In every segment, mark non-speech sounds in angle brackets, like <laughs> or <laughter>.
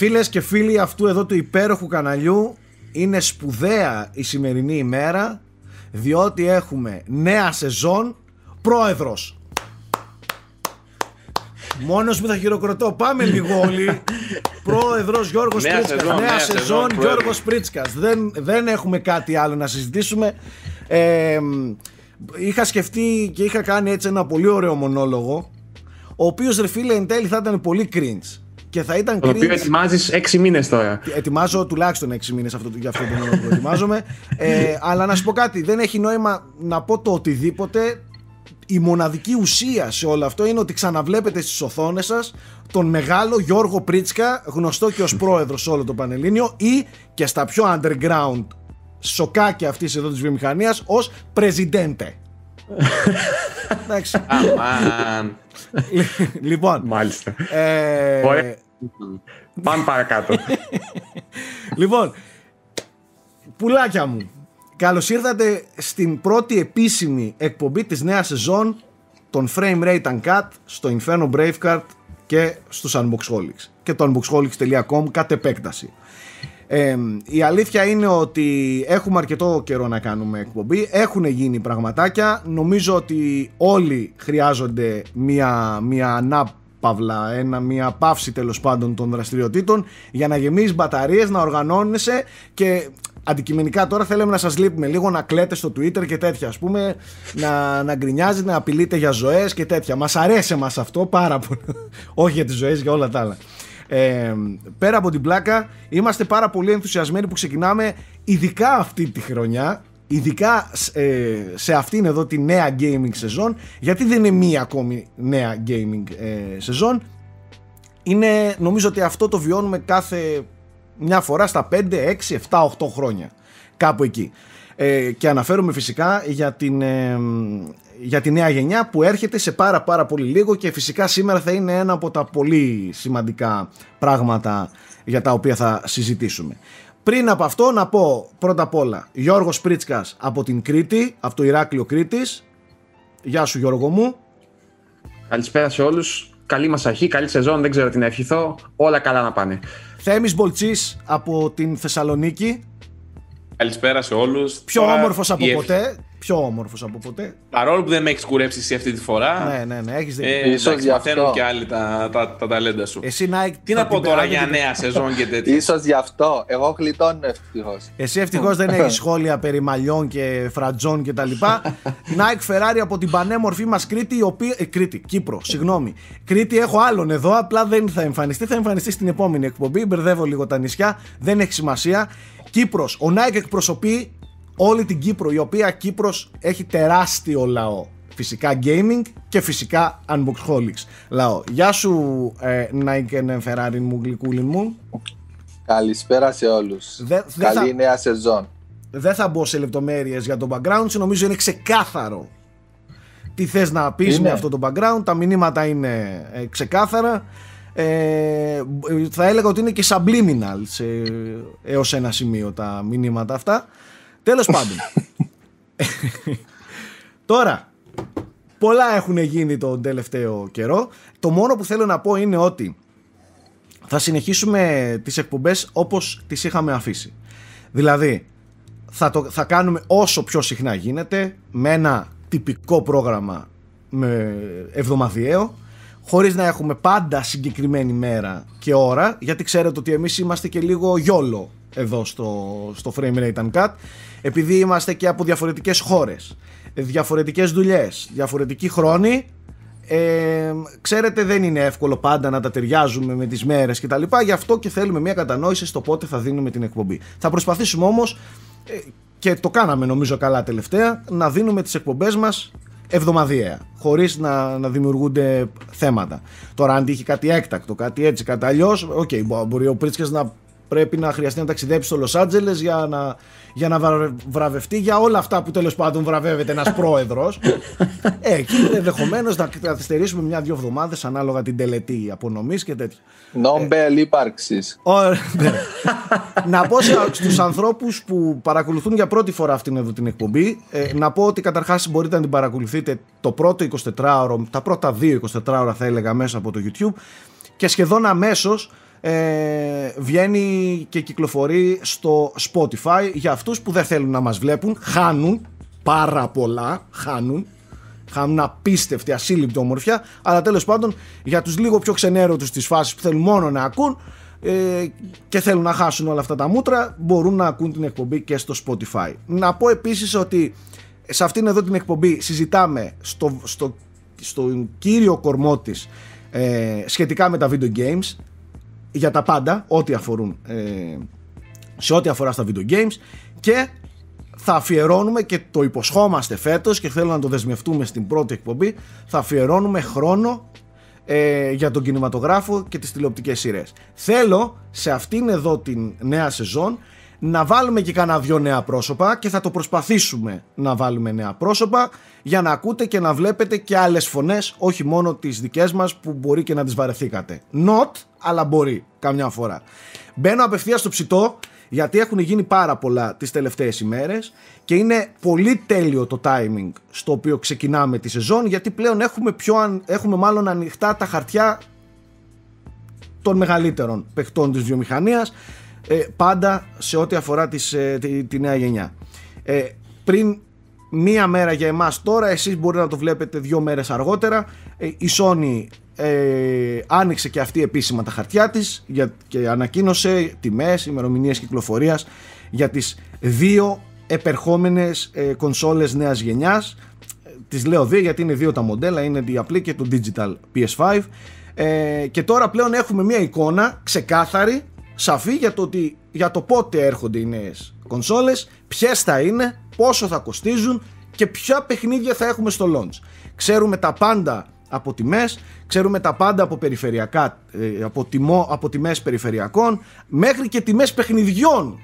Φίλες και φίλοι αυτού εδώ του υπέροχου καναλιού είναι σπουδαία η σημερινή ημέρα διότι έχουμε νέα σεζόν πρόεδρος. Μόνος μου θα χειροκροτώ. Πάμε λίγο όλοι. <laughs> Πρόεδρος Γιώργος Νέα Πρίτσκας. σεζόν, Νέα νέα σεζόν σεζόν, Γιώργος πρόεδρος. Πρίτσκας. Δεν, δεν έχουμε κάτι άλλο να συζητήσουμε. Ε, είχα σκεφτεί και είχα κάνει έτσι ένα πολύ ωραίο μονόλογο ο οποίος ρε φίλε εν τέλει θα ήταν πολύ cringe. Και θα ήταν Το οποίο cringe ετοιμάζεις 6 μήνες τώρα. Ετοιμάζω τουλάχιστον 6 μήνες αυτό, για αυτό το μόνο που ετοιμάζομαι. Ε, αλλά να σου πω κάτι, δεν έχει νόημα να πω το οτιδήποτε. Η μοναδική ουσία σε όλο αυτό είναι ότι ξαναβλέπετε στις οθόνες σας τον μεγάλο Γιώργο Πρίτσκα, γνωστό και ως πρόεδρος σε όλο το Πανελλήνιο ή και στα πιο underground σοκάκια αυτής εδώ της βιομηχανίας ως πρεζιντέντε. Εντάξει. Αμάν. λοιπόν, Μάλιστα. ε, Ωραία. Πάμε παρακάτω. Λοιπόν, πουλάκια μου, καλώς ήρθατε στην πρώτη επίσημη εκπομπή της νέας σεζόν των Frame Rate Uncut στο Inferno Bravecard και στους Unboxholics και το unboxholics.com κατ' επέκταση. Ε, η αλήθεια είναι ότι έχουμε αρκετό καιρό να κάνουμε εκπομπή. Έχουν γίνει πραγματάκια. Νομίζω ότι όλοι χρειάζονται μια, μια ανάπαυλα ένα, Μια παύση τέλος πάντων των δραστηριοτήτων Για να γεμίζεις μπαταρίες, να οργανώνεσαι Και αντικειμενικά τώρα θέλουμε να σας λείπουμε λίγο Να κλαίτε στο Twitter και τέτοια Ας πούμε να, να γκρινιάζετε, να απειλείτε για ζωές και τέτοια. Μας αρέσει μας αυτό πάρα πολύ. <laughs> Όχι για τις ζωές, για όλα τα άλλα ε, πέρα από την πλάκα είμαστε πάρα πολύ ενθουσιασμένοι που ξεκινάμε ειδικά αυτή τη χρονιά ειδικά ε, σε αυτήν εδώ τη νέα gaming σεζόν γιατί δεν είναι μία ακόμη νέα gaming ε, σεζόν. Είναι νομίζω ότι αυτό το βιώνουμε κάθε μια φορά στα 5, 6, 7, 8 χρόνια κάπου εκεί. Ε, και αναφέρομαι φυσικά για την, ε, για τη νέα γενιά που έρχεται σε πάρα πάρα πολύ λίγο και φυσικά σήμερα θα είναι ένα από τα πολύ σημαντικά πράγματα για τα οποία θα συζητήσουμε. Πριν από αυτό να πω πρώτα απ' όλα Γιώργος Πρίτσκας από την Κρήτη, από το Ηράκλειο Κρήτης. Γεια σου Γιώργο μου. Καλησπέρα σε όλους. Καλή μας αρχή, καλή σεζόν. Δεν ξέρω τι να ευχηθώ. Όλα καλά να πάνε. Θέμης Μπολτσής από την Θεσσαλονίκη. Καλησπέρα σε όλους. Πιο όμορφος από ποτέ. Πιο όμορφος από ποτέ. Παρόλο που δεν με έχεις κουρέψει εσύ αυτή τη φορά. Ναι, ναι, ναι, έχεις δίκιο. Ε, Ίσως εντάξει, γι' μαθαίνουν αυτό. και άλλοι τα, τα, τα ταλέντα σου. Εσύ Nike, Τι θα να πω την τώρα περάσει για την- νέα σεζόν και τέτοια. Ίσως γι' αυτό. Εγώ γλιτώνω ευτυχώς. Εσύ ευτυχώς δεν έχεις σχόλια περί μαλλιών και φρατζών και τα λοιπά. <laughs> Nike Ferrari από την πανέμορφη μας Κρήτη, η οποία. Ε, Κρήτη, Κύπρο, συγγνώμη. Κρήτη έχω άλλον εδώ, απλά δεν θα εμφανιστεί. Θα εμφανιστεί στην επόμενη εκπομπή. Μπερδεύω λίγο τα νησιά, δεν έχει σημασία. Κύπρος. Ο Nike εκπροσωπεί όλη την Κύπρο, η οποία Κύπρος έχει τεράστιο λαό. Φυσικά gaming και φυσικά unboxholics λαό. Γεια σου ε, Nike and Ferrari μου γλυκούλιν μου. Καλησπέρα σε όλους. Δε- δεν Καλή θα- νέα σεζόν. δεν θα μπω σε λεπτομέρειες για το background σου, νομίζω είναι ξεκάθαρο τι θες να πεις Είναι. με αυτό το background, τα μηνύματα είναι ε, ξεκάθαρα ε, θα έλεγα ότι είναι και subliminal σε, έως ένα σημείο τα μηνύματα αυτά τέλος πάντων. Τώρα πολλά έχουν γίνει τον τελευταίο καιρό. Το μόνο που θέλω να πω είναι ότι θα συνεχίσουμε τις εκπομπές όπως τις είχαμε αφήσει. Δηλαδή θα, το, θα κάνουμε όσο πιο συχνά γίνεται με ένα τυπικό πρόγραμμα με εβδομαδιαίο χωρίς να έχουμε πάντα συγκεκριμένη μέρα και ώρα γιατί ξέρετε ότι εμείς είμαστε και λίγο γιόλο εδώ στο, στο Frame Rate Uncut επειδή είμαστε και από διαφορετικές χώρες. Διαφορετικές δουλειές διαφορετικοί χρόνοι. Ε, ξέρετε δεν είναι εύκολο πάντα να τα ταιριάζουμε με τις μέρες και τα λοιπά γι' αυτό και θέλουμε μια κατανόηση στο πότε θα δίνουμε την εκπομπή. Θα προσπαθήσουμε όμως ε, και το κάναμε νομίζω καλά τελευταία να δίνουμε τις εκπομπές μας εβδομαδιαία χωρίς να, να δημιουργούνται θέματα. Τώρα αν τύχει κάτι έκτακτο κάτι έτσι κάτι αλλιώς οκ, μπο- μπορεί ο Πρίτσκας να πρέπει να χρειαστεί να ταξιδέψει στο Λος Άντζελες για να, για να βρα- βραβευτεί για όλα αυτά που τέλος πάντων βραβεύεται ένας πρόεδρος ε, εκεί ενδεχομένως να καθυστερήσουμε μια-δυο εβδομάδες ανάλογα την τελετή απονομής και τέτοια Νόμπελ ύπαρξης. Ωραία, ναι. να πω σε- στους ανθρώπους που παρακολουθούν για πρώτη φορά αυτήν εδώ την εκπομπή ε, να πω ότι καταρχάς μπορείτε να την παρακολουθείτε το πρώτο 24ωρο, τα πρώτα δύο 24ωρα θα έλεγα μέσα από το YouTube και σχεδόν αμέσως ε, βγαίνει και κυκλοφορεί στο Spotify. Για αυτούς που δεν θέλουν να μας βλέπουν χάνουν πάρα πολλά χάνουν. Χάνουν απίστευτη ασύλληπτη ομορφιά. Αλλά τέλος πάντων για τους λίγο πιο ξενέρωτους της φάσης που θέλουν μόνο να ακούν ε, και θέλουν να χάσουν όλα αυτά τα μούτρα μπορούν να ακούν την εκπομπή και στο Spotify. Να πω επίσης ότι σε αυτήν εδώ την εκπομπή συζητάμε στο, στο, στο κύριο κορμό της ε, σχετικά με τα video games για τα πάντα, ό,τι αφορούν ε, σε ό,τι αφορά στα video games και θα αφιερώνουμε και το υποσχόμαστε φέτος και θέλω να το δεσμευτούμε στην πρώτη εκπομπή θα αφιερώνουμε χρόνο ε, για τον κινηματογράφο και τις τηλεοπτικές σειρές. Θέλω σε αυτήν εδώ την νέα σεζόν να βάλουμε και κανένα δυο νέα πρόσωπα και θα το προσπαθήσουμε να βάλουμε νέα πρόσωπα για να ακούτε και να βλέπετε και άλλες φωνές όχι μόνο τις δικές μας που μπορεί και να τις βαρεθήκατε. Not, αλλά μπορεί καμιά φορά. Μπαίνω απευθείας στο ψητό γιατί έχουν γίνει πάρα πολλά τις τελευταίες ημέρες και είναι πολύ τέλειο το timing στο οποίο ξεκινάμε τη σεζόν γιατί πλέον έχουμε, πιο, αν- έχουμε μάλλον ανοιχτά τα χαρτιά των μεγαλύτερων παιχτών της βιομηχανίας ε, πάντα σε ό,τι αφορά τις, ε, τη, τη νέα γενιά. Ε, πριν μία μέρα για εμάς τώρα, εσείς μπορείτε να το βλέπετε δύο μέρες αργότερα, ε, η Sony ε, άνοιξε και αυτή επίσημα τα χαρτιά της για, και ανακοίνωσε τιμές, ημερομηνίες κυκλοφορίας για τις δύο επερχόμενες ε, κονσόλες νέας γενιάς. Ε, τις λέω δύο γιατί είναι δύο τα μοντέλα είναι η απλή και το digital PS5 ε, και τώρα πλέον έχουμε μια εικόνα ξεκάθαρη σαφή για το, ότι, για το πότε έρχονται οι νέες κονσόλες ποιες θα είναι, πόσο θα κοστίζουν και ποια παιχνίδια θα έχουμε στο launch ξέρουμε τα πάντα από τιμές, ξέρουμε τα πάντα από περιφερειακά, ε, από, τιμό, από τιμές περιφερειακών μέχρι και τιμές παιχνιδιών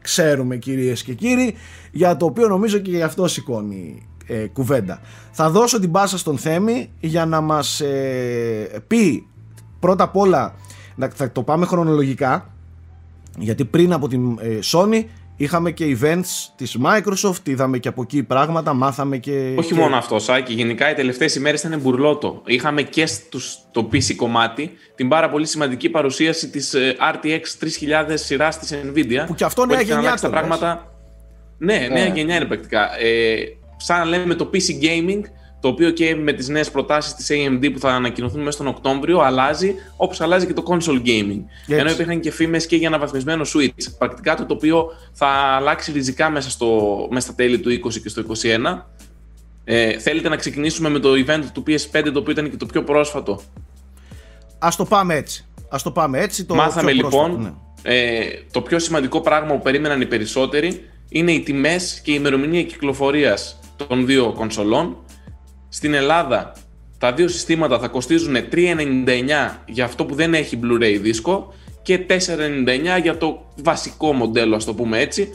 ξέρουμε κυρίες και κύριοι για το οποίο νομίζω και γι' αυτό σηκώνει ε, κουβέντα. Θα δώσω την πάσα στον Θέμη για να μας ε, πει πρώτα απ' όλα να, θα το πάμε χρονολογικά γιατί πριν από την ε, Sony είχαμε και events της Microsoft είδαμε και από εκεί πράγματα μάθαμε και Όχι και... μόνο αυτό, Σάκη. Γενικά οι τελευταίες ημέρες ήταν μπουρλότο. Είχαμε και στους, στο PC κομμάτι την πάρα πολύ σημαντική παρουσίαση της RTX 3000 σειράς της Nvidia. Που και αυτό νέα έχει γενιά αλλάξει τα τώρα, πράγματα. Ναι, νέα γενιά είναι πρακτικά. Ε, σαν να λέμε το PC Gaming, το οποίο και με τις νέες προτάσεις της AMD που θα ανακοινωθούν μέσα στον Οκτώβριο αλλάζει, όπως αλλάζει και το console gaming. Ενώ υπήρχαν και φήμες και για αναβαθμισμένο Switch. Πρακτικά το οποίο θα αλλάξει ριζικά μέσα, στο, μέσα στα τέλη του 20 και στο 21. Ε, θέλετε να ξεκινήσουμε με το event του PS5 το οποίο ήταν και το πιο πρόσφατο; Ας το πάμε έτσι. Ας το πάμε έτσι. Το Μάθαμε πιο πρόσφατο, λοιπόν ναι. ε, το πιο σημαντικό πράγμα που περίμεναν οι περισσότεροι είναι οι τιμές και η ημερομηνία κυκλοφορίας των δύο κονσολών. Στην Ελλάδα τα δύο συστήματα θα κοστίζουν 3,99 για αυτό που δεν έχει Blu-ray δίσκο και 4,99 για το βασικό μοντέλο, ας το πούμε έτσι,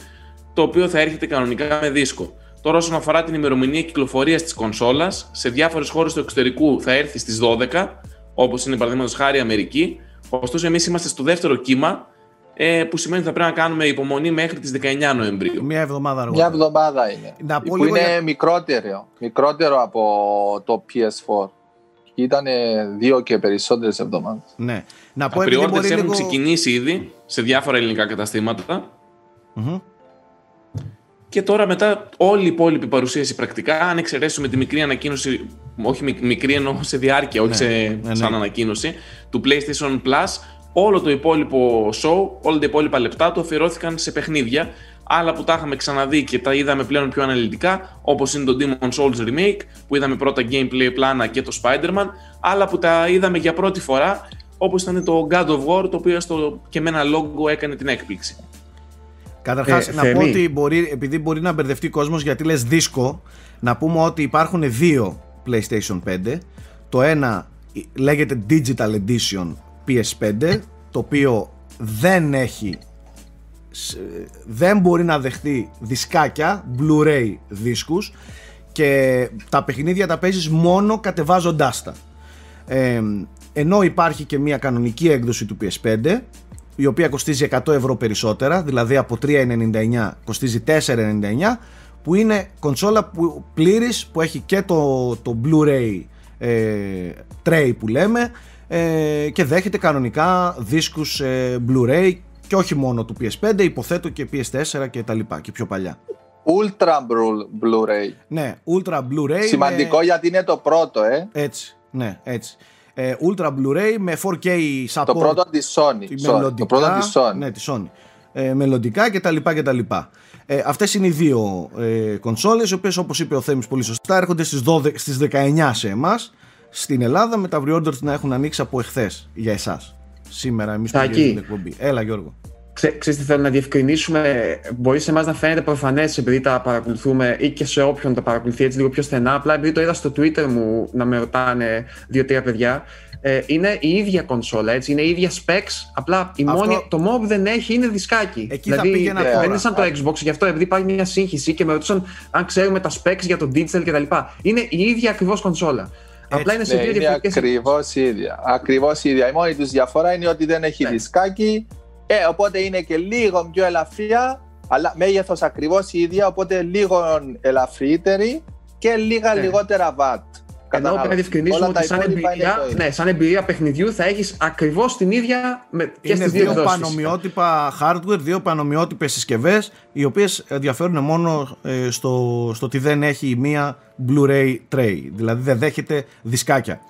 το οποίο θα έρχεται κανονικά με δίσκο. Τώρα όσον αφορά την ημερομηνία κυκλοφορίας της κονσόλας, σε διάφορες χώρες του εξωτερικού θα έρθει στις 12, όπως είναι παραδείγματος χάρη η Αμερική, ωστόσο εμείς είμαστε στο δεύτερο κύμα, ε, που σημαίνει ότι θα πρέπει να κάνουμε υπομονή μέχρι τις 19 Νοεμβρίου. Μια εβδομάδα Μια αργότερα. εβδομάδα είναι. Να πω που λίγο είναι για- μικρότερο, μικρότερο από το PS4. Ήταν δύο και περισσότερες εβδομάδες. Ναι. Να Τα πω επειδή pre-orders μπορεί έχουν λίγο... ξεκινήσει ήδη σε διάφορα ελληνικά καταστήματα. Μμμ. Και τώρα μετά όλη η υπόλοιπη παρουσίαση πρακτικά, αν εξαιρέσουμε τη μικρή ανακοίνωση, όχι μικ- μικρή εννοώ σε διάρκεια, όχι σε, ναι. σαν ανακοίνωση, του PlayStation Plus, όλο το υπόλοιπο show, όλα τα υπόλοιπα λεπτά του αφιερώθηκαν σε παιχνίδια. Άλλα που τα είχαμε ξαναδεί και τα είδαμε πλέον πιο αναλυτικά, όπως είναι το Demon Souls Remake, που είδαμε πρώτα gameplay πλάνα και το Spider-Man. Άλλα που τα είδαμε για πρώτη φορά, όπως ήταν το God of War, το οποίο στο και με ένα logo έκανε την έκπληξη. Καταρχάς, Ε, να Θέμη. πω ότι μπορεί, επειδή μπορεί να μπερδευτεί ο κόσμος γιατί λες δίσκο, να πούμε ότι υπάρχουν δύο PlayStation 5. Το ένα λέγεται Digital Edition PS5, το οποίο δεν έχει σ- δεν μπορεί να δεχτεί δισκάκια, Blu-ray δίσκους και τα παιχνίδια τα παίζεις μόνο κατεβάζοντάς τα. Ε, ενώ υπάρχει και μια κανονική έκδοση του PS5 η οποία κοστίζει 100 ευρώ περισσότερα δηλαδή από 3,99 κοστίζει 4,99 που είναι κονσόλα που, πλήρης που έχει και το, το Blu-ray ε, tray που λέμε ε, και δέχεται κανονικά δίσκους ε, Blu-ray και όχι μόνο του PS5, υποθέτω και PS4 και τα λοιπά και πιο παλιά. Ultra Blu- Blu-ray. Ναι, Ultra Blu-ray. Σημαντικό με- γιατί είναι το πρώτο, ε. Έτσι, ναι, έτσι. Ε, Ultra Blu-ray με 4K support. Το πρώτο της Sony. τη Sorry, μελλοντικά, Το πρώτο της Sony. Ναι, τη Sony. Ε, μελλοντικά και τα λοιπά και τα λοιπά. Ε, αυτές είναι οι δύο ε, κονσόλες, οι οποίες όπως είπε ο Θέμης πολύ σωστά έρχονται στις, 12, στις 19 σε εμάς στην Ελλάδα με τα pre-orders να έχουν ανοίξει από εχθές για εσάς. Σήμερα εμείς που Τάκη. γίνεται την εκπομπή. Έλα Γιώργο. Ξέ, ξέρεις τι θέλω να διευκρινίσουμε; Μπορεί σε εμάς να φαίνεται προφανές επειδή τα παρακολουθούμε ή και σε όποιον τα παρακολουθεί έτσι λίγο πιο στενά. Απλά επειδή το είδα στο Twitter μου να με ρωτάνε δύο-τρία παιδιά. Ε, είναι η ίδια κονσόλα, έτσι. Είναι η ίδια specs. Απλά η Αυτό- μόνη, το μόνο που δεν έχει είναι δισκάκι. Εκεί θα δηλαδή, πήγαινα ε, τώρα. δεν είναι σαν το Xbox, γι' αυτό επειδή υπάρχει μια σύγχυση και με ρωτούσαν αν ξέρουμε τα specs για το digital κτλ. Είναι η ίδια ακριβώς κονσόλα. Απλά είναι σε Ναι, δύο είναι διαφορετικές. ακριβώς ίδια. Ακριβώς ίδια. Η μόνη τους διαφορά είναι ότι δεν έχει Ναι. δισκάκι. Ε, οπότε είναι και λίγο πιο ελαφριά, αλλά μέγεθος ακριβώς ίδια, οπότε λίγο ελαφρύτερη και λίγα Ναι. λιγότερα watt. Ενώ πρέπει να διευκρινίσουμε Όλα τα ότι σαν υπόλοιπα είναι εμπειρία, το ίδιο. ναι, σαν εμπειρία παιχνιδιού θα έχεις ακριβώς την ίδια με, και είναι στις δύο δύο εκδόσεις. πανομοιότυπα hardware, δύο πανομοιότυπες συσκευές οι οποίες διαφέρουν μόνο ε, στο, στο ότι δεν έχει η μία Blu-ray tray δηλαδή δεν δέχεται δισκάκια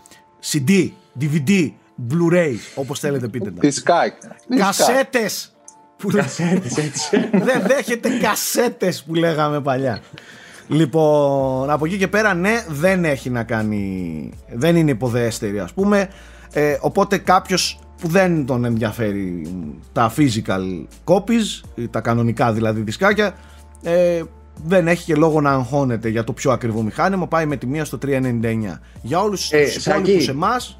CD, DVD, Blu-ray όπως θέλετε πείτε τα Δισκάκι. Δισκάκι. κασέτες που λέ- Κασέτες, έτσι. δεν δέχεται κασέτες που λέγαμε παλιά λοιπόν από εκεί και πέρα ναι δεν έχει να κάνει δεν είναι υποδέστερη ας πούμε ε, οπότε κάποιος που δεν τον ενδιαφέρει τα physical copies ή τα κανονικά δηλαδή δισκάκια ε, δεν έχει και λόγο να αγχώνεται για το πιο ακριβό μηχάνημα πάει με τη μία στο 399 για όλους Ε, τους Σάκη. υπόλοιπους εμάς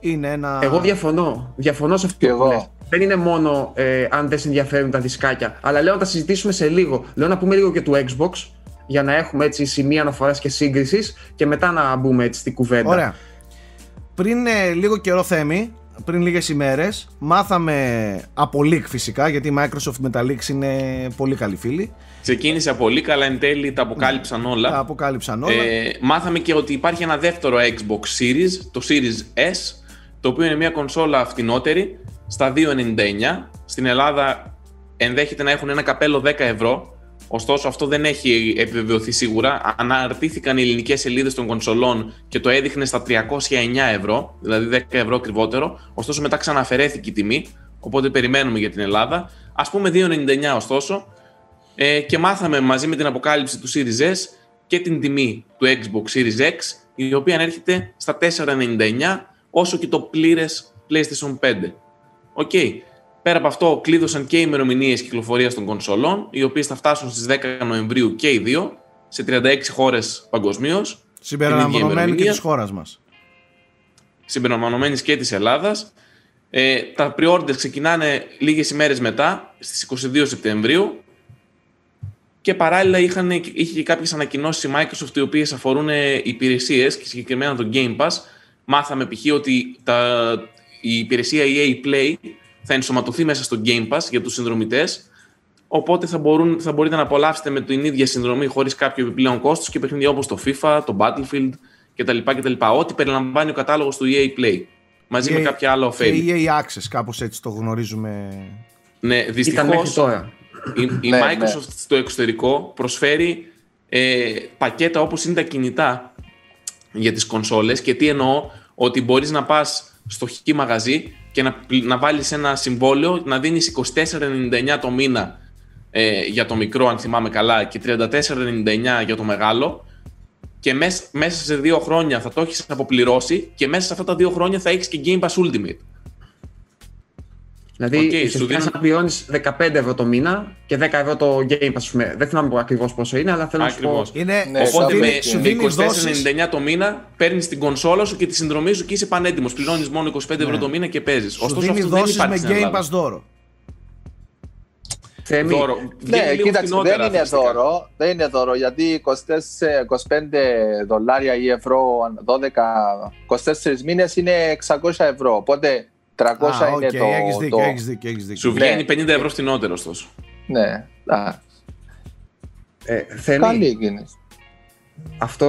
είναι ένα Εγώ διαφωνώ. Διαφωνώ σε αυτό Κι που εγώ. λες. Δεν είναι μόνο ε, αν δεν σε ενδιαφέρουν τα δισκάκια. Αλλά λέω να τα συζητήσουμε σε λίγο. Λέω να πούμε λίγο και του Xbox για να έχουμε έτσι σημεία αναφοράς και σύγκρισης και μετά να μπούμε έτσι στην κουβέντα. Ωραία. Πριν ε, λίγο καιρό Θέμη, πριν λίγες ημέρες, μάθαμε από leak φυσικά, γιατί η Microsoft με τα leaks είναι πολύ καλή φίλη. Ξεκίνησε πολύ καλά, εν τέλει τα αποκάλυψαν Τα όλα. αποκάλυψαν όλα. Ε, μάθαμε και ότι υπάρχει ένα δεύτερο Xbox Series, το Series S, το οποίο είναι μια κονσόλα φτηνότερη, στα 2,99. Στην Ελλάδα ενδέχεται να έχουν ένα καπέλο 10 ευρώ, ωστόσο αυτό δεν έχει επιβεβαιωθεί σίγουρα. Αναρτήθηκαν οι ελληνικές σελίδες των κονσολών και το έδειχνε στα 309 ευρώ, δηλαδή 10 ευρώ ακριβότερο, ωστόσο μετά ξαναφερέθηκε η τιμή, οπότε περιμένουμε για την Ελλάδα. Ας πούμε 2,99 ωστόσο, ε, και μάθαμε μαζί με την αποκάλυψη του Series S και την τιμή του Xbox Series X, η οποία ανέρχεται στα 4,99 όσο και το πλήρες PlayStation 5. Οκ. Πέρα από αυτό, κλείδωσαν και οι ημερομηνίες κυκλοφορίας των κονσολών, οι οποίες θα φτάσουν στις 10 Νοεμβρίου και οι δύο, σε 36 χώρες παγκοσμίως, Συμπεριλαμβανομένης και ημερομηνία. της χώρας μας. συμπεριλαμβανομένης και της Ελλάδας. Ε, τα pre-orders ξεκινάνε λίγες ημέρες μετά, στις 22 Σεπτεμβρίου και παράλληλα είχαν, είχε και κάποιες ανακοινώσεις η Microsoft οι οποίες αφορούν ε, υπηρεσίες και συγκεκριμένα το Game Pass. Μάθαμε π.χ. ότι τα, η υπηρεσία EA Play θα ενσωματωθεί μέσα στο Game Pass για τους συνδρομητές οπότε θα, μπορούν, θα μπορείτε να απολαύσετε με την ίδια συνδρομή χωρίς κάποιο επιπλέον κόστος και παιχνίδια όπως το FIFA, το Battlefield κτλ. κτλ. Ό,τι περιλαμβάνει ο κατάλογος του EA Play μαζί με EA κάποια άλλα Και ωφέλη. EA Access, κάπως έτσι το γνωρίζουμε. Ναι, Ήταν μέχρι δυστυχώς τώρα. η, η Ναι, Microsoft ναι. στο εξωτερικό προσφέρει ε, πακέτα όπως είναι τα κινητά για τις κονσόλες και τι εννοώ ότι μπορείς να πας στο χ μαγαζί και να, πλ- να βάλεις ένα συμβόλαιο να δίνεις 24,99 το μήνα ε, για το μικρό αν θυμάμαι καλά και 34,99 για το μεγάλο και μες- μέσα σε δύο χρόνια θα το έχεις αποπληρώσει και μέσα σε αυτά τα δύο χρόνια θα έχεις και Game Pass Ultimate. Δηλαδή, OK, okay, σου σου δίνουν- να πληρώνει 15 ευρώ το μήνα και 10 ευρώ το Game Pass. ας πούμε. Δεν θυμάμαι ακριβώς πόσο είναι, αλλά θέλω να σου πω. Ακριβώς. Είναι, Ναι, σου Οπότε δίνει- με, σου με δίνεις δόσεις 24,99 το μήνα παίρνεις την κονσόλα σου και τη συνδρομή σου και είσαι πανέτοιμος. Πληρώνεις μόνο 25 ευρώ το μήνα και παίζεις. σου Ωστόσο δίνει αυτός δεν δόσεις με υπάρχει στην Game Ελλάδα. Pass δώρο. Θέμη, Δώρο. Βγαίνει Ναι, λίγο κοίταξε, φθηνότερα δεν είναι φυσικά. δώρο. Δεν είναι δώρο γιατί 24, 25 δολάρια ή ευρώ, 12, 24 μήνες είναι 600 ευρώ. Οπότε 300 Α, είναι οκ, το. έχεις δίκιο, το- έχεις δίκιο, έχεις δίκιο. Σου Ναι. βγαίνει 50 ευρώ φθηνότερο ωστόσο. Ναι, α, ε, Θέμη, καλή κίνηση. αυτό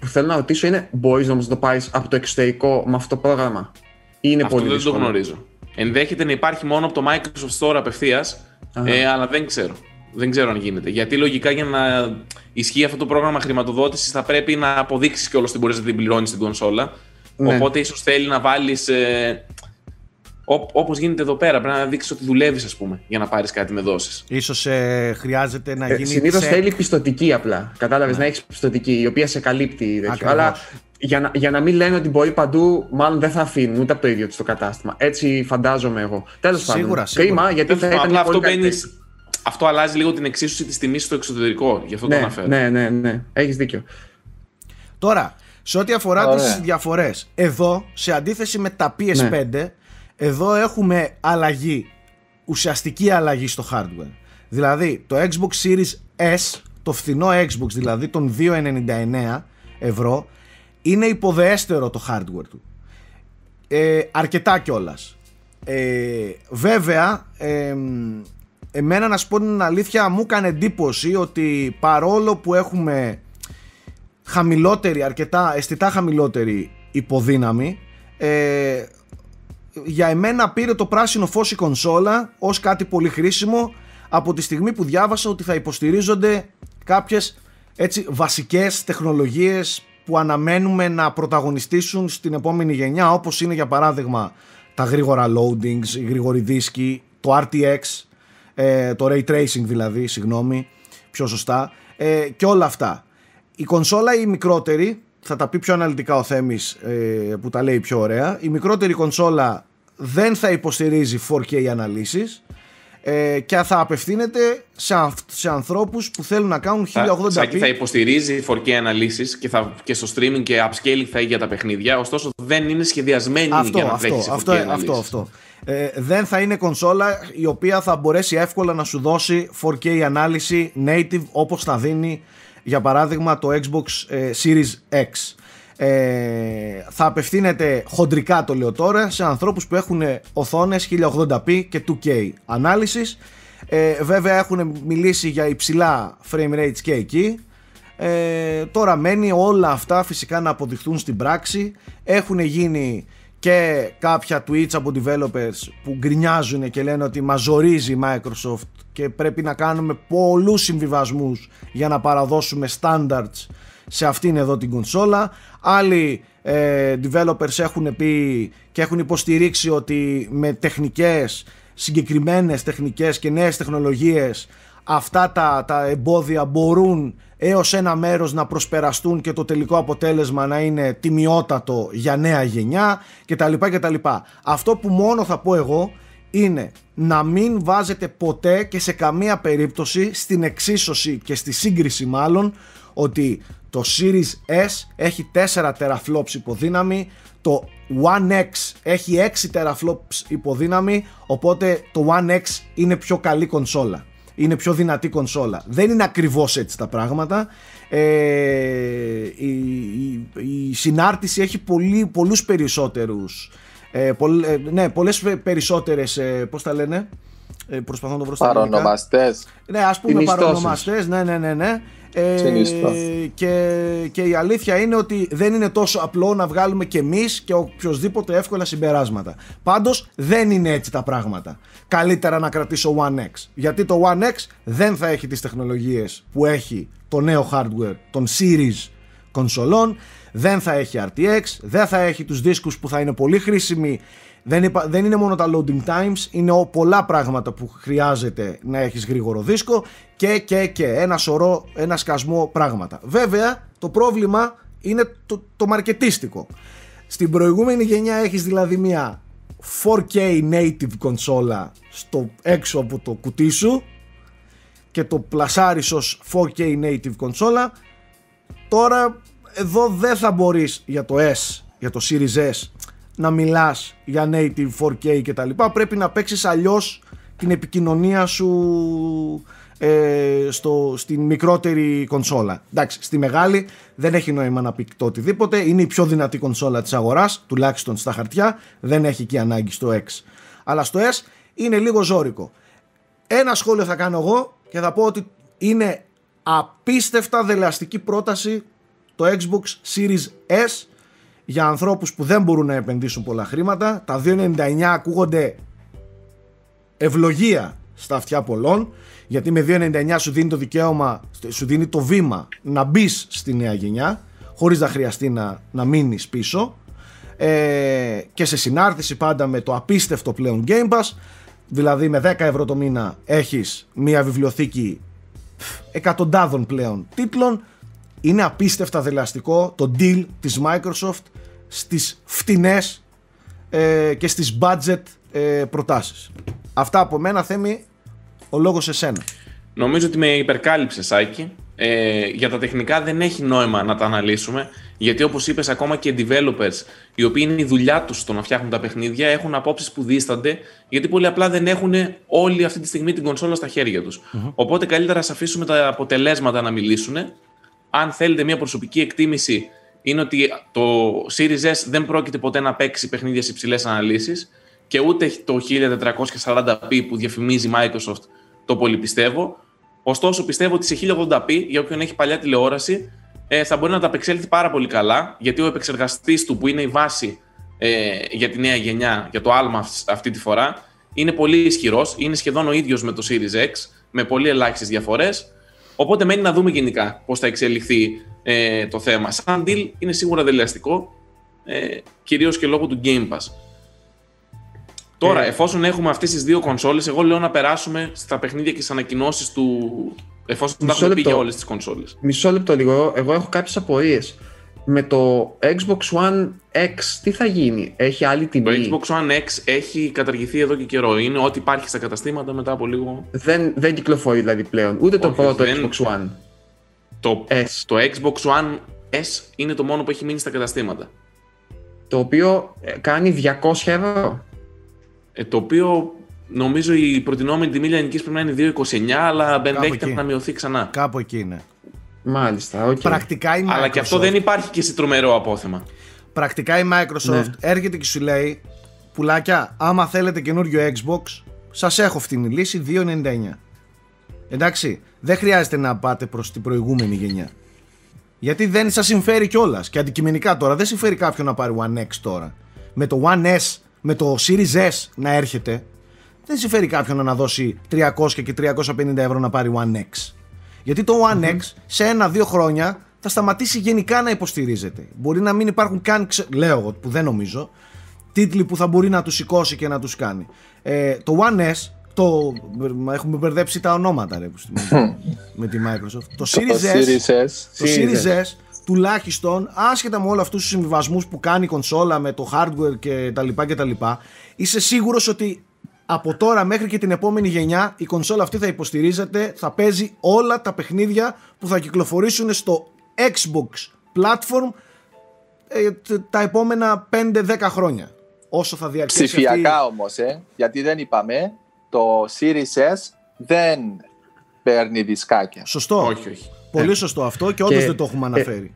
που θέλω να ρωτήσω είναι, μπορείς όμως να το πάρεις από το εξωτερικό με αυτό το πρόγραμμα; Ή είναι Αυτό πολύ δεν δύσκολο; το γνωρίζω. Ενδέχεται να υπάρχει μόνο από το Microsoft Store απευθείας, ε, αλλά δεν ξέρω. Δεν ξέρω αν γίνεται. Γιατί λογικά για να ισχύει αυτό το πρόγραμμα χρηματοδότησης θα πρέπει να αποδείξεις κιόλας ότι μπορείς να την πληρώνεις στην κονσόλα. Ναι. Οπότε ίσως θέλει να βάλεις. Ε, Όπως γίνεται εδώ πέρα, πρέπει να δείξεις ότι δουλεύεις, ας πούμε, για να πάρεις κάτι με δόσεις. Ίσως ε, χρειάζεται να Ε, γίνει. Συνήθως σε- θέλει πιστοτική απλά. Κατάλαβες να έχεις πιστοτική, η οποία σε καλύπτει. τέτοιο. Ακριβώς. Αλλά για να, για να μην λένε ότι μπορεί παντού, μάλλον δεν θα αφήνουν ούτε από το ίδιο τους το κατάστημα. Έτσι φαντάζομαι εγώ. Τέλος πάντων. Σίγουρα, σίγουρα. Κρίμα, γιατί θα ήταν Απλά πολύ αυτό, καλύτερη. μπαίνεις, αυτό αλλάζει λίγο την εξίσωση της τιμής στο εξωτερικό. Γι' αυτό το Ναι, αναφέρω. ναι, ναι, ναι. Έχεις δίκιο. Τώρα, σε ό,τι αφορά Ωραία. τις διαφορές, εδώ, σε αντίθεση με τα PS5, Ναι. εδώ έχουμε αλλαγή, ουσιαστική αλλαγή στο hardware. Δηλαδή, το Xbox Series S, το φθηνό Xbox δηλαδή, των 2,99 ευρώ, είναι υποδεέστερο το hardware του. Ε, αρκετά κιόλας. Ε, βέβαια, ε, εμένα να σου πω την αλήθεια, μου έκανε εντύπωση ότι παρόλο που έχουμε χαμηλότερη, αρκετά αισθητά χαμηλότερη υποδύναμη, ε, για εμένα πήρε το πράσινο φως η κονσόλα ως κάτι πολύ χρήσιμο από τη στιγμή που διάβασα ότι θα υποστηρίζονται κάποιες έτσι βασικές τεχνολογίες που αναμένουμε να πρωταγωνιστήσουν στην επόμενη γενιά όπως είναι για παράδειγμα τα γρήγορα loadings, οι γρήγοροι δίσκοι, το RTX, ε, το Ray Tracing δηλαδή, συγγνώμη, πιο σωστά ε, και όλα αυτά. Η κονσόλα η μικρότερη, θα τα πει πιο αναλυτικά ο Θέμης ε, που τα λέει πιο ωραία, η μικρότερη κονσόλα δεν θα υποστηρίζει 4K αναλύσεις ε, και θα απευθύνεται σε, αυ- σε ανθρώπους που θέλουν να κάνουν 1080p. Σάκη, θα υποστηρίζει 4K αναλύσεις και, θα, και στο streaming και upscaling θα έχει για τα παιχνίδια. Ωστόσο, δεν είναι σχεδιασμένη αυτό, για να αυτό, τρέχει σε 4K αυτό, αναλύσεις. αυτό, αυτό. Ε, δεν θα είναι κονσόλα η οποία θα μπορέσει εύκολα να σου δώσει 4K ανάλυση native όπως θα δίνει για παράδειγμα το Xbox ε, Series X. Ε, θα απευθύνεται χοντρικά το λέω τώρα σε ανθρώπους που έχουν οθόνες 1080p και 2K ανάλυσης ε, βέβαια έχουν μιλήσει για υψηλά frame rates και εκεί ε, τώρα μένει όλα αυτά φυσικά να αποδειχθούν στην πράξη. Έχουν γίνει και κάποια tweets από developers που γκρινιάζουν και λένε ότι μας ζορίζει η Microsoft και πρέπει να κάνουμε πολλούς συμβιβασμούς για να παραδώσουμε standards σε αυτήν εδώ την κονσόλα. Άλλοι ε, developers έχουν πει και έχουν υποστηρίξει ότι με τεχνικές, συγκεκριμένες τεχνικές και νέες τεχνολογίες αυτά τα, τα εμπόδια μπορούν έως ένα μέρος να προσπεραστούν και το τελικό αποτέλεσμα να είναι τιμιότατο για νέα γενιά κτλ. κτλ. Αυτό που μόνο θα πω εγώ είναι να μην βάζετε ποτέ και σε καμία περίπτωση στην εξίσωση και στη σύγκριση μάλλον ότι το Series S έχει 4 teraflops υποδύναμη, το One X έχει 6 teraflops υποδύναμη, οπότε το One X είναι πιο καλή κονσόλα. Είναι πιο δυνατή κονσόλα. Δεν είναι ακριβώς έτσι τα πράγματα. Ε, η, η, η συνάρτηση έχει πολύ, πολλούς περισσότερους ε, πολλ- ε, ναι, πολλές πε- περισσότερες, ε, πώς τα λένε, ε, προσπαθώ να το βρω στα αγγλικά. Παρονομαστές. Ναι, ας πούμε Συνιστώσεις. παρονομαστές, ναι, ναι, ναι, ναι. Ε, Συνιστώσεις. και, και η αλήθεια είναι ότι δεν είναι τόσο απλό να βγάλουμε και εμείς και οποιοδήποτε εύκολα συμπεράσματα. Πάντως δεν είναι έτσι τα πράγματα. Καλύτερα να κρατήσω One X. Γιατί το One X δεν θα έχει τις τεχνολογίες που έχει το νέο hardware των series κονσολών, δεν θα έχει RTX, δεν θα έχει τους δίσκους που θα είναι πολύ χρήσιμοι δεν, είπα- δεν είναι μόνο τα loading times, είναι ο- πολλά πράγματα που χρειάζεται να έχεις γρήγορο δίσκο και και και ένα σωρό, ένα σκασμό πράγματα. Βέβαια το πρόβλημα είναι το, το μαρκετίστικο. Στην προηγούμενη γενιά έχεις δηλαδή μια 4K native κονσόλα στο έξω από το κουτί σου και το πλασάρεις ως 4K native κονσόλα Τώρα εδώ δεν θα μπορείς για το S, για το Series S να μιλάς για native 4K και τα λοιπά. Πρέπει να παίξεις αλλιώς την επικοινωνία σου ε, στο, στην μικρότερη κονσόλα. Εντάξει, στη μεγάλη δεν έχει νόημα να πει το οτιδήποτε. Είναι η πιο δυνατή κονσόλα της αγοράς, τουλάχιστον στα χαρτιά. Δεν έχει εκεί ανάγκη στο X. Αλλά στο S είναι λίγο ζώρικο. Ένα σχόλιο θα κάνω εγώ και θα πω ότι είναι απίστευτα δελεαστική πρόταση το Xbox Series S για ανθρώπους που δεν μπορούν να επενδύσουν πολλά χρήματα. Τα 2,99 ακούγονται ευλογία στα αυτιά πολλών γιατί με 2,99 σου δίνει το δικαίωμα, σου δίνει το βήμα να μπεις στη νέα γενιά χωρίς να χρειαστεί να, να μείνεις πίσω ε, και σε συνάρτηση πάντα με το απίστευτο πλέον Game Pass δηλαδή με 10 ευρώ το μήνα έχεις μια βιβλιοθήκη εκατοντάδων πλέον τίτλων είναι απίστευτα δελαστικό το deal της Microsoft στις φτηνές ε, και στις budget ε, προτάσεις αυτά από μένα Θέμη ο λόγος σε σένα Νομίζω ότι με υπερκάλυψε Σάκη ε, για τα τεχνικά δεν έχει νόημα να τα αναλύσουμε γιατί όπως είπες ακόμα και οι developers οι οποίοι είναι η δουλειά τους στο να φτιάχνουν τα παιχνίδια έχουν απόψεις που δίστανται γιατί πολύ απλά δεν έχουν όλη αυτή τη στιγμή την κονσόλα στα χέρια τους. Οπότε καλύτερα ας αφήσουμε τα αποτελέσματα να μιλήσουν. Αν θέλετε μια προσωπική εκτίμηση είναι ότι το Series S δεν πρόκειται ποτέ να παίξει παιχνίδια σε υψηλές αναλύσεις και ούτε το 1440p που διαφημίζει Microsoft το πολύ πιστεύω. Ωστόσο, πιστεύω ότι σε 1080p, για όποιον έχει παλιά τηλεόραση, ε, θα μπορεί να τα απεξέλθει πάρα πολύ καλά, γιατί ο επεξεργαστής του, που είναι η βάση ε, για τη νέα γενιά, για το άλμα αυτή τη φορά, είναι πολύ ισχυρός. Είναι σχεδόν ο ίδιος με το Series X, με πολύ ελάχιστες διαφορές. Οπότε μένει να δούμε γενικά πώς θα εξελιχθεί ε, το θέμα. Σαν deal είναι σίγουρα δελεαστικό, ε, κυρίως και λόγω του Game Pass. Τώρα, ε, εφόσον έχουμε αυτές τις δύο κονσόλες, εγώ λέω να περάσουμε στα παιχνίδια και στι ανακοινώσεις του. Εφόσον τα έχουμε πει για όλες τις κονσόλες. Μισό λεπτό λίγο. Εγώ έχω κάποιες απορίες. Με το Xbox One X τι θα γίνει, έχει άλλη τιμή; Το Xbox One X έχει καταργηθεί εδώ και καιρό. Είναι ό,τι υπάρχει στα καταστήματα μετά από λίγο. Δεν, δεν κυκλοφορεί δηλαδή πλέον. Ούτε το πρώτο Xbox One. Το, S. το Xbox One S είναι το μόνο που έχει μείνει στα καταστήματα. Το οποίο ε, κάνει 200 ευρώ. Ε, το οποίο νομίζω η προτινόμενη τιμή λιανικής πρέπει να είναι 2,29, αλλά ενδέχεται να μειωθεί ξανά. Κάπου εκεί είναι. Μάλιστα, okay. Πρακτικά η Microsoft... Αλλά και αυτό δεν υπάρχει και σε τρομερό απόθεμα. Πρακτικά η Microsoft ναι. έρχεται και σου λέει πουλάκια, άμα θέλετε καινούριο Xbox, σας έχω φτηνή λύση 2,99. Εντάξει, δεν χρειάζεται να πάτε προς την προηγούμενη γενιά. Γιατί δεν σας συμφέρει κιόλας. Και αντικειμενικά τώρα δεν συμφέρει κάποιον να πάρει One X τώρα. Με το One S με το Series S να έρχεται, δεν συμφέρει κάποιον να δώσει 300 και 350 ευρώ να πάρει One X. Γιατί το One X σε ένα-δύο χρόνια θα σταματήσει γενικά να υποστηρίζεται. Μπορεί να μην υπάρχουν καν, λέω εγώ που δεν νομίζω, τίτλοι που θα μπορεί να τους σηκώσει και να τους κάνει. Ε, το One S, το, έχουμε μπερδέψει τα ονόματα ρε, με τη Microsoft. Το Series, S, το Series S τουλάχιστον άσχετα με όλου αυτούς τους συμβιβασμούς που κάνει η κονσόλα με το hardware και τα λοιπά και τα λοιπά είσαι σίγουρος ότι από τώρα μέχρι και την επόμενη γενιά η κονσόλα αυτή θα υποστηρίζεται θα παίζει όλα τα παιχνίδια που θα κυκλοφορήσουν στο Xbox platform ε, τα επόμενα 5-10 χρόνια όσο θα διαρκέσει Ψηφιακά αυτή... όμως, ε, γιατί δεν είπαμε το Series S δεν παίρνει δισκάκια. Σωστό. Όχι, όχι. Πολύ σωστό αυτό και όντως δεν το έχουμε αναφέρει.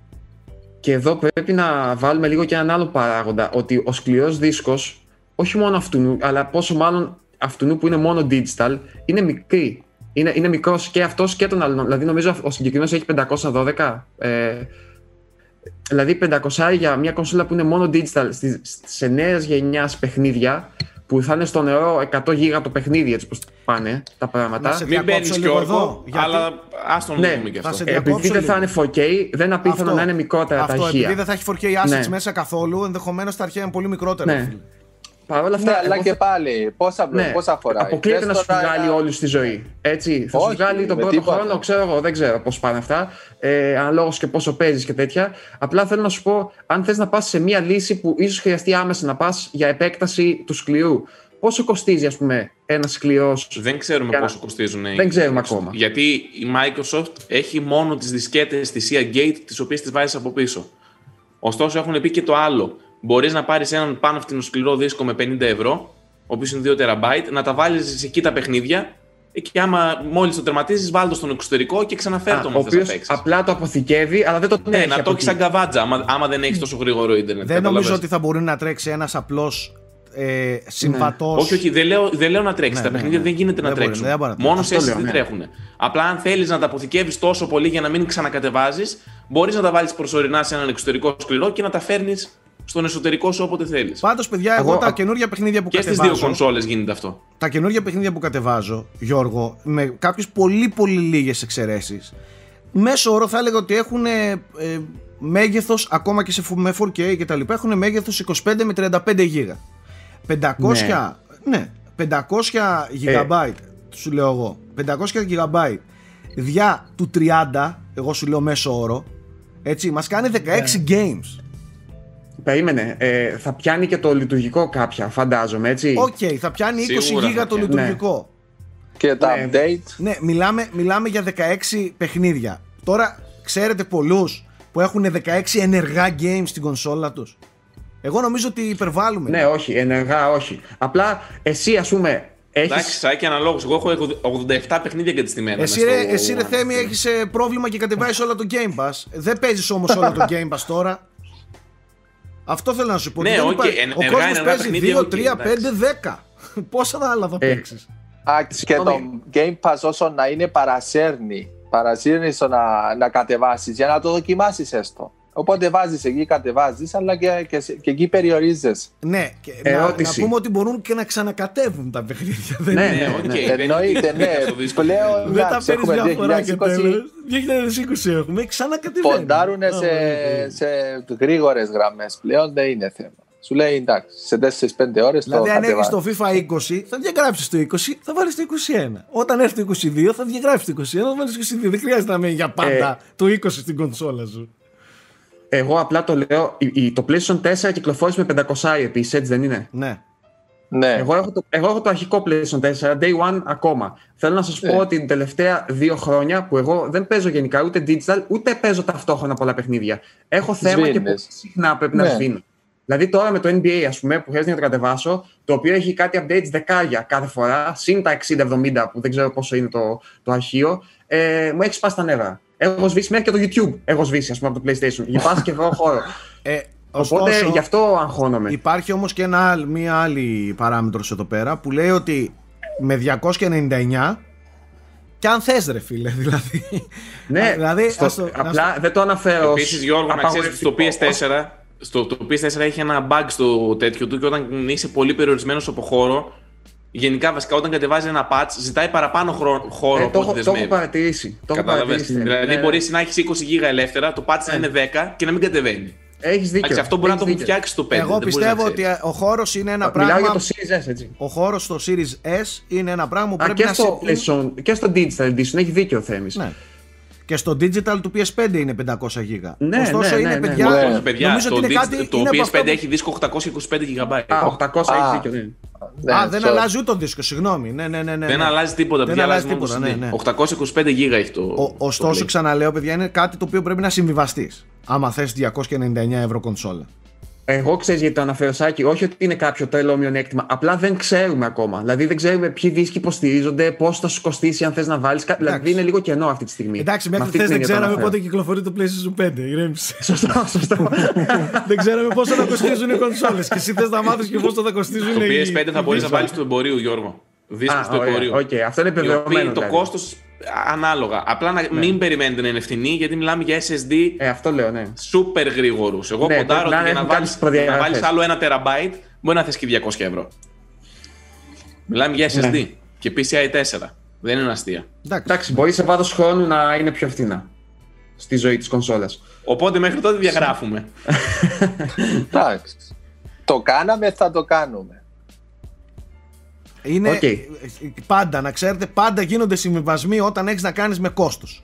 Και εδώ πρέπει να βάλουμε λίγο και έναν άλλο παράγοντα. Ότι ο σκληρός δίσκος, όχι μόνο αυτού, αλλά πόσο μάλλον αυτού που είναι μόνο digital, είναι μικρή. Είναι, είναι μικρός και αυτός και τον άλλον. Δηλαδή, νομίζω ο συγκεκριμένος έχει 512. Ε, δηλαδή, 500 για μια κονσόλα που είναι μόνο digital σε νέα γενιάς παιχνίδια που θα είναι στο νερό 100 γίγα το παιχνίδι, έτσι πως πάνε τα πράγματα. Να σε Μην παίρνει και εγώ, γιατί... αλλά ας τον ναι, δούμε και αυτό. Επειδή δεν θα είναι 4K, δεν είναι απίθανο να είναι μικρότερα αυτό, τα ηχεία. Επειδή δεν θα έχει 4K assets ναι. μέσα καθόλου, ενδεχομένως τα αρχαία είναι πολύ μικρότερα. Ναι. Παρ' όλα αυτά. Ναι, αλλά και πάλι, πόσα, ναι, πόσα φορά. Αποκλείεται να σου βγάλει όλη στη ζωή. Έτσι. Θα σου βγάλει τον πρώτο χρόνο, ξέρω εγώ, δεν ξέρω πώς πάνε αυτά. Ε, Αναλόγω και πόσο παίζεις και τέτοια. Απλά θέλω να σου πω, αν θες να πας σε μία λύση που ίσως χρειαστεί άμεσα να πας για επέκταση του σκληρού. Πόσο κοστίζει, ας πούμε, ένας σκληρός. Δεν ξέρουμε πόσο κοστίζουν. Δεν ξέρουμε ακόμα. Γιατί η Microsoft έχει μόνο τις δισκέτες της Seagate, τις οποίες τις βάζεις από πίσω. Ωστόσο, έχουν πει και το άλλο μπορείς να πάρεις έναν πάνω φτηνό σκληρό δίσκο με 50 ευρώ, ο οποίος είναι 2 TB, να τα βάλεις εκεί τα παιχνίδια και άμα μόλις το τερματίζεις, βάλει το στον εξωτερικό και ξαναφέρει το Ο οποίος απλά το αποθηκεύει, αλλά δεν το τρέχει. Ναι, να το έχεις σαν καβάτζα, άμα, άμα δεν έχεις τόσο γρήγορο Ιντερνετ. Δεν νομίζω ότι θα μπορεί να τρέξει ένας απλός ε, συμβατός. Όχι, όχι, δεν λέω, δεν λέω να τρέξει. Ναι, τα ναι, παιχνίδια ναι. δεν γίνεται Δεν να μπορεί, τρέξουν. δεν μπορεί να Μόνο Αυτό σε λέω, δεν ναι. τρέχουν. Απλά αν θέλεις να τα αποθηκεύεις τόσο πολύ για να μην ξανακατεβάζεις, μπορείς να τα βάλεις προσωρινά σε έναν εξωτερικό σκληρό και να τα φέρνεις στον εσωτερικό σου όποτε θέλεις. Πάντως, παιδιά, εγώ, Εγώ- τα καινούργια παιχνίδια που Και στις κατεβάζω. δύο κονσόλες γίνεται αυτό. τα καινούργια παιχνίδια που κατεβάζω, Γιώργο, με κάποιες πολύ πολύ λίγες εξαιρέσεις, μέσω όρο θα έλεγα ότι έχουν ε, ε, μέγεθος ακόμα και σε, φου- με 4K και τα λοιπά, έχουν μέγεθος 25 με 35 γίγα. 500, ναι, 500 GB, σου λέω εγώ. 500 GB διά του 30, εγώ σου λέω μέσο όρο, έτσι, μας κάνει 16 games. Περίμενε, ε, θα πιάνει και το λειτουργικό κάποια, φαντάζομαι, έτσι; Οκ, θα πιάνει 20 Σίγουρα γίγα θα το πιάνει. λειτουργικό. Και τα Ναι. update. Ναι, μιλάμε, μιλάμε για 16 παιχνίδια. Τώρα, ξέρετε πολλούς που έχουν 16 ενεργά games στην κονσόλα τους. Εγώ νομίζω ότι υπερβάλλουμε. Ναι, όχι, ενεργά όχι. Απλά εσύ, ας πούμε, Εντάξει, έχει. Σάκη, αναλόγως. Εγώ έχω 87 παιχνίδια εγκατεστημένα. Εσύ, μες ρε, στο- εσύ ρε Θέμη έχεις ε, πρόβλημα και κατεβάζεις όλα το Game Pass. Δεν παίζεις όμως όλο το <laughs> Game Pass τώρα. Αυτό θέλω να σου πω. Ναι, ότι δεν οκ, υπάρχει- εν- Ο ενεργά, κόσμος ενεργά παίζει παιχνίδια, 2, οκ, 3, εντάξει. 5, 10. <laughs> Πόσα άλλα θα Ε, παίξεις; Α, και το Συγγνώμη. Game Pass όσο να είναι παρασέρνει. Παρασύρνει στο να, να κατεβάσεις για να το δοκιμάσεις έστω. Οπότε βάζεις εκεί, κατεβάζεις, αλλά και, και, και εκεί περιορίζεσαι. Ναι, και να, να Ερώτηση. πούμε ότι μπορούν και να ξανακατέβουν τα παιχνίδια. Δεν Ναι, είναι- Ναι, ναι, οκ. ναι. δεν Εννοείται, είναι ναι. το δύσκολο. Πλέον Δεν τα εντάξει, παίρνεις έχουμε μια φορά και 2020, τέλος. 2020 έχουμε, ξανακατεβαίνει. ποντάρουν Α, σε, ναι. σε γρήγορες γραμμές. Πλέον δεν είναι θέμα. Σου λέει εντάξει, σε 4-5 ώρες το Δηλαδή, αν έχεις κατεβάζεις. το FIFA 20, θα διαγράψεις το 20, θα βάλεις το 21. Όταν έρθει το 22, θα διαγράψεις το 21, θα βάλεις το 22. Δεν χρειάζεται να μένει για πάντα το 20 στην κονσόλα σου. Εγώ απλά το λέω. η- η- Το PlayStation 4 κυκλοφόρησε με 500 επίσης, έτσι δεν είναι; Ναι. Ναι. Εγώ έχω, το, εγώ έχω το αρχικό PlayStation 4, Day One ακόμα. Θέλω να σας Ναι. πω ότι την τελευταία δύο χρόνια που εγώ δεν παίζω γενικά ούτε digital, ούτε παίζω ταυτόχρονα πολλά παιχνίδια. Έχω θέμα και Σβήνεις. πολύ συχνά πρέπει να Ναι. σβήνω. Δηλαδή τώρα με το NBA, ας πούμε, που χρειάζεται να το κατεβάσω, το οποίο έχει κάτι updates δεκάρια κάθε φορά, συν τα 60-70 που δεν ξέρω πόσο είναι το, το αρχείο, ε, μου έχει σπάσει τα νεύρα. Έχω σβήσει μέχρι και το YouTube. Έχω σβήσει, ας πούμε, από το PlayStation. Για πα και βρω χώρο. Ε, Οπότε ωστόσο, γι' αυτό αγχώνομαι. υπάρχει όμως και ένα, άλλ- μία άλλη παράμετρος εδώ πέρα που λέει ότι με 299 και αν θες ρε φίλε <laughs> δηλαδή. Ναι, δηλαδή, στο- ας το- να απλά δεν το αναφέρω. ως Επίσης, Γιώργο, να ξέρεις ότι στο απαγορευτικό. PS4, στο, το PS4 έχει ένα bug στο τέτοιο του και όταν είσαι πολύ περιορισμένος από χώρο, γενικά βασικά όταν κατεβάζει ένα patch, ζητάει παραπάνω χρό- χώρο Ε, από το, ό,τι έχω, το έχω δεσμεύει. παρατηρήσει. Το έχω Κατάλαβες; παρατηρήσει. Δηλαδή, Ναι. μπορεί να έχεις 20 γίγα ελεύθερα, το patch να είναι 10 και να μην κατεβαίνει. Έχεις δίκιο. Εντάξει, αυτό μπορεί να το Έχεις μου δίκιο. φτιάξει το 5. Εγώ δεν μπορείς πιστεύω να ότι ξέρεις. ε, ο χώρος είναι ένα Μιλάω πράγμα... για το Series S, έτσι. Ο χώρος στο Series S είναι ένα πράγμα που Α, πρέπει και να στο, σε- PlayStation, και στο Digital Edition έχει δίκιο ο Θέμης. Ναι. Και στο digital του PS5 είναι 500 γίγα. Ναι, Ωστόσο ναι, είναι ναι, ναι. παιδιά. Ναι. Όχι, παιδιά, νομίζω το, ότι είναι digi- κάτι. το είναι από PS5 αυτά που- έχει δίσκο 825 GB. Α, 800 Α. έχεις δίκιο, ναι. Ναι, Α, δεν sorry. αλλάζει ούτε το δίσκο, συγγνώμη. Ναι, ναι, ναι, ναι, Δεν ναι. αλλάζει τίποτα, Δεν παιδιά, αλλάζει αλλάζει μόνος το τίποτα, ναι, CD. ναι. 825 GB έχει το. Ο, ωστόσο, το Play. ξαναλέω, παιδιά, είναι κάτι το οποίο πρέπει να συμβιβαστείς. Άμα θες 299 ευρώ κονσόλα. Εγώ ξέρεις γιατί το αναφέρω, Σάκη. Όχι ότι είναι κάποιο τρελό μειονέκτημα. Απλά δεν ξέρουμε ακόμα. Δηλαδή δεν ξέρουμε ποιοι δίσκοι υποστηρίζονται, πώς θα σου κοστίσει αν θες να βάλεις. Δηλαδή είναι λίγο κενό αυτή τη στιγμή. Εντάξει, Με μέχρι αυτή χθε την δεν έννοια το ξέραμε αναφέρω. πότε κυκλοφορεί το PlayStation 5. Ηρέμησε. <laughs> Σωστό, σωστό. <laughs> δεν ξέραμε πόσο θα κοστίζουν οι κονσόλες. Και εσύ θες να μάθεις και πόσο θα κοστίζουν Το οι. PS5 θα μπορείς να οι βάλεις του εμπορίου, Γιώργο. Δίσκο Α, του ωραία, εμπορίου. οκ, αυτό είναι Οι οποίοι επιβεβαιωμένο. Το δηλαδή. κόστος ανάλογα. Απλά να μην περιμένετε να είναι φθηνή, γιατί μιλάμε για SSD Ε, αυτό λέω, ναι. super γρήγορους. Εγώ Ναι, ποντάρω πρέπει να ότι για να έχουν βάλει κάποιες προδιαγραφές. βάλεις άλλο ένα τεραμπάιτ μπορεί να θες και 200 ευρώ. Μιλάμε για SSD Ναι. και PCI 4. Δεν είναι αστεία. Εντάξει. Εντάξει, μπορεί σε βάθος χρόνου να είναι πιο φθηνά στη ζωή της κονσόλας. Οπότε μέχρι τότε διαγράφουμε. <laughs> Εντάξει. Το κάναμε, θα το κάνουμε. Είναι Οκ. πάντα, να ξέρετε, πάντα γίνονται συμβιβασμοί όταν έχεις να κάνεις με κόστος.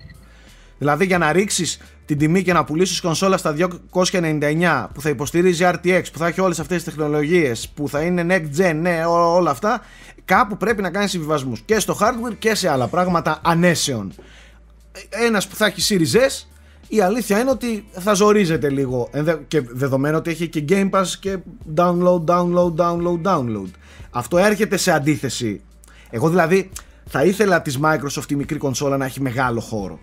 Δηλαδή για να ρίξεις την τιμή και να πουλήσεις κονσόλα στα 299 που θα υποστηρίζει RTX, που θα έχει όλες αυτές τις τεχνολογίες, που θα είναι next gen, ναι, ό- όλα αυτά, κάπου πρέπει να κάνεις συμβιβασμούς και στο hardware και σε άλλα πράγματα ανέσεων. Ένας που θα έχει Series S, η αλήθεια είναι ότι θα ζορίζεται λίγο. Ενδε- Και δεδομένου ότι έχει και Game Pass και download, download, download, download. Αυτό έρχεται σε αντίθεση. Εγώ δηλαδή θα ήθελα της Microsoft η μικρή κονσόλα να έχει μεγάλο χώρο.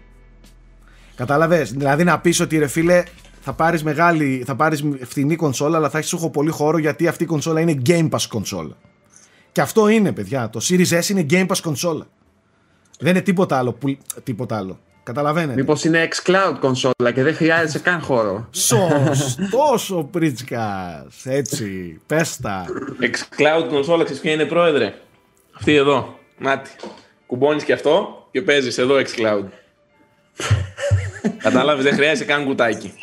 Κατάλαβες, δηλαδή να πεις ότι ρε φίλε θα πάρεις μεγάλη, θα πάρεις φθηνή κονσόλα αλλά θα έχεις έχω πολύ χώρο γιατί αυτή η κονσόλα είναι Game Pass κονσόλα. Και αυτό είναι παιδιά, το Series S είναι Game Pass κονσόλα. Δεν είναι τίποτα άλλο. Που, τίποτα άλλο. Καταλαβαίνετε. Μήπως είναι xCloud κονσόλα και δεν χρειάζεται καν χώρο. Σωστό <laughs> ο Πρίτσκας. Έτσι. Πέστα. xCloud κονσόλα, ξέρεις ποια είναι πρόεδρε; Αυτή εδώ. Μάτι. Κουμπώνεις και αυτό και παίζεις εδώ xCloud. Κατάλαβες, δεν χρειάζεται καν κουτάκι.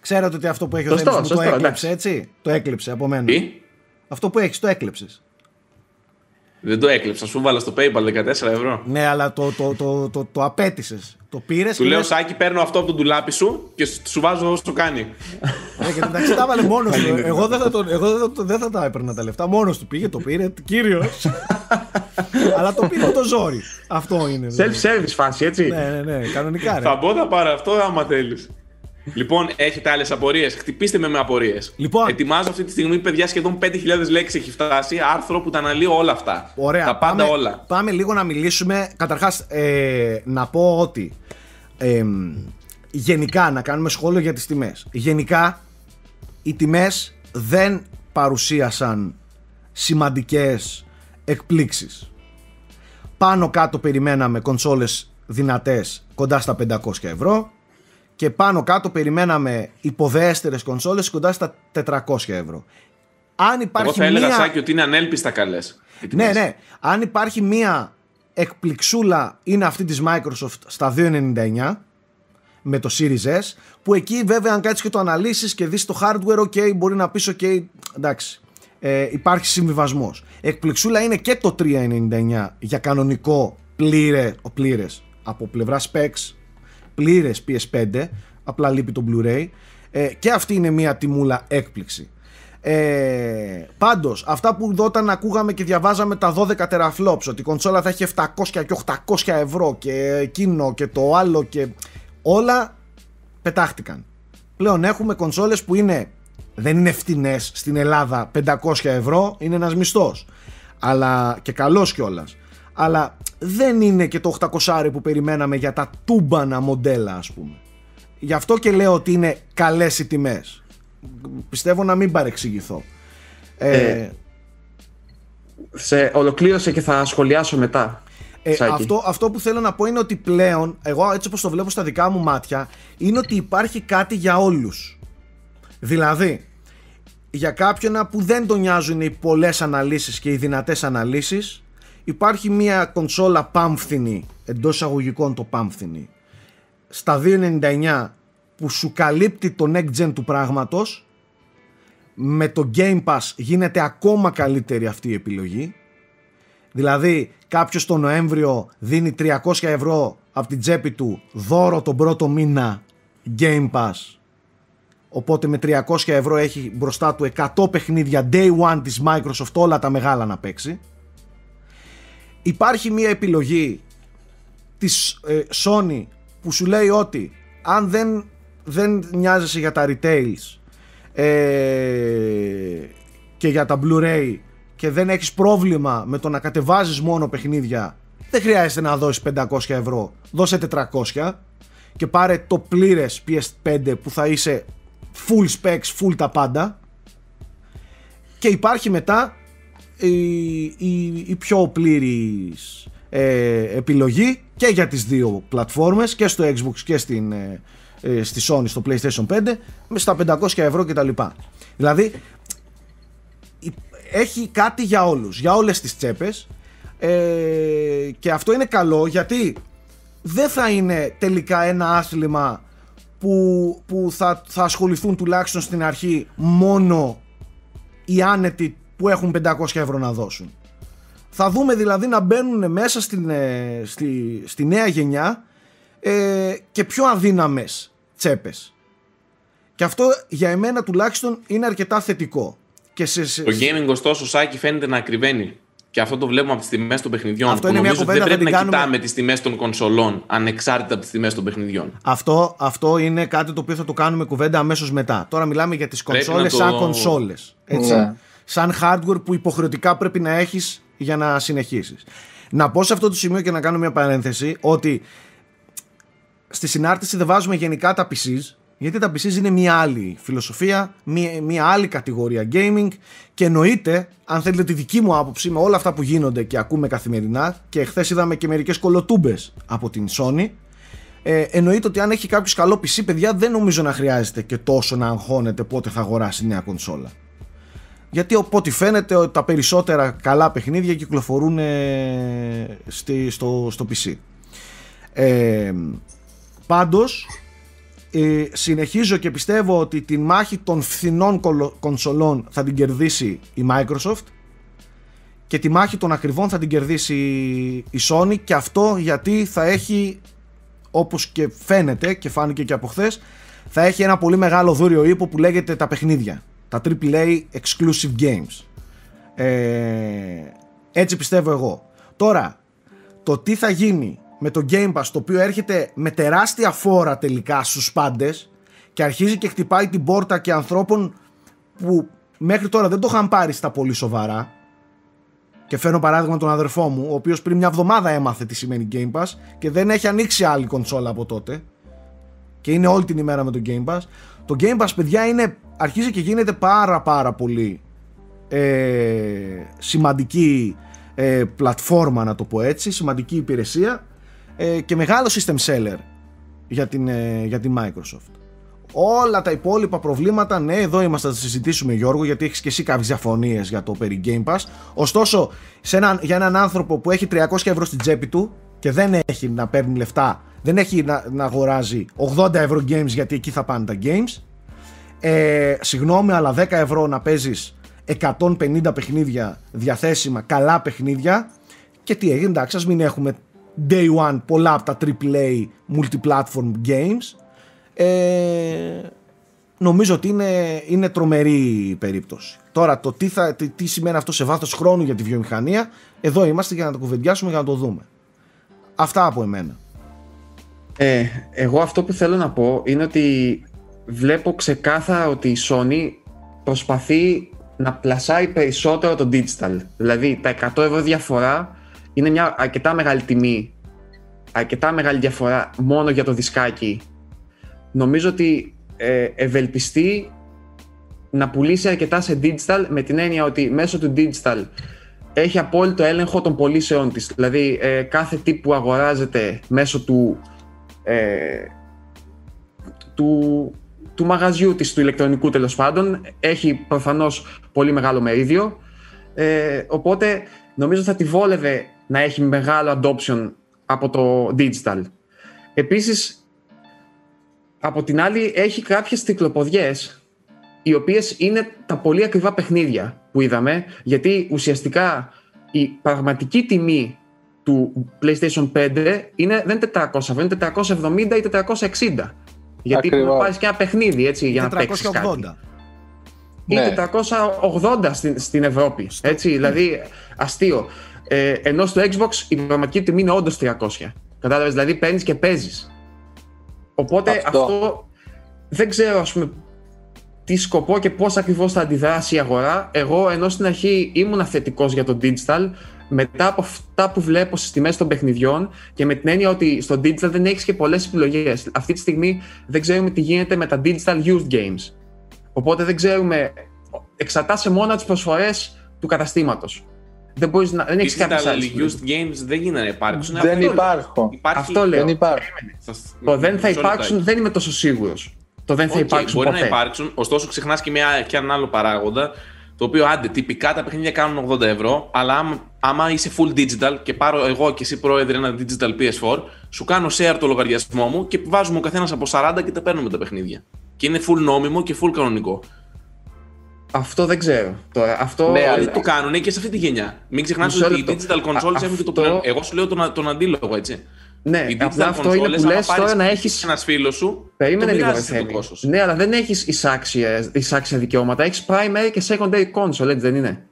Ξέρετε ότι αυτό που έχει ο Θέμης μου το έκλεψε, έτσι; Το έκλεψε από μένα. Τι; Αυτό που έχεις το έκλεψε. Δεν το έκλεψα, σου βάλα στο PayPal 14 ευρώ. Ναι, αλλά το, το, το, το, το απέτησες. Το πήρες. Του λέω, λες... Σάκη, παίρνω αυτό από τον τουλάπι σου και σου βάζω όσο το κάνει. Ε, και εντάξει, τα βάλε μόνος του. εγώ δεν θα, το, εγώ δεν, θα, δεν θα τα έπαιρνα τα λεφτά. Μόνος του πήγε, το πήρε. Κύριος. <laughs> αλλά το πήρε το ζόρι. Αυτό είναι. Self-service φάση, έτσι. ναι, ναι, ναι, κανονικά. Ρε. θα μπω, θα πάρω αυτό άμα θέλεις. Λοιπόν, έχετε άλλες απορίες. Χτυπήστε με με απορίες. Λοιπόν. Ετοιμάζω αυτή τη στιγμή, παιδιά, σχεδόν 5.000 λέξεις έχει φτάσει. Άρθρο που τα αναλύω όλα αυτά. Ωραία. Τα πάντα πάμε, όλα. Πάμε λίγο να μιλήσουμε. Καταρχάς, ε, να πω ότι. Ε, γενικά, να κάνουμε σχόλιο για τις τιμές. Γενικά, οι τιμές δεν παρουσίασαν σημαντικές εκπλήξεις. Πάνω κάτω περιμέναμε κονσόλες δυνατές κοντά στα 500 ευρώ και πάνω κάτω περιμέναμε υποδέστερες κονσόλες κοντά στα 400 ευρώ. Αν υπάρχει Εγώ θα έλεγα μία... Σάκη ότι είναι ανέλπιστα καλές. οι Ναι, τιμές. ναι. Αν υπάρχει μία εκπληξούλα είναι αυτή της Microsoft στα 2.99 με το Series S που εκεί βέβαια αν κάτσεις και το αναλύσεις και δεις το hardware ok μπορεί να πεις ok εντάξει ε, υπάρχει συμβιβασμός. Εκπληξούλα είναι και το 3.99 για κανονικό πλήρε, ο πλήρες από πλευράς specs πλήρες PS5 απλά λείπει το Blu-ray ε, και αυτή είναι μια τιμούλα έκπληξη. Ε, πάντως αυτά που όταν ακούγαμε και διαβάζαμε τα 12 teraflops ότι η κονσόλα θα έχει 700 και 800 ευρώ και εκείνο και το άλλο και όλα πετάχτηκαν πλέον έχουμε κονσόλες που είναι δεν είναι φτηνές στην Ελλάδα 500 ευρώ είναι ένας μισθός αλλά και καλός κιόλας. αλλά δεν είναι και το 800 που περιμέναμε για τα τούμπανα μοντέλα ας πούμε γι' αυτό και λέω ότι είναι καλές οι τιμές πιστεύω να μην παρεξηγηθώ. Ε, Ε, σε ολοκλήρωσε και θα σχολιάσω μετά. ε, Σάκη. αυτό, αυτό που θέλω να πω είναι ότι πλέον, εγώ έτσι όπως το βλέπω στα δικά μου μάτια, είναι ότι υπάρχει κάτι για όλους. Δηλαδή, για κάποιον που δεν τον νοιάζουν οι πολλές αναλύσεις και οι δυνατές αναλύσεις, υπάρχει μια κονσόλα πάμφθινη, εντός εισαγωγικών το πάμφθινη, στα 2.99 που σου καλύπτει το next gen του πράγματος. Με το Game Pass γίνεται ακόμα καλύτερη αυτή η επιλογή. Δηλαδή κάποιος το Νοέμβριο δίνει 300 ευρώ από την τσέπη του δώρο τον πρώτο μήνα Game Pass. Οπότε με 300 ευρώ έχει μπροστά του 100 παιχνίδια day one της Microsoft όλα τα μεγάλα να παίξει υπάρχει μια επιλογή της ε, Sony που σου λέει ότι αν δεν, δεν νοιάζεσαι για τα retails ε, και για τα Blu-ray και δεν έχεις πρόβλημα με το να κατεβάζεις μόνο παιχνίδια δεν χρειάζεται να δώσεις 500 ευρώ. Δώσε 400 και πάρε το πλήρες PS5 που θα είσαι full specs, full τα πάντα. Και υπάρχει μετά η, η, η πιο πλήρης ε, επιλογή και για τις δύο πλατφόρμες και στο Xbox και στην, ε, ε, στη Sony στο PlayStation 5 με στα 500 ευρώ κτλ. Δηλαδή η- έχει κάτι για όλους, για όλες τις τσέπες ε, και αυτό είναι καλό γιατί δεν θα είναι τελικά ένα άθλημα που, που θα, θα ασχοληθούν τουλάχιστον στην αρχή μόνο οι άνετοι που έχουν 500 ευρώ να δώσουν. Θα δούμε δηλαδή να μπαίνουν μέσα στην, ε, στη, στη νέα γενιά ε, και πιο αδύναμες τσέπες. Και αυτό για εμένα τουλάχιστον είναι αρκετά θετικό. Και σε, σε- Το gaming ωστόσο, Σάκη, φαίνεται να ακριβένει. Και αυτό το βλέπουμε από τις τιμές των παιχνιδιών. Αυτό που είναι μια νομίζω ότι κουβέντα, δεν θα πρέπει να την κάνουμε. κοιτάμε τις τιμές των κονσολών ανεξάρτητα από τις τιμές των παιχνιδιών. Αυτό, αυτό είναι κάτι το οποίο θα το κάνουμε κουβέντα αμέσως μετά. Τώρα μιλάμε για τις Πρέπει κονσόλες να το- σαν κονσόλες. Έτσι. Ναι. Σαν hardware που υποχρεωτικά πρέπει να έχεις για να συνεχίσεις. Να πω σε αυτό το σημείο και να κάνω μια παρένθεση ότι στη συνάρτηση δεν βάζουμε γενικά τα PCs Γιατί τα PCs είναι μια άλλη φιλοσοφία, μια, μια άλλη κατηγορία gaming και εννοείται, αν θέλετε τη δική μου άποψη με όλα αυτά που γίνονται και ακούμε καθημερινά και χθε είδαμε και μερικές κολοτούμπες από την Sony ε, εννοείται ότι αν έχει κάποιος καλό PC παιδιά δεν νομίζω να χρειάζεται και τόσο να αγχώνεται πότε θα αγοράσει νέα κονσόλα γιατί οπότε φαίνεται ότι τα περισσότερα καλά παιχνίδια κυκλοφορούν ε, στη, στο, στο PC ε, πάντως ε, συνεχίζω και πιστεύω ότι τη μάχη των φθηνών κονσολών θα την κερδίσει η Microsoft και τη μάχη των ακριβών θα την κερδίσει η Sony και αυτό γιατί θα έχει όπως και φαίνεται και φάνηκε και από χθες, θα έχει ένα πολύ μεγάλο δούριο ύπο που λέγεται τα παιχνίδια τα AAA exclusive games. Ε, έτσι πιστεύω εγώ. Τώρα το τι θα γίνει με το Game Pass το οποίο έρχεται με τεράστια φόρα τελικά στους πάντες και αρχίζει και χτυπάει την πόρτα και ανθρώπων που μέχρι τώρα δεν το είχαν πάρει στα πολύ σοβαρά. Και φέρνω παράδειγμα τον αδερφό μου ο οποίος πριν μια εβδομάδα έμαθε τι σημαίνει Game Pass και δεν έχει ανοίξει άλλη κονσόλα από τότε. Και είναι όλη την ημέρα με το Game Pass. Το Game Pass παιδιά είναι, αρχίζει και γίνεται πάρα πάρα πολύ ε, σημαντική ε, πλατφόρμα να το πω έτσι σημαντική υπηρεσία ε, και μεγάλο system seller για την, ε, για την Microsoft. Όλα τα υπόλοιπα προβλήματα, ναι, εδώ είμαστε να συζητήσουμε Γιώργο, γιατί έχεις και εσύ κάποιες διαφωνίες για το περί Game Pass. Ωστόσο, σε έναν, για έναν άνθρωπο που έχει 300 ευρώ στην τσέπη του και δεν έχει να παίρνει λεφτά, δεν έχει να, να αγοράζει 80 ευρώ games γιατί εκεί θα πάνε τα games. Ε, συγγνώμη, αλλά 10 ευρώ να παίζεις 150 παιχνίδια διαθέσιμα, καλά παιχνίδια. Και τι έγινε, εντάξει, ας μην έχουμε day one πολλά από τα AAA multi-platform games ε, νομίζω ότι είναι, είναι τρομερή περίπτωση. Τώρα το τι, θα, τι, τι σημαίνει αυτό σε βάθος χρόνου για τη βιομηχανία εδώ είμαστε για να το κουβεντιάσουμε για να το δούμε. Αυτά από εμένα. Ε, εγώ αυτό που θέλω να πω είναι ότι βλέπω ξεκάθαρα ότι η Sony προσπαθεί να πλασάει περισσότερο το digital. Δηλαδή τα 100 ευρώ διαφορά είναι μια αρκετά μεγάλη τιμή, αρκετά μεγάλη διαφορά μόνο για το δισκάκι. Νομίζω ότι ε, ευελπιστεί να πουλήσει αρκετά σε digital με την έννοια ότι μέσω του digital έχει απόλυτο έλεγχο των πωλήσεών της. Δηλαδή ε, κάθε τύπο που αγοράζεται μέσω του, ε, του, του μαγαζιού της, του ηλεκτρονικού τέλος πάντων, έχει προφανώς πολύ μεγάλο μερίδιο. Ε, οπότε νομίζω θα τη βόλευε να έχει μεγάλο adoption από το digital. Επίσης, από την άλλη έχει κάποιες τυκλοποδιές οι οποίες είναι τα πολύ ακριβά παιχνίδια που είδαμε γιατί ουσιαστικά η πραγματική τιμή του PlayStation 5 είναι, δεν είναι 400 είναι 470 ή 460. Γιατί πρέπει να πάρεις και ένα παιχνίδι έτσι, για να παίξεις κάτι. Ή 480 ναι. στην, στην Ευρώπη. Έτσι, δηλαδή αστείο. Ε, ενώ στο Xbox η πραγματική τιμή είναι όντως 300. Κατάλαβες, δηλαδή παίρνεις και παίζεις. Οπότε αυτό. δεν ξέρω, ας πούμε, τι σκοπό και πώς ακριβώς θα αντιδράσει η αγορά. Εγώ ενώ στην αρχή ήμουν θετικός για το digital, μετά από αυτά που βλέπω στις τιμές των παιχνιδιών και με την έννοια ότι στο digital δεν έχεις και πολλές επιλογές. Αυτή τη στιγμή δεν ξέρουμε τι γίνεται με τα digital youth games. Οπότε δεν ξέρουμε. Εξαρτάσαι μόνο τις προσφορές του καταστήματος. Δεν μπορείς να. Δεν έχεις κάποια used games δεν γίνεται να υπάρξουν. Δεν υπάρχουν. Υπάρχει... Αυτό λέω. Δεν υπάρχουν. Το δεν θα υπάρξουν δεν είμαι τόσο σίγουρος. Το δεν θα okay, υπάρξουν. Μπορεί ποτέ. να υπάρξουν, ωστόσο ξεχνάς και, μια, και έναν άλλο παράγοντα. Το οποίο άντε, τυπικά τα παιχνίδια κάνουν 80 ευρώ, αλλά άμα, άμα είσαι full digital και πάρω εγώ και εσύ πρόεδρε ένα digital PS4, σου κάνω share το λογαριασμό μου και βάζουμε ο καθένας από 40 και τα παίρνουμε τα παιχνίδια. Και είναι full νόμιμο και full κανονικό. Αυτό δεν ξέρω. Τώρα, αυτό... Ναι, αλλά το κάνουν και σε αυτή τη γενιά. Μην ξεχνά ότι οι digital consoles έχουν και το αυτό... Εγώ σου λέω τον, τον αντίλογο, έτσι. Ναι, οι digital αυτό consoles, είναι που λες τώρα να έχει. Ένας φίλος σου. Περίμενε λίγο, Ναι, αλλά δεν έχεις εισάξια, εισάξια δικαιώματα. Έχεις primary και secondary console, έτσι δεν είναι;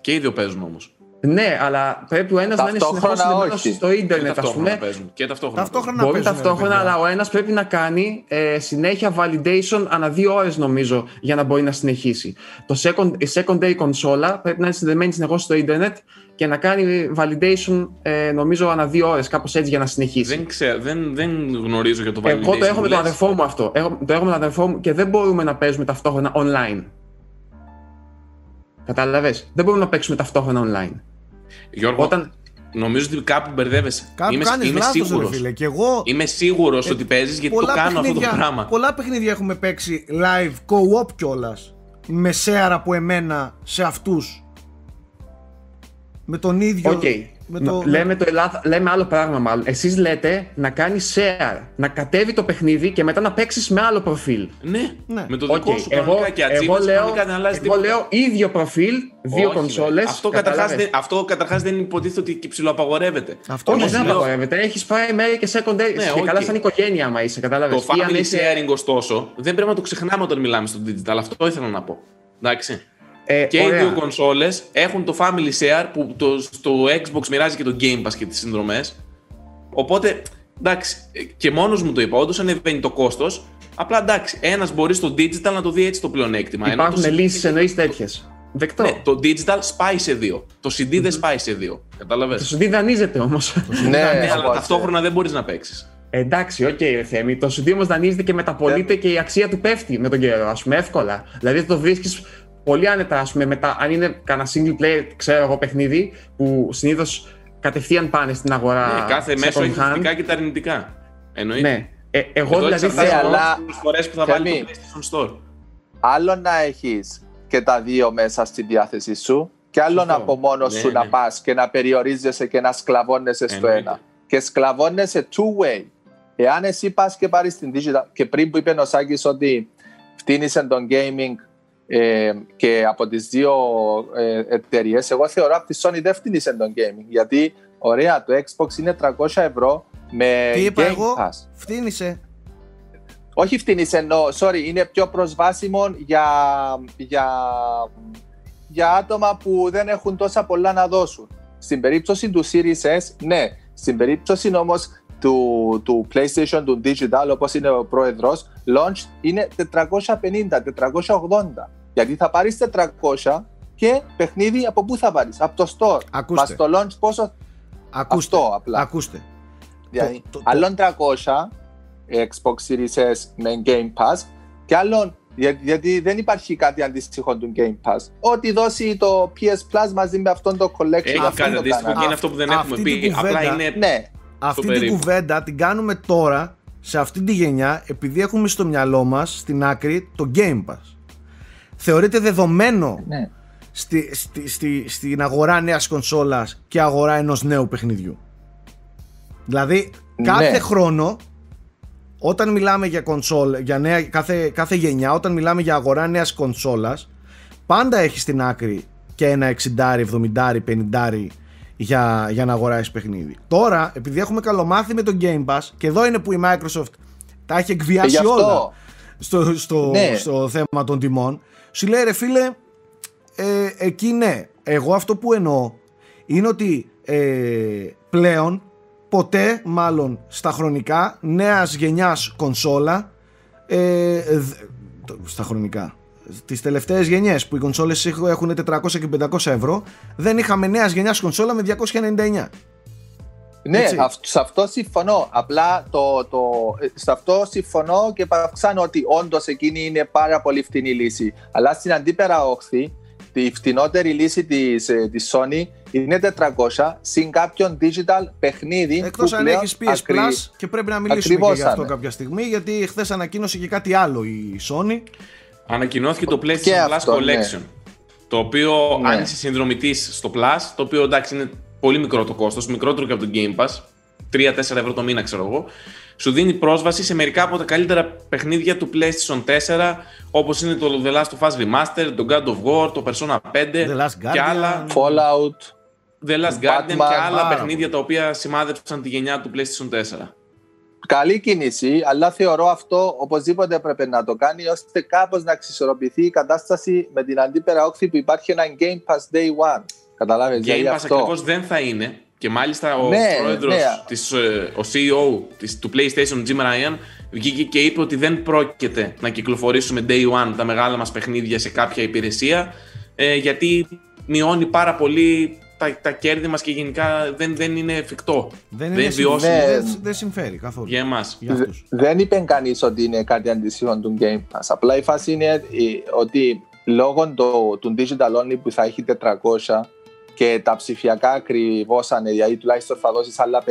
Και οι δύο παίζουν όμως. Ναι, αλλά πρέπει ο ένας να είναι συνεχώς Ταυτόχρονα συνδεμένο όχι. στο Και ίντερνετ, ας ταυτόχρονα πούμε. παίζουν. Και ταυτόχρονα. Ταυτόχρονα Μπορεί παίζουν, ρε ταυτόχρονα, παιδιά. αλλά ο ένας πρέπει να κάνει ε, συνέχεια validation ανά δύο ώρες, νομίζω, για να μπορεί να συνεχίσει. Το second, η secondary κονσόλα πρέπει να είναι συνδεμένη συνεχώς στο ίντερνετ και να κάνει validation, ε, νομίζω, ανά δύο ώρες, κάπως έτσι για να συνεχίσει. Δεν, ξέρω, δεν, δεν γνωρίζω για το validation. Εγώ το έχω που με τον λες. αδερφό μου αυτό. Έχω, το έχω με τον αδερφό μου και δεν μπορούμε να παίζουμε ταυτόχρονα online. Κατάλαβες; Δεν μπορούμε να παίξουμε ταυτόχρονα online. Γιώργο, Όταν, νομίζω ότι κάπου μπερδεύεσαι. Κάπου είμαι κάνεις είμαι λάθος ρε σίγουρος. φίλε και εγώ Είμαι σίγουρος Ε, ότι παίζεις γιατί το πολλά κάνω αυτό το παιχνίδια- πράγμα. Πολλά παιχνίδια έχουμε παίξει live co-op κιόλας. Με share από εμένα σε αυτούς Με τον ίδιο Οκ. Με το, λέμε, το Ελλάδα, λέμε άλλο πράγμα μάλλον. Εσείς λέτε να κάνει share, να κατέβει το παιχνίδι και μετά να παίξεις με άλλο προφίλ. Ναι, Ναι. με το Οκ, δικό σου εγώ, κανονικά και εγώ, achievements λέω, κανονικά δεν αλλάζει εγώ τίποτα. λέω ίδιο προφίλ, δύο Όχι, κονσόλες. ρε. Αυτό καταρχάς, κατάλαβες. δεν, αυτό καταρχάς δεν υποτίθεται ότι και ψιλοαπαγορεύεται. Αυτό Όχι, όμως δεν λέω- απαγορεύεται. Έχεις primary και secondary. Ναι, και οκ. καλά, σαν οικογένεια, άμα είσαι, κατάλαβε. Το family sharing, ωστόσο, δεν πρέπει να το ξεχνάμε όταν μιλάμε στο digital. Αυτό ήθελα να πω. Εντάξει. Ε, Και οι ωραία. δύο κονσόλες έχουν το family share που το, στο Xbox μοιράζει και το Game Pass και τις συνδρομές. Οπότε, εντάξει, ε, και μόνος μου το είπα, όντως ανεβαίνει το κόστος. Απλά εντάξει, ένας μπορεί στο digital να το δει έτσι το πλεονέκτημα. ενώ Υπάρχουν το CD λύσεις εννοείς τέτοιες. Δεκτό. Ναι, το digital σπάει σε δύο. Το CD δεν σπάει σε δύο. Κατάλαβε. Το CD δανείζεται όμως. Ναι, Ναι, αλλά όπως, ταυτόχρονα δεν μπορείς να παίξεις. Εντάξει, OK, okay, Θέμη. Το CD όμως δανείζεται και μεταπωλείται και η αξία του πέφτει με τον καιρό, ας πούμε, εύκολα. Δηλαδή το βρίσκεις πολύ άνετα, ας πούμε, μετά. Αν είναι κανένα single player, ξέρω εγώ, παιχνίδι που συνήθως κατευθείαν πάνε στην αγορά. Ναι, κάθε second μέσο έχει τα hand. θετικά και τα αρνητικά. Εννοείται. Ναι. Ε, εγώ Εδώ δηλαδή εξαρτάται θέλω. Ναι, αλλά- από τις φορές που θα βάλει Θέμη. το PlayStation Store. Άλλο να έχεις και τα δύο μέσα στη διάθεσή σου, και άλλο Σωστό. από μόνος Ναι, σου ναι. να πας και να περιορίζεσαι και να σκλαβώνεσαι στο Εννοείται. ένα. Και σκλαβώνεσαι two-way. Εάν εσύ πας και πάρεις την digital, και πριν που είπε ο Σάκης ότι φτύνησε τον gaming ε, και από τις δύο ε, εταιρείες, εγώ θεωρώ από τη Sony δεν φτύνησε τον gaming. Γιατί ωραία, το Xbox είναι 300 ευρώ με Τι είπα Game εγώ, Pass. φτύνησε. Όχι φτύνεις εννοώ, sorry, είναι πιο προσβάσιμο για, για, για άτομα που δεν έχουν τόσα πολλά να δώσουν. Στην περίπτωση του Series S, ναι. Στην περίπτωση όμως του, του PlayStation, του Digital, όπως είναι ο πρόεδρος, launch είναι 450, 480. Γιατί θα πάρεις 400 και παιχνίδι από πού θα πάρεις, από το store. Ακούστε. Μας στο launch πόσο, Ακούστε. αυτό απλά. Ακούστε. Δηλαδή, το- το- άλλον 300 Xbox Series S με Game Pass και άλλον για- γιατί δεν υπάρχει κάτι αντίστοιχο του Game Pass. Ό,τι δώσει το PS Plus μαζί με αυτόν το collection. Έχει αυτό κάτι το αντίστοιχο κάνανε. και είναι αυτό που δεν Αυτή έχουμε την πει. Απλά κουβέντα- είναι. Ναι, Αυτή την περίπου. κουβέντα την κάνουμε τώρα σε αυτή τη γενιά επειδή έχουμε στο μυαλό μας στην άκρη το Game Pass. Θεωρείται δεδομένο ναι. στη, στη, στη, στην αγορά νέας κονσόλας και αγορά ενός νέου παιχνιδιού. Δηλαδή κάθε Ναι. χρόνο όταν μιλάμε για κονσόλ, για νέα, κάθε, κάθε γενιά, όταν μιλάμε για αγορά νέας κονσόλας πάντα έχει στην άκρη και ένα 60, 70, 50 για, για να αγοράσεις παιχνίδι. Τώρα, επειδή έχουμε καλομάθει με το Game Pass και εδώ είναι που η Microsoft τα έχει Ε, γι' εκβιάσει αυτό. όλα στο, στο, Ναι. στο θέμα των τιμών, σου λέει ρε φίλε, ε, εκεί ναι. Εγώ αυτό που εννοώ είναι ότι ε, πλέον ποτέ μάλλον στα χρονικά νέας γενιάς κονσόλα ε, δ- το- στα χρονικά τις τελευταίες γενιές που οι κονσόλες έχ- έχουν 400 και 500 ευρώ δεν είχαμε νέας γενιάς κονσόλα με 299 Ναι, Έτσι. αυ- σε αυτό συμφωνώ. Απλά το, το, ε, σε αυτό συμφωνώ και παραυξάνω ότι όντως εκείνη είναι πάρα πολύ φτηνή λύση. Αλλά στην αντίπερα όχθη, τη φτηνότερη λύση της, ε, της Sony είναι 400 συν κάποιον digital παιχνίδι. εκτός που αν πλέον έχεις PS ακρι- Plus και πρέπει να μιλήσουμε ακριβώς και γι' αυτό είναι. κάποια στιγμή γιατί χθες ανακοίνωσε και κάτι άλλο η Sony Ανακοινώθηκε το Και PlayStation Plus αυτό, ναι. Collection. Το οποίο, Ναι. αν είσαι συνδρομητής στο Plus, το οποίο εντάξει είναι πολύ μικρό το κόστος, μικρότερο και από το Game Pass, 3-4 ευρώ το μήνα, ξέρω εγώ, σου δίνει πρόσβαση σε μερικά από τα καλύτερα παιχνίδια του PlayStation 4, όπως είναι το The Last of Us Remastered, το God of War, το Persona 5 The Last και Guardian. άλλα. Fallout. The Last Guardian Batman, και άλλα πάρα παιχνίδια τα οποία σημάδεψαν τη γενιά του PlayStation 4. Καλή κίνηση, αλλά θεωρώ αυτό οπωσδήποτε πρέπει να το κάνει ώστε κάπως να εξισορροπηθεί η κατάσταση με την αντίπερα όχθη που υπάρχει ένα Game Pass Day One. Καταλάβες, Game δηλαδή Pass αυτό. ακριβώς δεν θα είναι και μάλιστα ο Ναι, πρόεδρος, ναι. της, ε, ο CEO της, του PlayStation, Jim Ryan, βγήκε και είπε ότι δεν πρόκειται να κυκλοφορήσουμε day one τα μεγάλα μας παιχνίδια σε κάποια υπηρεσία ε, γιατί μειώνει πάρα πολύ τα, τα κέρδη μας και γενικά δεν, δεν είναι εφικτό. Δεν, δεν είναι βιώσιμο συμφέρει, Ναι. δεν, δεν συμφέρει καθόλου για εμάς. για αυτούς. Δεν είπε κανείς ότι είναι κάτι αντίστοιχο του Game Pass. Απλά η φάση είναι ε, ότι λόγω το, του digital only που θα έχει 400 και τα ψηφιακά ακριβώ είναι, δηλαδή τουλάχιστον θα δώσεις άλλα 50,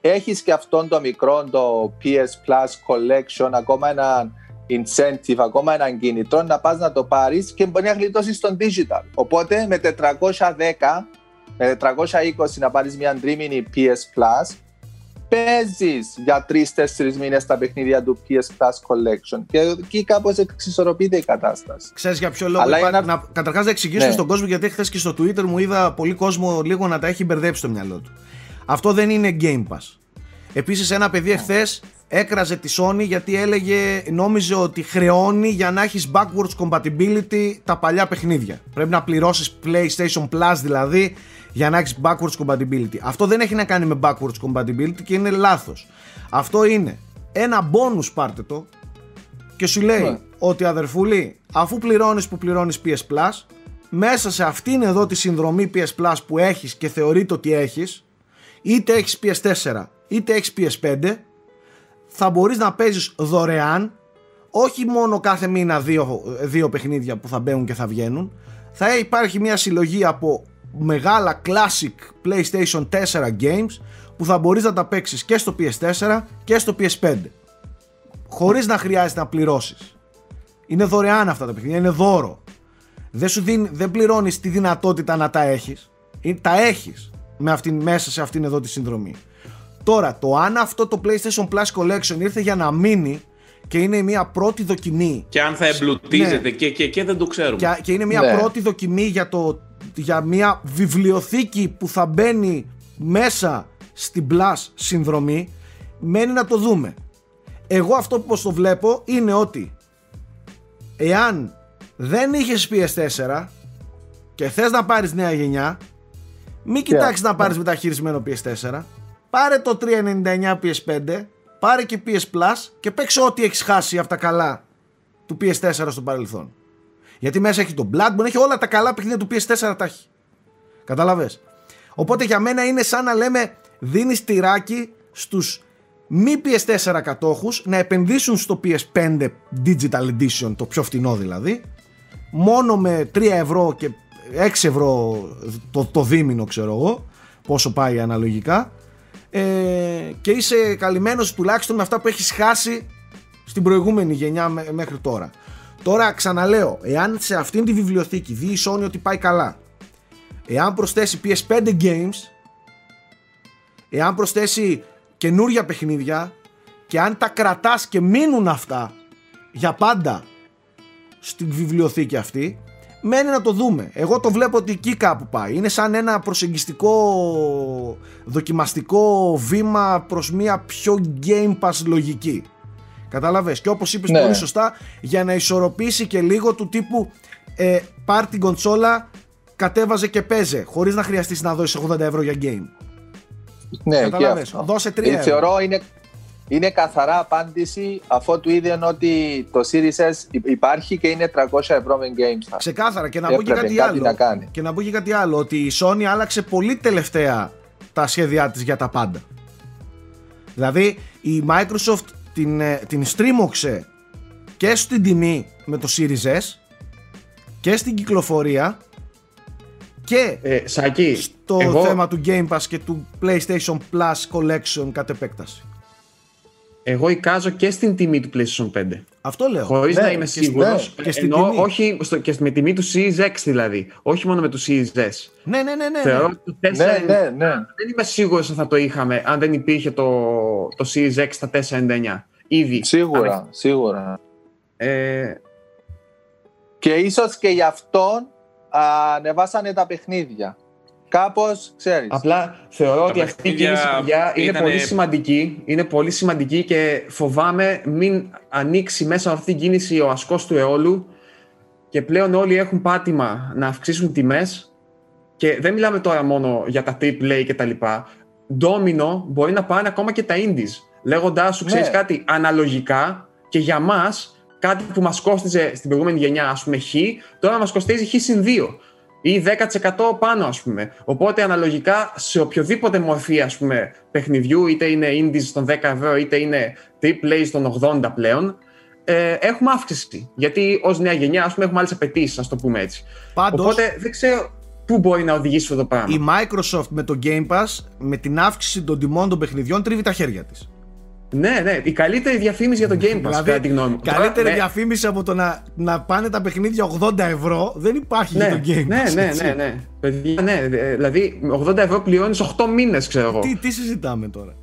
έχεις και αυτόν το μικρό το PS Plus Collection, ακόμα ένα incentive, ακόμα ένα κινητρό να πας να το πάρεις και μπορεί να γλιτώσεις στον digital. Οπότε με 410, με 420 να πάρεις μια τρίμηνη PS Plus, παίζεις για 3-4 μήνες τα παιχνίδια του PS Plus Collection και εκεί κάπως εξισορροπείται η κατάσταση. Ξέρεις για ποιο λόγο Αλλά υπάρχει, είναι- να, καταρχάς να εξηγήσουμε Ναι. στον κόσμο γιατί χθες και στο Twitter μου είδα πολύ κόσμο λίγο να τα έχει μπερδέψει στο μυαλό του. Αυτό δεν είναι Game Pass. Επίσης ένα παιδί εχθέ έκραζε τη Sony γιατί έλεγε, νόμιζε ότι χρεώνει για να έχεις backwards compatibility τα παλιά παιχνίδια. Πρέπει να πληρώσεις PlayStation Plus δηλαδή για να έχεις backwards compatibility. Αυτό δεν έχει να κάνει με backwards compatibility και είναι λάθος. Αυτό είναι ένα bonus πάρτε το και σου λέει Ναι. ότι αδερφούλη αφού πληρώνεις που πληρώνεις PS Plus μέσα σε αυτήν εδώ τη συνδρομή PS Plus που έχεις και θεωρείται ότι έχεις είτε έχεις PS4 είτε έχεις PS5 θα μπορείς να παίζεις δωρεάν όχι μόνο κάθε μήνα δύο, δύο παιχνίδια που θα μπαίνουν και θα βγαίνουν θα υπάρχει μια συλλογή από μεγάλα classic PlayStation 4 games που θα μπορείς να τα παίξεις και στο PS4 και στο PS5 χωρίς να χρειάζεται να πληρώσεις είναι δωρεάν αυτά τα παιχνίδια, είναι δώρο δεν, σου δίνει, δεν πληρώνεις τη δυνατότητα να τα έχεις Ε, τα έχεις με αυτήν, μέσα σε αυτήν εδώ τη συνδρομή Τώρα, το αν αυτό το PlayStation Plus Collection ήρθε για να μείνει και είναι μια πρώτη δοκιμή Και αν θα εμπλουτίζεται Ναι. και, και, και δεν το ξέρουμε. και, και είναι μια Ναι. πρώτη δοκιμή για, το, για μια βιβλιοθήκη που θα μπαίνει μέσα στην Plus συνδρομή μένει να το δούμε. Εγώ αυτό που το βλέπω είναι ότι εάν δεν είχες PS4 και θες να πάρεις νέα γενιά μην κοιτάξεις να πάρεις μεταχειρισμένο PS4 πάρε το 399 PS5 πάρε και PS Plus και παίξε ό,τι έχεις χάσει από τα καλά του PS4 στο παρελθόν γιατί μέσα έχει το Bloodborne, έχει όλα τα καλά παιχνίδια του PS4 τα έχει. Καταλαβες. Οπότε για μένα είναι σαν να λέμε δίνεις τυράκι στους μη PS4 κατόχους να επενδύσουν στο PS5 Digital Edition, το πιο φτηνό δηλαδή, μόνο με 3 ευρώ και 6 ευρώ το, το δίμηνο ξέρω εγώ, πόσο πάει αναλογικά, ε, και είσαι καλυμμένος τουλάχιστον με αυτά που έχεις χάσει στην προηγούμενη γενιά μέ- μέχρι τώρα. Τώρα ξαναλέω, εάν σε αυτήν τη βιβλιοθήκη δει η Sony ότι πάει καλά, εάν προσθέσει PS5 games, εάν προσθέσει καινούρια παιχνίδια και αν τα κρατάς και μείνουν αυτά για πάντα στην βιβλιοθήκη αυτή, μένει να το δούμε. Εγώ το βλέπω ότι εκεί κάπου πάει. Είναι σαν ένα προσεγγιστικό δοκιμαστικό βήμα προς μια πιο Game Pass λογική. Κατάλαβες; Και όπως είπες Ναι. πολύ σωστά για να ισορροπήσει και λίγο του τύπου ε, πάρ την κονσόλα κατέβαζε και παίζε χωρίς να χρειαστείς να δώσεις 80 ευρώ για game. Ναι, και Καταλάβες. αυτό. Δώσε 3 Ε, ευρώ. Θεωρώ είναι, είναι καθαρά απάντηση αφού του είδαν ότι το Series S υ- υπάρχει και είναι 300 ευρώ με Games Pass. Ξεκάθαρα και να πω και Έπρεπε κάτι, κάτι άλλο. να κάνει. Και να πω και κάτι άλλο. Ότι η Sony άλλαξε πολύ τελευταία τα σχέδιά της για τα πάντα. Δηλαδή η Microsoft την, ε, την στρίμωξε και στην τιμή με το Series S και στην κυκλοφορία και Ε, Σάκη, στο εγώ, θέμα του Game Pass και του PlayStation Plus Collection κατ' επέκταση. εγώ εικάζω και στην τιμή του PlayStation 5. Αυτό λέω. Χωρίς Ναι, να είμαι και στην- σίγουρο. ναι, και στην Ενώ τιμή. όχι στο, και με τιμή του Series X δηλαδή. Όχι μόνο με του Series S. Ναι, ναι, ναι, ναι. Θεωρώ ναι. ότι το 4 Ναι, ναι, ναι. δεν είμαι σίγουρος ότι θα το είχαμε αν δεν υπήρχε το, το Series X στα 499. Ήδη. Σίγουρα, σίγουρα. Ε, Και ίσως και γι' αυτό α, ανεβάσανε τα παιχνίδια. Κάπως, ξέρεις. Απλά θεωρώ ότι αυτή η παιχνίδια κίνηση παιδιά, είναι ήτανε- πολύ σημαντική. Είναι πολύ σημαντική και φοβάμαι μην ανοίξει μέσα από αυτή την κίνηση ο ασκός του αιώλου και πλέον όλοι έχουν πάτημα να αυξήσουν τιμές Και δεν μιλάμε τώρα μόνο για τα AAA και τα λοιπά. Ντόμινο μπορεί να πάνε ακόμα και τα indies. Λέγοντάς σου, ξέρεις Ναι. κάτι, αναλογικά και για μας, κάτι που μας κόστιζε στην προηγούμενη γενιά, ας πούμε, χ, τώρα μας κοστίζει χ συν 2 ή 10% πάνω, ας πούμε. Οπότε, αναλογικά, σε οποιοδήποτε μορφή, ας πούμε, παιχνιδιού, είτε είναι indies των 10 ευρώ, είτε είναι AAA των 80 πλέον, ε, έχουμε αύξηση. Γιατί ως νέα γενιά, ας πούμε, έχουμε άλλες απαιτήσεις, ας το πούμε έτσι. Πάντως, Οπότε δεν ξέρω πού μπορεί να οδηγήσει αυτό το πράγμα. η Microsoft με το Game Pass, με την αύξηση των τιμών των παιχνιδιών, τρίβει τα χέρια της. Ναι, ναι, η καλύτερη διαφήμιση για το Game Pass, κατά τη γνώμη μου. καλύτερη Τώρα, ναι, διαφήμιση από το να, να πάνε τα παιχνίδια 80 ευρώ δεν υπάρχει ναι, για το Game ναι, Pass. ναι, έτσι. ναι, ναι. Παιδιά, ναι, ε, δηλαδή 80 ευρώ πληρώνεις 8 μήνες, ξέρω εγώ. Τι, τι συζητάμε τώρα;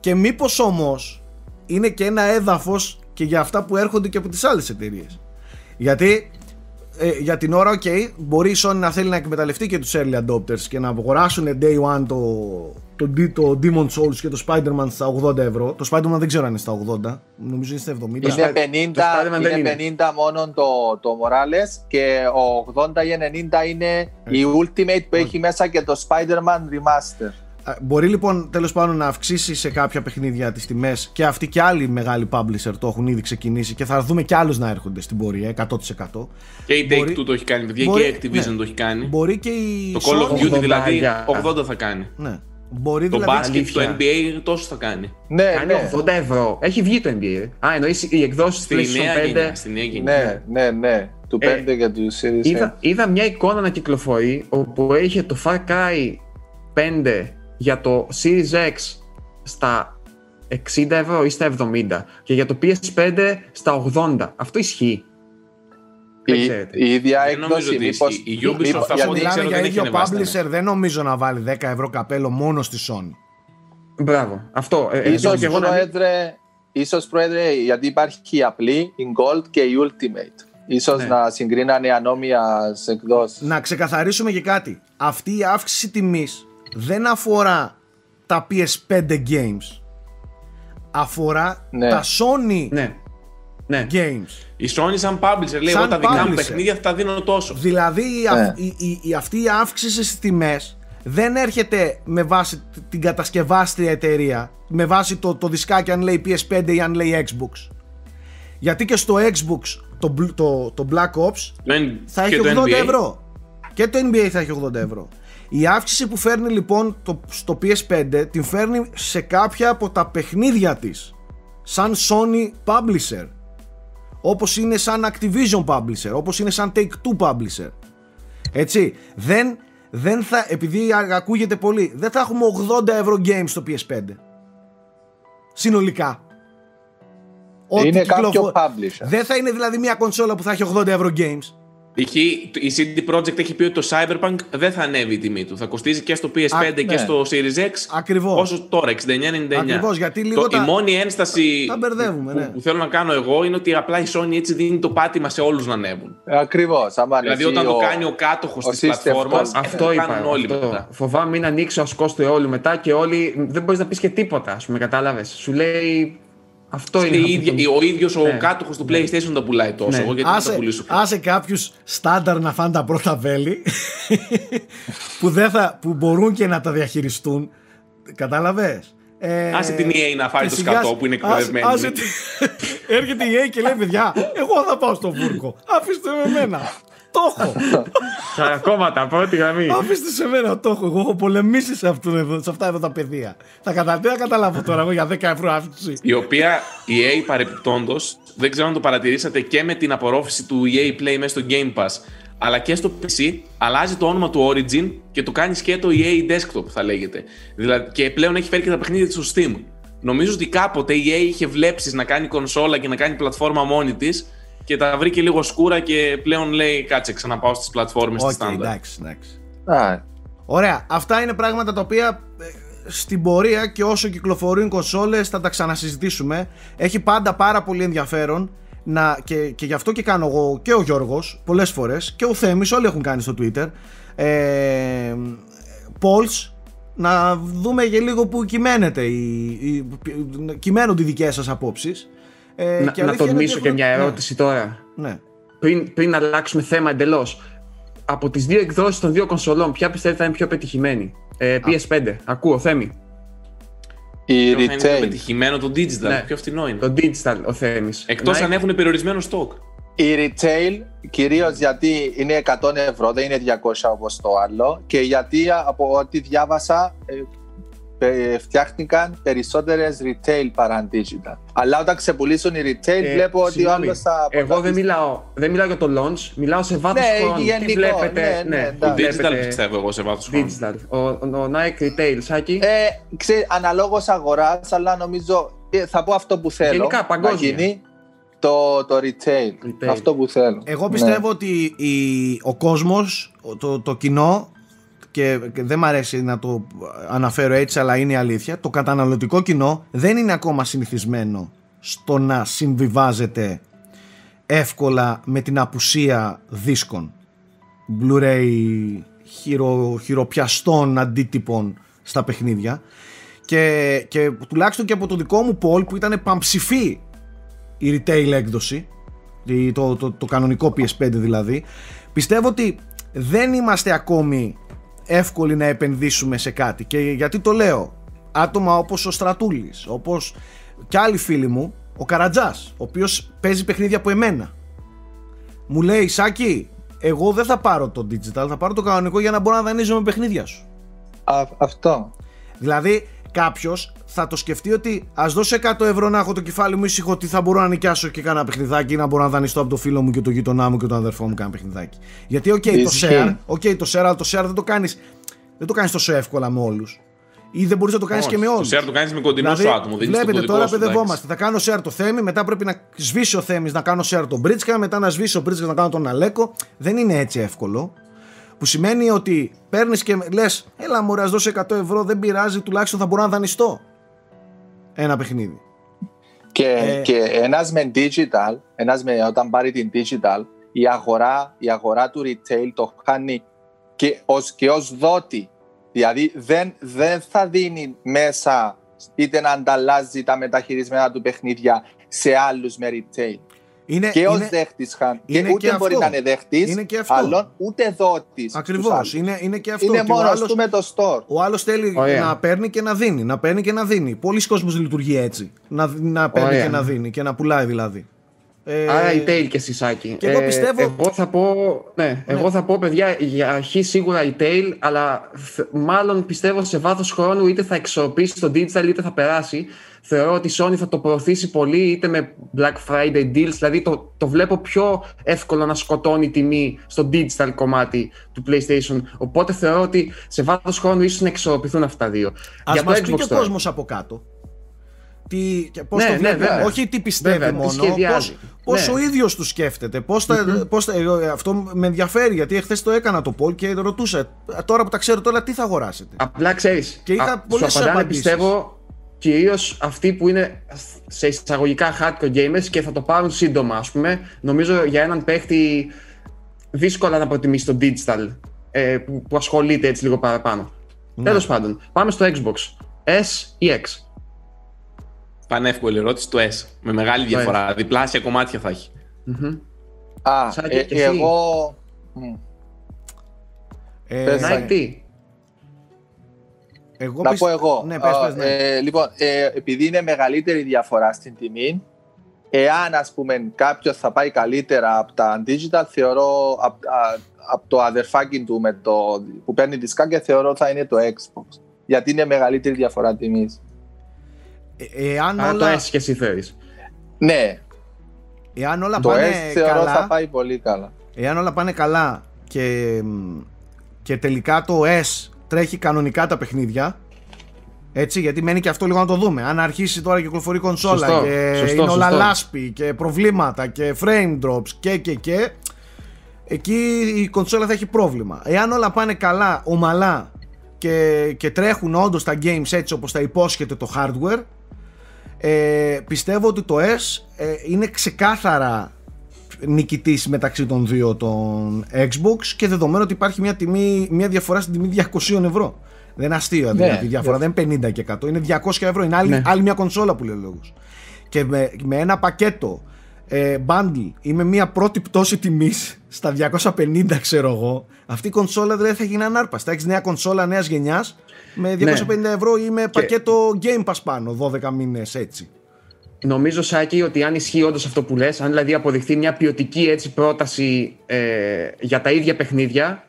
Και μήπως όμως είναι και ένα έδαφος και για αυτά που έρχονται και από τις άλλες εταιρείες. Γιατί ε, για την ώρα, OK, μπορεί η Sony να θέλει να εκμεταλλευτεί και τους early adopters και να αγοράσουν day one το, το, το Demon Souls και το Spider-Man στα 80 ευρώ. Το Spider-Man δεν ξέρω αν είναι στα 80, νομίζω είναι στα 70. Είναι Spider- 50, το Spider-Man δεν είναι είναι. 50 μόνο το, το Morales και ο 80 ή 90 είναι η Ultimate που έχει μέσα και το Spider-Man Remaster. Α, Μπορεί λοιπόν τέλος πάντων να αυξήσει σε κάποια παιχνίδια τις τιμές και αυτοί και άλλοι μεγάλοι publisher το έχουν ήδη ξεκινήσει και θα δούμε κι άλλους να έρχονται στην πορεία 100%. Και η Take Μπορεί- Two το έχει κάνει, παιδιά, μπορεί- και η Activision ναι. το έχει κάνει. Μπορεί και η Το Call of Sony- Duty δηλαδή 80. 80 θα κάνει. Ναι. Μπορεί Το δηλαδή. μπάσκετ, το αλήθεια. NBA τόσο θα κάνει. Ναι, Κάνει ναι, 80 ευρώ. Έχει βγει το NBA. Α, εννοείς οι εκδόσεις Στη νέα PlayStation 5. γενιά. Στη νέα γενιά. ναι, ναι, ναι. Του Ε, 5 και τους Series Είδα, είδα μια εικόνα να κυκλοφορεί όπου είχε το Far Cry 5 για το Series X στα 60 ευρώ ή στα 70 και για το PS5 στα 80. Αυτό ισχύει. Δεν Η, ξέρετε. η ίδια Δεν νομίζω έκδοση. ότι μήπως- ισχύει. Η Ubisoft μήπως- από Όσο ό,τι γιατί- μιλάμε ξέρω για δεν έχει ίδιο ανεβάσει τα publisher, δεν νομίζω να βάλει 10 ευρώ καπέλο μόνο στη Sony. Μπράβο. Αυτό. Ε, ελπίζω Ίσως, και εγώ να μην- πρόεδρε, ίσως, πρόεδρε, γιατί υπάρχει η απλή, η Gold και η Ultimate. Ίσως Ναι. να συγκρίνανε ανώμιας σε εκδόσεις. Να ξεκαθαρίσουμε και κάτι. Αυτή η αύξηση τιμής δεν αφορά τα PS5 games. Αφορά Ναι. τα Sony Ναι. Ναι. games. Η Sony σαν publisher λέει: Σαν Εγώ τα δικά μου publisher. παιχνίδια θα τα δίνω τόσο. Δηλαδή η, αυ- Ναι. η, η- η- αυτή η αύξηση στις τιμές δεν έρχεται με βάση τ- την κατασκευάστρια εταιρεία, με βάση το, το δισκάκι αν λέει PS5 ή αν λέει Xbox. Γιατί και στο Xbox το, bl- το, το Black Ops Το N- θα και έχει το 80 NBA. ευρώ. Και το NBA θα έχει 80 ευρώ. Η αύξηση που φέρνει λοιπόν το, στο PS5 την φέρνει σε κάποια από τα παιχνίδια της σαν Sony Publisher όπως είναι σαν Activision Publisher όπως είναι σαν Take-Two Publisher. Έτσι δεν, δεν θα, επειδή α- ακούγεται πολύ δεν θα έχουμε 80 ευρώ games στο PS5 συνολικά. Ό,τι Είναι κυκλοφο- κάποιο publisher. δεν θα είναι δηλαδή μια κονσόλα που θα έχει 80 ευρώ games Π.χ. η CD Projekt έχει πει ότι το Cyberpunk δεν θα ανέβει η τιμή του. Θα κοστίζει και στο PS5 Α, και ναι. στο Series X Ακριβώς. όσο τώρα, 69-99. Ακριβώς, γιατί λίγο το, τα- Η μόνη ένσταση τα μπερδεύουμε, που, ναι. που θέλω να κάνω εγώ είναι ότι απλά η Sony έτσι δίνει το πάτημα σε όλους να ανέβουν. Ακριβώς. άμα Δηλαδή εσύ όταν το ο- κάνει ο κάτοχος ο της system πλατφόρμας boss. Αυτό το είπα. κάνουν όλοι αυτό. μετά. Φοβάμαι μην ανοίξει ο ασκό του αιώλου μετά και όλοι. Δεν μπορείς να πεις και τίποτα, ας πούμε, κατάλαβες. Σου λέει. Αυτό είναι. Η αυτό ίδια- που- ο ίδιος ο Ναι. κάτοχος του PlayStation τα πουλάει τόσο. Ναι. Εγώ γιατί δεν τα άσε, πουλήσω. άσε κάποιους στάνταρ να φάνε τα πρώτα βέλη <laughs> που, δεν θα, που μπορούν και να τα διαχειριστούν κατάλαβες; Ε, Άσε την EA να φάει και το σιγά- σκατό που είναι άσε- εκπαιδευμένη. άσε τη- <laughs> έρχεται η EA και λέει παιδιά εγώ θα πάω στο βούρκο αφήστε με εμένα το έχω Χαρακόμματα, πρώτη γραμμή. αφήστε σε μένα το έχω εγώ έχω πολεμήσει σε, αυτό εδώ, σε αυτά εδώ τα παιδεία θα, κατα... τι θα καταλάβω τώρα εγώ για 10 ευρώ αύξηση Η οποία η EA παρεπιπτόντω, δεν ξέρω αν το παρατηρήσατε και με την απορρόφηση του EA Play μέσα στο Game Pass, αλλά και στο PC, αλλάζει το όνομα του Origin και το κάνει σκέτο EA Desktop, θα λέγεται. Δηλαδή, και πλέον έχει φέρει και τα παιχνίδια της στο Steam. Νομίζω ότι κάποτε η EA είχε βλέψεις να κάνει κονσόλα και να κάνει πλατφόρμα μόνη της και τα βρήκε λίγο σκούρα και πλέον λέει κάτσε ξαναπάω στις πλατφόρμες Οκ, της στάνταρ. εντάξει, εντάξει. Α, Ωραία. Αυτά είναι πράγματα τα οποία ε, στην πορεία και όσο κυκλοφορούν κονσόλες θα τα ξανασυζητήσουμε. Έχει πάντα πάρα πολύ ενδιαφέρον να, και, και γι' αυτό και κάνω εγώ και ο Γιώργος πολλές φορές και ο Θέμης όλοι έχουν κάνει στο Twitter ε, polls να δούμε και λίγο που κυμαίνεται η, η, κυμαίνονται οι δικές σας απόψεις ε, Να, και να αλήθεια είναι τολμήσω ότι και έχουν- μια ναι, ερώτηση τώρα. ναι. Πριν, πριν αλλάξουμε θέμα εντελώς. από τις δύο εκδόσεις των δύο κονσολών, ποια πιστεύετε θα είναι πιο πετυχημένη; Ε, PS5, ακούω, Θέμη. Η Ποιο θα είναι πιο retail. πετυχημένο το digital, Ναι. πιο φθηνό είναι. Το digital, ο Θέμης. Εκτός Nike- αν έχουν περιορισμένο stock. Η retail κυρίως γιατί είναι 100 ευρώ, δεν είναι 200 όπως το άλλο και γιατί από ό,τι διάβασα ε, ε, φτιάχτηκαν περισσότερες retail παρά digital. Αλλά όταν ξεπουλήσουν οι retail Ε, βλέπω ότι ο συγγνώμη, άλλος θα... Εγώ δεν μιλάω, δεν μιλάω για το launch, μιλάω σε βάθος Ναι, χρόνου. Τι γενικό, βλέπετε, ναι, ναι, Το εντάξει. digital βλέπετε πιστεύω εγώ σε βάθος χρόνου. digital. Ο, ο Nike Retail, Σάκη. Ε, ξέρει, αναλόγως αγοράς, αλλά νομίζω ε, θα πω αυτό που θέλω Γενικά, να παγκόσμια. γίνει το, το retail. Retail. Αυτό που θέλω. Εγώ Ναι. πιστεύω ότι η, ο κόσμος, το, το κοινό και, και δεν μ' αρέσει να το αναφέρω έτσι αλλά είναι η αλήθεια. Το καταναλωτικό κοινό δεν είναι ακόμα συνηθισμένο στο να συμβιβάζεται εύκολα με την απουσία δίσκων. Blu-ray χειρο, χειροπιαστών αντίτυπων στα παιχνίδια. Και, και τουλάχιστον και από το δικό μου poll που ήταν παμψηφί η retail έκδοση η- το, το, το κανονικό PS5 δηλαδή πιστεύω ότι δεν είμαστε ακόμη εύκολοι να επενδύσουμε σε κάτι. Και γιατί το λέω; Άτομα όπως ο Στρατούλης όπως και άλλοι φίλοι μου ο Καρατζάς ο οποίος παίζει παιχνίδια από εμένα. Μου λέει Σάκη εγώ δεν θα πάρω το digital θα πάρω το κανονικό για να μπορώ να δανείζομαι παιχνίδια σου Α, αυτό. Δηλαδή, κάποιος θα το σκεφτεί ότι ας δώσω 100 ευρώ να έχω το κεφάλι μου ήσυχο ότι θα μπορώ να νοικιάσω και κάνα παιχνιδάκι ή να μπορώ να δανειστώ από το φίλο μου και το γειτονά μου και τον αδερφό μου κάνα παιχνιδάκι. Γιατί, οκ, το Ισχύει. share, okay, το share, αλλά το share δεν το κάνει δεν το κάνεις τόσο εύκολα με όλους. Ή δεν μπορείς να το κάνεις Όχι, και με όλους. Το share το κάνεις με κοντινό σου άτομο. Δεν είναι στο βλέπετε κωδικό τώρα σου, παιδευόμαστε. Θα κάνω share το Θέμη, μετά πρέπει να σβήσει ο Θέμης να κάνω share τον Μπρίτσκα, μετά να σβήσει ο Μπρίτσκα να κάνω τον Αλέκο. Δεν είναι έτσι εύκολο. Που σημαίνει ότι παίρνεις και λες, έλα μου, ας δώσω 100 ευρώ, δεν πειράζει, τουλάχιστον θα μπορώ να δανειστώ ένα παιχνίδι. Και, Ε. και ένας με digital, ένας με, όταν πάρει την digital, η αγορά, η αγορά του retail το χάνει και ως, και ως δότη. Δηλαδή δεν, δεν θα δίνει μέσα είτε να ανταλλάζει τα μεταχειρισμένα του παιχνίδια σε άλλους με retail. Είναι, και ως είναι, δέχτης χάνει. είναι Και ούτε και μπορεί αυτό. να είναι δέχτης, Είναι και αυτό. άλλων, ούτε δότης. Ακριβώς, στους άλλους. είναι, είναι και αυτό. Είναι Και ο μόνος άλλος- του με το store. Ο άλλος θέλει Ωραία. να παίρνει και να δίνει. Να παίρνει και να δίνει. Πολλοί κόσμος λειτουργεί έτσι. Να, να παίρνει Ωραία. και να δίνει και να πουλάει δηλαδή. Ε, Άρα retail και εσύ, Σάκη. και εγώ πιστεύω- εγώ θα πω, ναι, εγώ θα πω, παιδιά, για αρχή σίγουρα retail, αλλά θ- μάλλον πιστεύω σε βάθος χρόνου είτε θα εξορροπήσει το digital είτε θα περάσει. Θεωρώ ότι η Sony θα το προωθήσει πολύ είτε με Black Friday deals, δηλαδή το, το βλέπω πιο εύκολο να σκοτώνει τιμή στο digital κομμάτι του PlayStation. Οπότε θεωρώ ότι σε βάθος χρόνου ίσως να εξορροπηθούν αυτά τα δύο. Ας για μας το πει Xbox και ο τώρα. κόσμος από κάτω. Τι, και πώς Ναι, το ναι, βλέπει, βέβαια. όχι τι πιστεύει Βέβαια, τι μόνο, σχεδιάζει. πώς, πώς Ναι. ο ίδιος τους σκέφτεται, πώς θα, πώς θα, εγώ, αυτό με ενδιαφέρει γιατί εχθές το έκανα το poll και ρωτούσα «Ε, τώρα που τα ξέρω τώρα τι θα αγοράσετε; Απλά ξέρεις. Και είχα πολλές Σου απαντάνε, απαντήσεις. πιστεύω, κυρίως αυτοί που είναι σε εισαγωγικά hardcore gamers και θα το πάρουν σύντομα, ας πούμε. Νομίζω για έναν παίχτη δύσκολα να προτιμήσει το digital ε, που, που ασχολείται έτσι λίγο παραπάνω. Ναι. Τέλος πάντων, πάμε στο Xbox. S ή X; Πανεύκολη ερώτηση το S. Με μεγάλη διαφορά. Διπλάσια κομμάτια θα έχει. Μμμ. Α, Σάκη, ε, και εσύ. εγώ... Μ. Ε, Πες, Nike Σάκη. τι. Εγώ Να πισ- πω εγώ. Ναι, πες, Α, πες, ναι. ε, λοιπόν, ε, επειδή είναι μεγαλύτερη διαφορά στην τιμή, εάν ας πούμε κάποιος θα πάει καλύτερα από τα digital, θεωρώ από από το αδερφάκι του με το, που παίρνει δισκάκια, θεωρώ θα είναι το Xbox. Γιατί είναι μεγαλύτερη διαφορά τιμής. Ε, εάν, Άρα το όλα, S και εσύ θεωρείς. Ναι, εάν όλα το πάνε S θεωρώ καλά, θα πάει πολύ καλά. εάν όλα πάνε καλά και, μ, και τελικά το S τρέχει κανονικά τα παιχνίδια έτσι, γιατί μένει και αυτό λίγο να το δούμε. Αν αρχίσει τώρα και κυκλοφορεί κονσόλα Σωστό, και σωστό, είναι όλα σωστό. λάσπη και προβλήματα και frame drops και και και εκεί η κονσόλα θα έχει πρόβλημα. Εάν όλα πάνε καλά, ομαλά και, και τρέχουν όντως τα games έτσι όπως τα υπόσχεται το hardware ε, πιστεύω ότι το S ε, είναι ξεκάθαρα νικητής μεταξύ των δύο των Xbox και δεδομένου ότι υπάρχει μια, τιμή, μια διαφορά στην τιμή 200 ευρώ. Δεν είναι αστείο δηλαδή. Η διαφορά δεν είναι 50 και 100, είναι 200 ευρώ. Είναι άλλη, Ναι. άλλη μια κονσόλα που λέει ο λόγος. Και με, με ένα πακέτο ε, bundle ή με μια πρώτη πτώση τιμής στα 250 ξέρω εγώ, αυτή η κονσόλα δεν θα γίνει ανάρπαστη. Θα έχεις νέα κονσόλα νέας γενιάς με 250 Ναι. ευρώ ή με πακέτο Game Pass πάνω, 12 μήνες έτσι. Νομίζω, Σάκη, ότι αν ισχύει όντως αυτό που λες, αν δηλαδή αποδειχθεί μια ποιοτική έτσι, πρόταση ε, για τα ίδια παιχνίδια,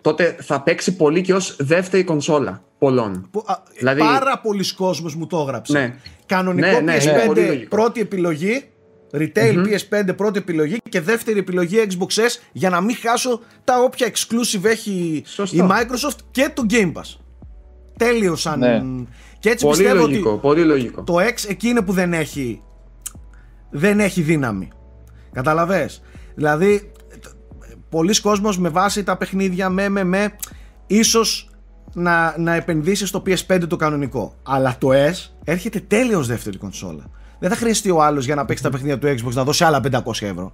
τότε θα παίξει πολύ και ως δεύτερη κονσόλα πολλών. Που, α, Δηλαδή- Πάρα πολλοί κόσμος μου το έγραψε. Ναι. Κανονικό Ναι, ναι, PS5 ναι, πολύ λογικό. πρώτη επιλογή, retail PS5 πρώτη επιλογή και δεύτερη επιλογή Xbox S για να μην χάσω τα όποια exclusive έχει Σωστό. η Microsoft και το Game Pass. Τέλειος σαν... Ναι. Και έτσι Πολύ πιστεύω λογικό, ότι πολύ λογικό. το X εκεί είναι που δεν έχει δεν έχει δύναμη. Καταλαβες; Δηλαδή τ- πολλοί κόσμος με βάση τα παιχνίδια με με με ίσως να, να επενδύσει στο PS5 το κανονικό. Αλλά το S έρχεται τέλειος δεύτερη κονσόλα. Δεν θα χρειαστεί ο άλλος για να παίξει τα παιχνίδια του Xbox να δώσει άλλα 500 ευρώ.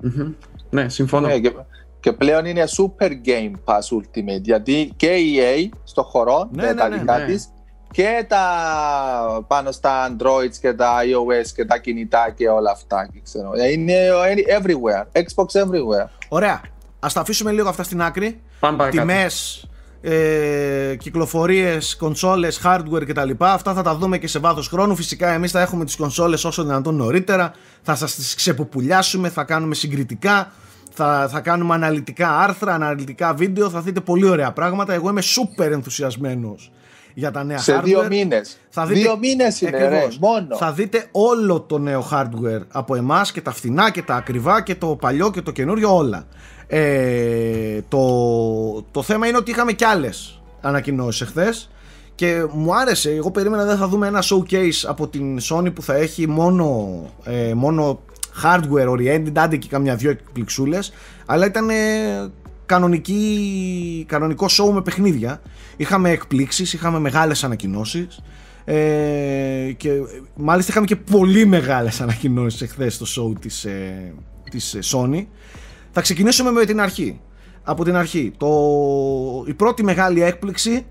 Μμμ. Ναι, συμφωνώ. Ναι, και, και πλέον είναι Super Game Pass Ultimate γιατί και η EA στο χώρο Ναι, με ναι, τα ναι, δικά ναι. της και τα πάνω στα Androids και τα iOS και τα κινητά και όλα αυτά. και Ξέρω. Ε, Είναι είναι everywhere. Xbox everywhere. Ωραία. Ας τα αφήσουμε λίγο αυτά στην άκρη. Πάμε παρακάτω. τιμές, ε, κυκλοφορίες, κονσόλες, hardware κτλ. Αυτά θα τα δούμε και σε βάθος χρόνου. Φυσικά εμείς θα έχουμε τις κονσόλες όσο δυνατόν νωρίτερα. Θα σας τις ξεποπουλιάσουμε, θα κάνουμε συγκριτικά. Θα, θα κάνουμε αναλυτικά άρθρα, αναλυτικά βίντεο. Θα δείτε πολύ ωραία πράγματα. Εγώ είμαι super ενθουσιασμένος για τα νέα Σε hardware. δύο μήνες. Θα δείτε- Δύο μήνες είναι ρε, Ακριβώς. μόνο. Θα δείτε όλο το νέο hardware από εμάς και τα φθηνά και τα ακριβά και το παλιό και το καινούριο όλα. Ε, το, το θέμα είναι ότι είχαμε κι άλλες ανακοινώσεις εχθές και μου άρεσε, εγώ περίμενα δεν θα δούμε ένα showcase από την Sony που θα έχει μόνο, ε, μόνο hardware oriented, άντε και καμιά δυο εκπληξούλες αλλά ήταν ε, κανονική, κανονικό show με παιχνίδια. Είχαμε εκπλήξεις, είχαμε μεγάλες ανακοινώσεις ε, και ε, μάλιστα είχαμε και πολύ μεγάλες ανακοινώσεις εχθές στο show της, ε, της ε, Sony. Θα ξεκινήσουμε με την αρχή. Από την αρχή το, η πρώτη μεγάλη έκπληξη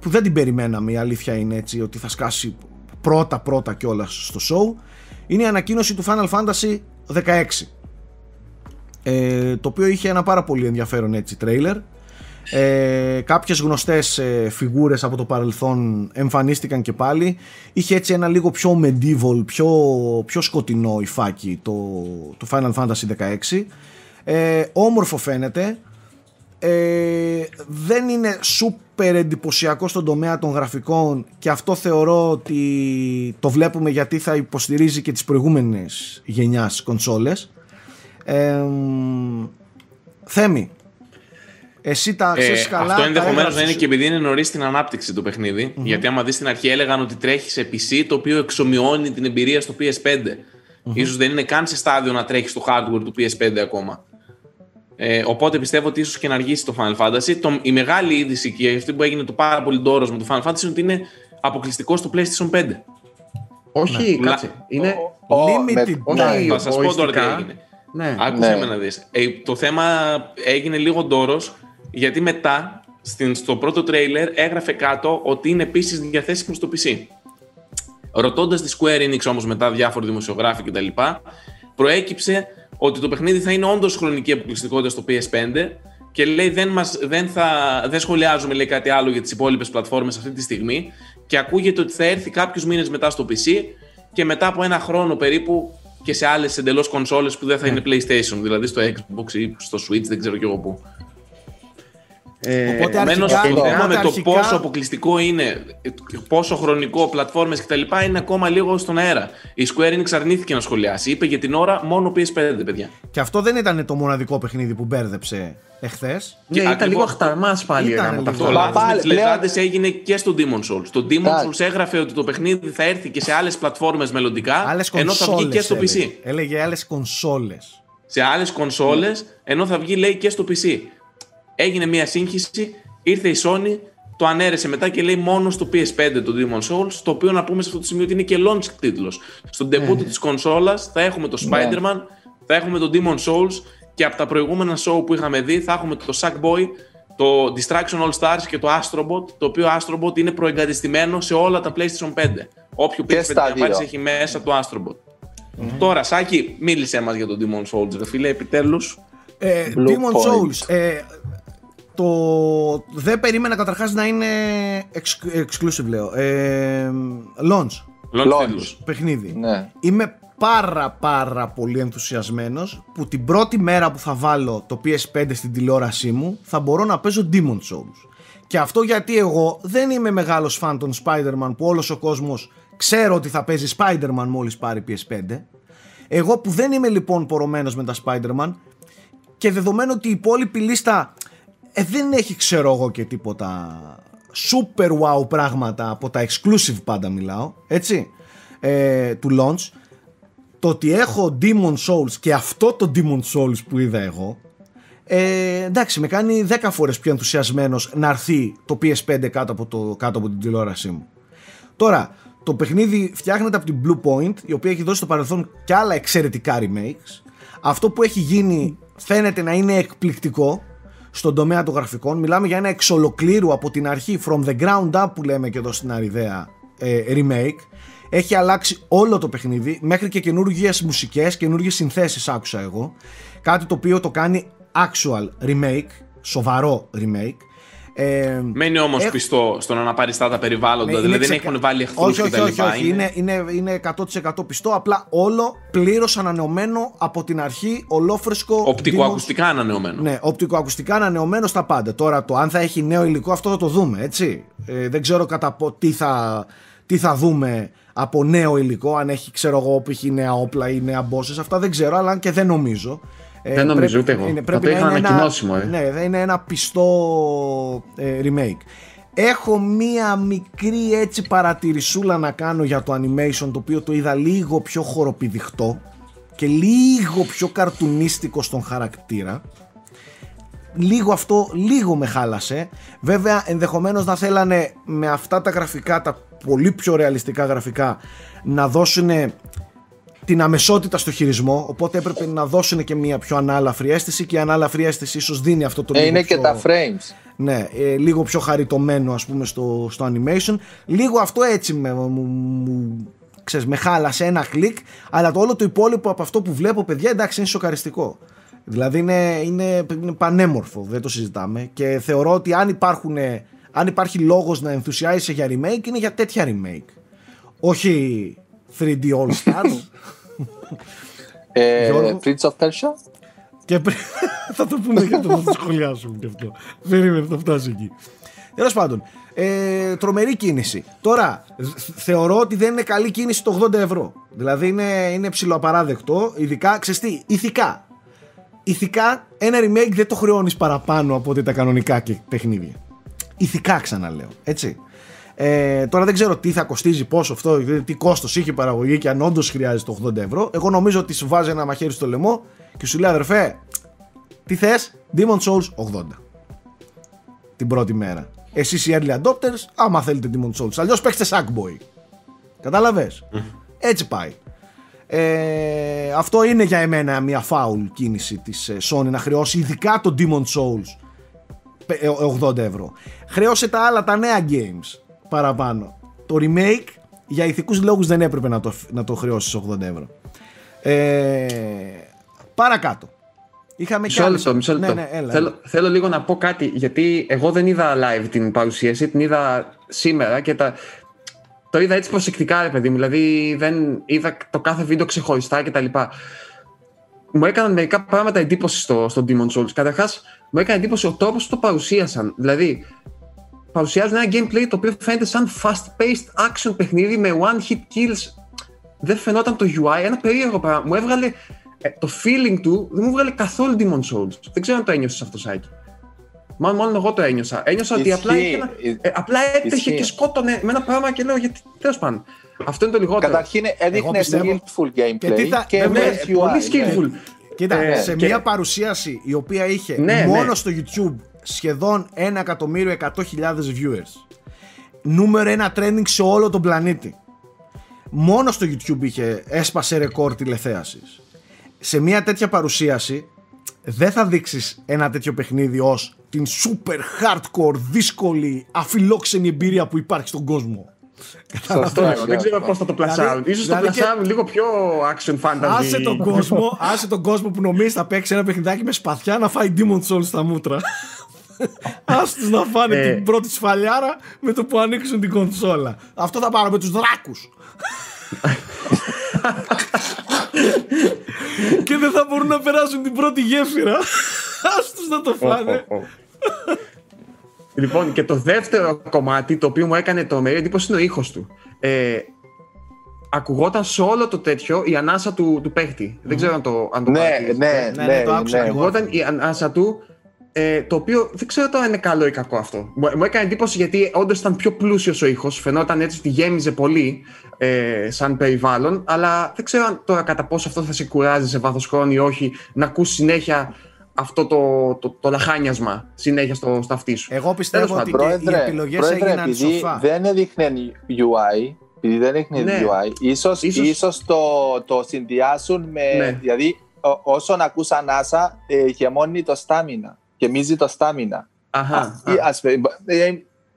που δεν την περιμέναμε η αλήθεια είναι έτσι ότι θα σκάσει πρώτα πρώτα κιόλας στο show είναι η ανακοίνωση του Final Fantasy 16 ε, το οποίο είχε ένα πάρα πολύ ενδιαφέρον έτσι τρέιλερ. Ε, κάποιες γνωστές ε, φιγούρες από το παρελθόν εμφανίστηκαν και πάλι. Είχε έτσι ένα λίγο πιο medieval πιο, πιο σκοτεινό υφάκι το, το Final Fantasy 16 ε, όμορφο φαίνεται ε, δεν είναι σούπερ εντυπωσιακό στον τομέα των γραφικών και αυτό θεωρώ ότι το βλέπουμε γιατί θα υποστηρίζει και τις προηγούμενες γενιάς κονσόλες ε, Θέμη εσύ τα ξέρεις Ε, καλά αυτό τα ενδεχομένως να έγραψες. είναι και επειδή είναι νωρίς στην ανάπτυξη το παιχνιδι Γιατί άμα δεις στην αρχή έλεγαν ότι τρέχεις σε PC το οποίο εξομοιώνει την εμπειρία στο PS5. Ίσως δεν είναι καν σε στάδιο να τρέχεις στο hardware του PS5 ακόμα. Ε, οπότε πιστεύω ότι ίσως και να αργήσει το Final Fantasy. Το, η μεγάλη είδηση και αυτή που έγινε το πάρα πολύ ντόρος με το Final Fantasy είναι ότι είναι αποκλειστικό στο PlayStation 5. Όχι, Ναι. κάτσε. Είναι. Ο- Limited με- time. Όχι, Θα σας πω τώρα τι οριστικά. έγινε. Ναι. Άκουσε Ναι. με να δεις. Ε, το θέμα έγινε λίγο ντόρος γιατί μετά στην, στο πρώτο τρέιλερ έγραφε κάτω ότι είναι επίσης διαθέσιμο στο PC. Ρωτώντας τη Square Enix όμως μετά διάφοροι δημοσιογράφοι κτλ., προέκυψε ότι το παιχνίδι θα είναι όντως χρονική αποκλειστικότητα στο PS5 και λέει δεν, μας, δεν, θα, δεν σχολιάζουμε λέει, κάτι άλλο για τις υπόλοιπες πλατφόρμες αυτή τη στιγμή και ακούγεται ότι θα έρθει κάποιους μήνες μετά στο PC και μετά από ένα χρόνο περίπου και σε άλλες εντελώς κονσόλες που δεν θα είναι PlayStation, δηλαδή στο Xbox ή στο Switch, δεν ξέρω κι εγώ πού. Ε, Οπότε Επομένω, αρχικά- το θέμα με το αρχικά- πόσο αποκλειστικό είναι, πόσο χρονικό, πλατφόρμες κτλ. είναι ακόμα λίγο στον αέρα. Η Square Enix αρνήθηκε να σχολιάσει. Είπε για την ώρα μόνο PS5, παιδιά. Και αυτό δεν ήταν το μοναδικό παιχνίδι που μπέρδεψε εχθές ναι, ήταν ακριβώς. λίγο αχταρμά πάλι Ήταν γράμματα λίγο. Το αυτό. Μα λάθο με πάλι τι πλέον- λεγάντε έγινε και στο Demon Souls. Το Demon Εντάξει. Souls έγραφε ότι το παιχνίδι θα έρθει και σε άλλες πλατφόρμες μελλοντικά, Άλλες ενώ θα βγει και κονσόλες στο PC. έλεγε. Έλεγε άλλες κονσόλες σε άλλες κονσόλες, ενώ θα βγει λέει και στο PC. Έγινε μια σύγχυση, ήρθε η Sony, το ανέρεσε μετά και λέει μόνος στο PS5 το Demon Souls, το οποίο να πούμε σε αυτό το σημείο ότι είναι και launch τίτλος. Στον debut της κονσόλας θα έχουμε το Spider-Man, θα έχουμε το Demon Souls και από τα προηγούμενα show που είχαμε δει θα έχουμε το Sackboy, το Distraction All Stars και το Astrobot, το οποίο Astrobot είναι προεγκατεστημένο σε όλα τα PlayStation 5. Όποιο Και PS5 στα να πάρεις δύο. έχει μέσα το Astrobot. Τώρα, Σάκη, μίλησέ μας για τον Demon Souls, ρε φίλε, επιτέλους. Ε, Blue Demon Point. Souls. Ε, το δεν περίμενα καταρχάς να είναι exc- exclusive λέω. Ε, launch Launch Launch. τίτλους. παιχνίδι. Ναι. Είμαι πάρα πάρα πολύ ενθουσιασμένος που την πρώτη μέρα που θα βάλω το PS5 στην τηλεόρασή μου θα μπορώ να παίζω Demon Souls. Και αυτό γιατί εγώ δεν είμαι μεγάλος φαν των Spider-Man που όλος ο κόσμος ξέρω ότι θα παίζει Spider-Man μόλις πάρει PS5. Εγώ που δεν είμαι λοιπόν πορωμένος με τα Spider-Man και δεδομένου ότι η υπόλοιπη λίστα ε, δεν έχει ξέρω εγώ και τίποτα super wow πράγματα από τα exclusive πάντα μιλάω έτσι. Ε, του launch. Το ότι έχω Demon Souls και αυτό το Demon Souls που είδα εγώ ε, εντάξει με κάνει 10 φορές πιο ενθουσιασμένος να έρθει το PS5 κάτω από, το, κάτω από την τηλεόρασή μου. Τώρα το παιχνίδι φτιάχνεται από την Blue Point η οποία έχει δώσει στο παρελθόν και άλλα εξαιρετικά remakes. Αυτό που έχει γίνει φαίνεται να είναι εκπληκτικό στον τομέα των γραφικών. Μιλάμε για ένα εξ ολοκλήρου από την αρχή, from the ground up που λέμε και εδώ στην Αριδαία, ε, remake. Έχει αλλάξει όλο το παιχνίδι, μέχρι και καινούργιες μουσικές, καινούργιες συνθέσεις άκουσα εγώ. Κάτι το οποίο το κάνει actual remake, σοβαρό remake. Ε, Μένει όμως Έχω- πιστό στο να αναπαριστά τα περιβάλλοντα, ναι, δηλαδή δεν ξεκα- έχουν βάλει εχθρούς όχι, όχι, κτλ. όχι, όχι. Είναι, είναι, είναι 100% πιστό. Απλά όλο πλήρως ανανεωμένο από την αρχή, ολόφρεσκο. Οπτικοακουστικά ανανεωμένο. Ναι, οπτικοακουστικά ανανεωμένο στα πάντα. Τώρα το αν θα έχει νέο υλικό, αυτό θα το δούμε, έτσι. Ε, δεν ξέρω κατά πο, τι, θα, τι θα δούμε από νέο υλικό, αν έχει, ξέρω εγώ, π.χ. νέα όπλα ή νέα bosses, αυτά δεν ξέρω, αλλά αν και δεν νομίζω. Ε, Δεν νομίζω ούτε εγώ. Θα το είχαν είναι ένα- ανακοινώσει, μωρέ. Ναι, δεν είναι ένα πιστό ε, remake. Έχω μία μικρή έτσι παρατηρησούλα να κάνω για το animation το οποίο το είδα λίγο πιο χοροπηδιχτό και λίγο πιο καρτουνίστικο στον χαρακτήρα λίγο αυτό λίγο με χάλασε βέβαια ενδεχομένως να θέλανε με αυτά τα γραφικά τα πολύ πιο ρεαλιστικά γραφικά να δώσουν την αμεσότητα στο χειρισμό οπότε έπρεπε να δώσουν και μια πιο ανάλαφρη αίσθηση και η ανάλαφρη αίσθηση ίσως δίνει αυτό το Ε, λίγο είναι και πιο- τα frames. ναι, ε, λίγο πιο χαριτωμένο ας πούμε στο, στο animation. Λίγο αυτό έτσι με, μου, μου- ξέρεις, με χάλασε ένα κλικ, αλλά το όλο το υπόλοιπο από αυτό που βλέπω παιδιά εντάξει είναι σοκαριστικό. Δηλαδή είναι, είναι, είναι πανέμορφο, δεν το συζητάμε και θεωρώ ότι αν, υπάρχουν, αν υπάρχει λόγος να ενθουσιάζεσαι για remake είναι για τέτοια remake. Όχι 3D All Stars. Ε, Γιώργο. Prince of Persia. Και πριν. <laughs> θα το πούμε και αυτό, θα το σχολιάσουμε και αυτό. Περίμενε, θα φτάσει εκεί. Τέλος πάντων, ε, τρομερή κίνηση. Τώρα, θ- θεωρώ ότι δεν είναι καλή κίνηση το 80 ευρώ. Δηλαδή είναι, είναι ψηλοαπαράδεκτο, ειδικά, ξέρεις τι, ηθικά. Ηθικά, ένα remake δεν το χρεώνεις παραπάνω από ότι τα κανονικά και παιχνίδια. Ηθικά ξαναλέω, έτσι. Ε, τώρα δεν ξέρω τι θα κοστίζει, πόσο αυτό, τι κόστος είχε η παραγωγή και αν όντως χρειάζεται το 80 ευρώ. Εγώ νομίζω ότι σου βάζει ένα μαχαίρι στο λαιμό και σου λέει αδερφέ, τι θες, Demon Souls 80. Την πρώτη μέρα. Εσείς οι early adopters, άμα θέλετε Demon Souls. Αλλιώς παίξτε Sackboy. Κατάλαβε. Έτσι πάει. Ε, αυτό είναι για εμένα μια foul κίνηση της ε, Sony να χρεώσει ειδικά το Demon Souls πε- ε, 80 ευρώ. Χρέωσε τα άλλα τα νέα games παραπάνω. Το remake για ηθικούς λόγους δεν έπρεπε να το, να το χρεώσεις 80 ευρώ. Ε, παρακάτω. Είχαμε Μισό άλλες- λεπτό, μισό λεπτό. Ναι, ναι, έλα. θέλω, θέλω λίγο να πω κάτι, γιατί εγώ δεν είδα live την παρουσίαση, την είδα σήμερα και τα, το είδα έτσι προσεκτικά, ρε παιδί μου. Δηλαδή δεν είδα το κάθε βίντεο ξεχωριστά κτλ. Μου έκαναν μερικά πράγματα εντύπωση στο, στο Demon Souls. Καταρχάς, μου έκανε εντύπωση ο τρόπος που το παρουσίασαν. Δηλαδή, παρουσιάζουν ένα gameplay το οποίο φαίνεται σαν fast-paced action παιχνίδι με one-hit kills. Δεν φαινόταν το UI, ένα περίεργο πράγμα. Μου έβγαλε ε, το feeling του, δεν μου έβγαλε καθόλου Demon Souls. Δεν ξέρω αν το ένιωσες αυτό, Σάκη. Μάλλον μόνο εγώ το ένιωσα. Ένιωσα ότι απλά, Ισχύει. είχε ένα, Ε, ε, απλά έτρεχε ισχύει. και σκότωνε με ένα πράγμα και λέω γιατί. Τέλος πάντων. Αυτό είναι το λιγότερο. Καταρχήν έδειχνε πιστεύω- skillful gameplay Και τι θα- και ναι, ναι, μες ε, πολύ UI, ναι. skillful. Κοίτα, Ε, σε και- μια παρουσίαση η οποία είχε Ναι, μόνο ναι. στο YouTube σχεδόν 1.100.000 viewers. Νούμερο ένα trending σε όλο τον πλανήτη. Μόνο στο YouTube είχε, έσπασε ρεκόρ τηλεθέασης. Σε μια τέτοια παρουσίαση δεν θα δείξεις ένα τέτοιο παιχνίδι ως την super hardcore, δύσκολη, αφιλόξενη εμπειρία που υπάρχει στον κόσμο. Σωστό, Δεν είναι ξέρω αυτό. πώς θα το πλασάρουν. Δηλαδή- σω το δηλαδή και- πλασάρουν λίγο πιο action fantasy. Άσε τον κόσμο, άσε τον κόσμο που νομίζεις θα παίξει ένα παιχνιδάκι με σπαθιά να φάει Demon Souls στα μούτρα. <laughs> Άσε τους να φάνε Ε. την πρώτη σφαλιάρα με το που ανοίξουν την κονσόλα. Αυτό θα πάρω με τους δράκους. <laughs> και δεν θα μπορούν να περάσουν την πρώτη γέφυρα. Άσε τους να το φάνε. Ω, ω, ω. λοιπόν, και το δεύτερο κομμάτι το οποίο μου έκανε τρομερή εντύπωση είναι ο ήχος του. Ε, ακουγόταν σε όλο το τέτοιο η ανάσα του, του παίχτη. Δεν ξέρω αν το, αν το Ναι, παρατήρησες. ναι, Ναι, ναι, ναι. το άκουσα ναι. εγώ. Ακουγόταν η ανάσα του ε, το οποίο δεν ξέρω τώρα αν είναι καλό ή κακό αυτό. Μου, μου έκανε εντύπωση γιατί όντως ήταν πιο πλούσιος ο ήχος. Φαινόταν έτσι ότι γέμιζε πολύ ε, σαν περιβάλλον. Αλλά δεν ξέρω αν τώρα κατά πόσο αυτό θα σε κουράζει σε βάθος χρόνου ή όχι να ακούς συνέχεια αυτό το, το, το λαχάνιασμα συνέχεια στο, στο αυτί σου. Εγώ πιστεύω Τέλος ότι πάντων, και οι Πρόεδρε, επιλογές πρόεδρε, έγιναν επειδή σοφά. δεν έδειχνε UI, επειδή δεν έδειχνε Ναι. UI, ίσως, Ίσως- ίσως το, το συνδυάσουν με, Ναι. δηλαδή ό- όσον ακούς ανάσα, ε, γεμώνει το στάμινα, γεμίζει το στάμινα. Αχα. Α, ή ας πούμε, ε,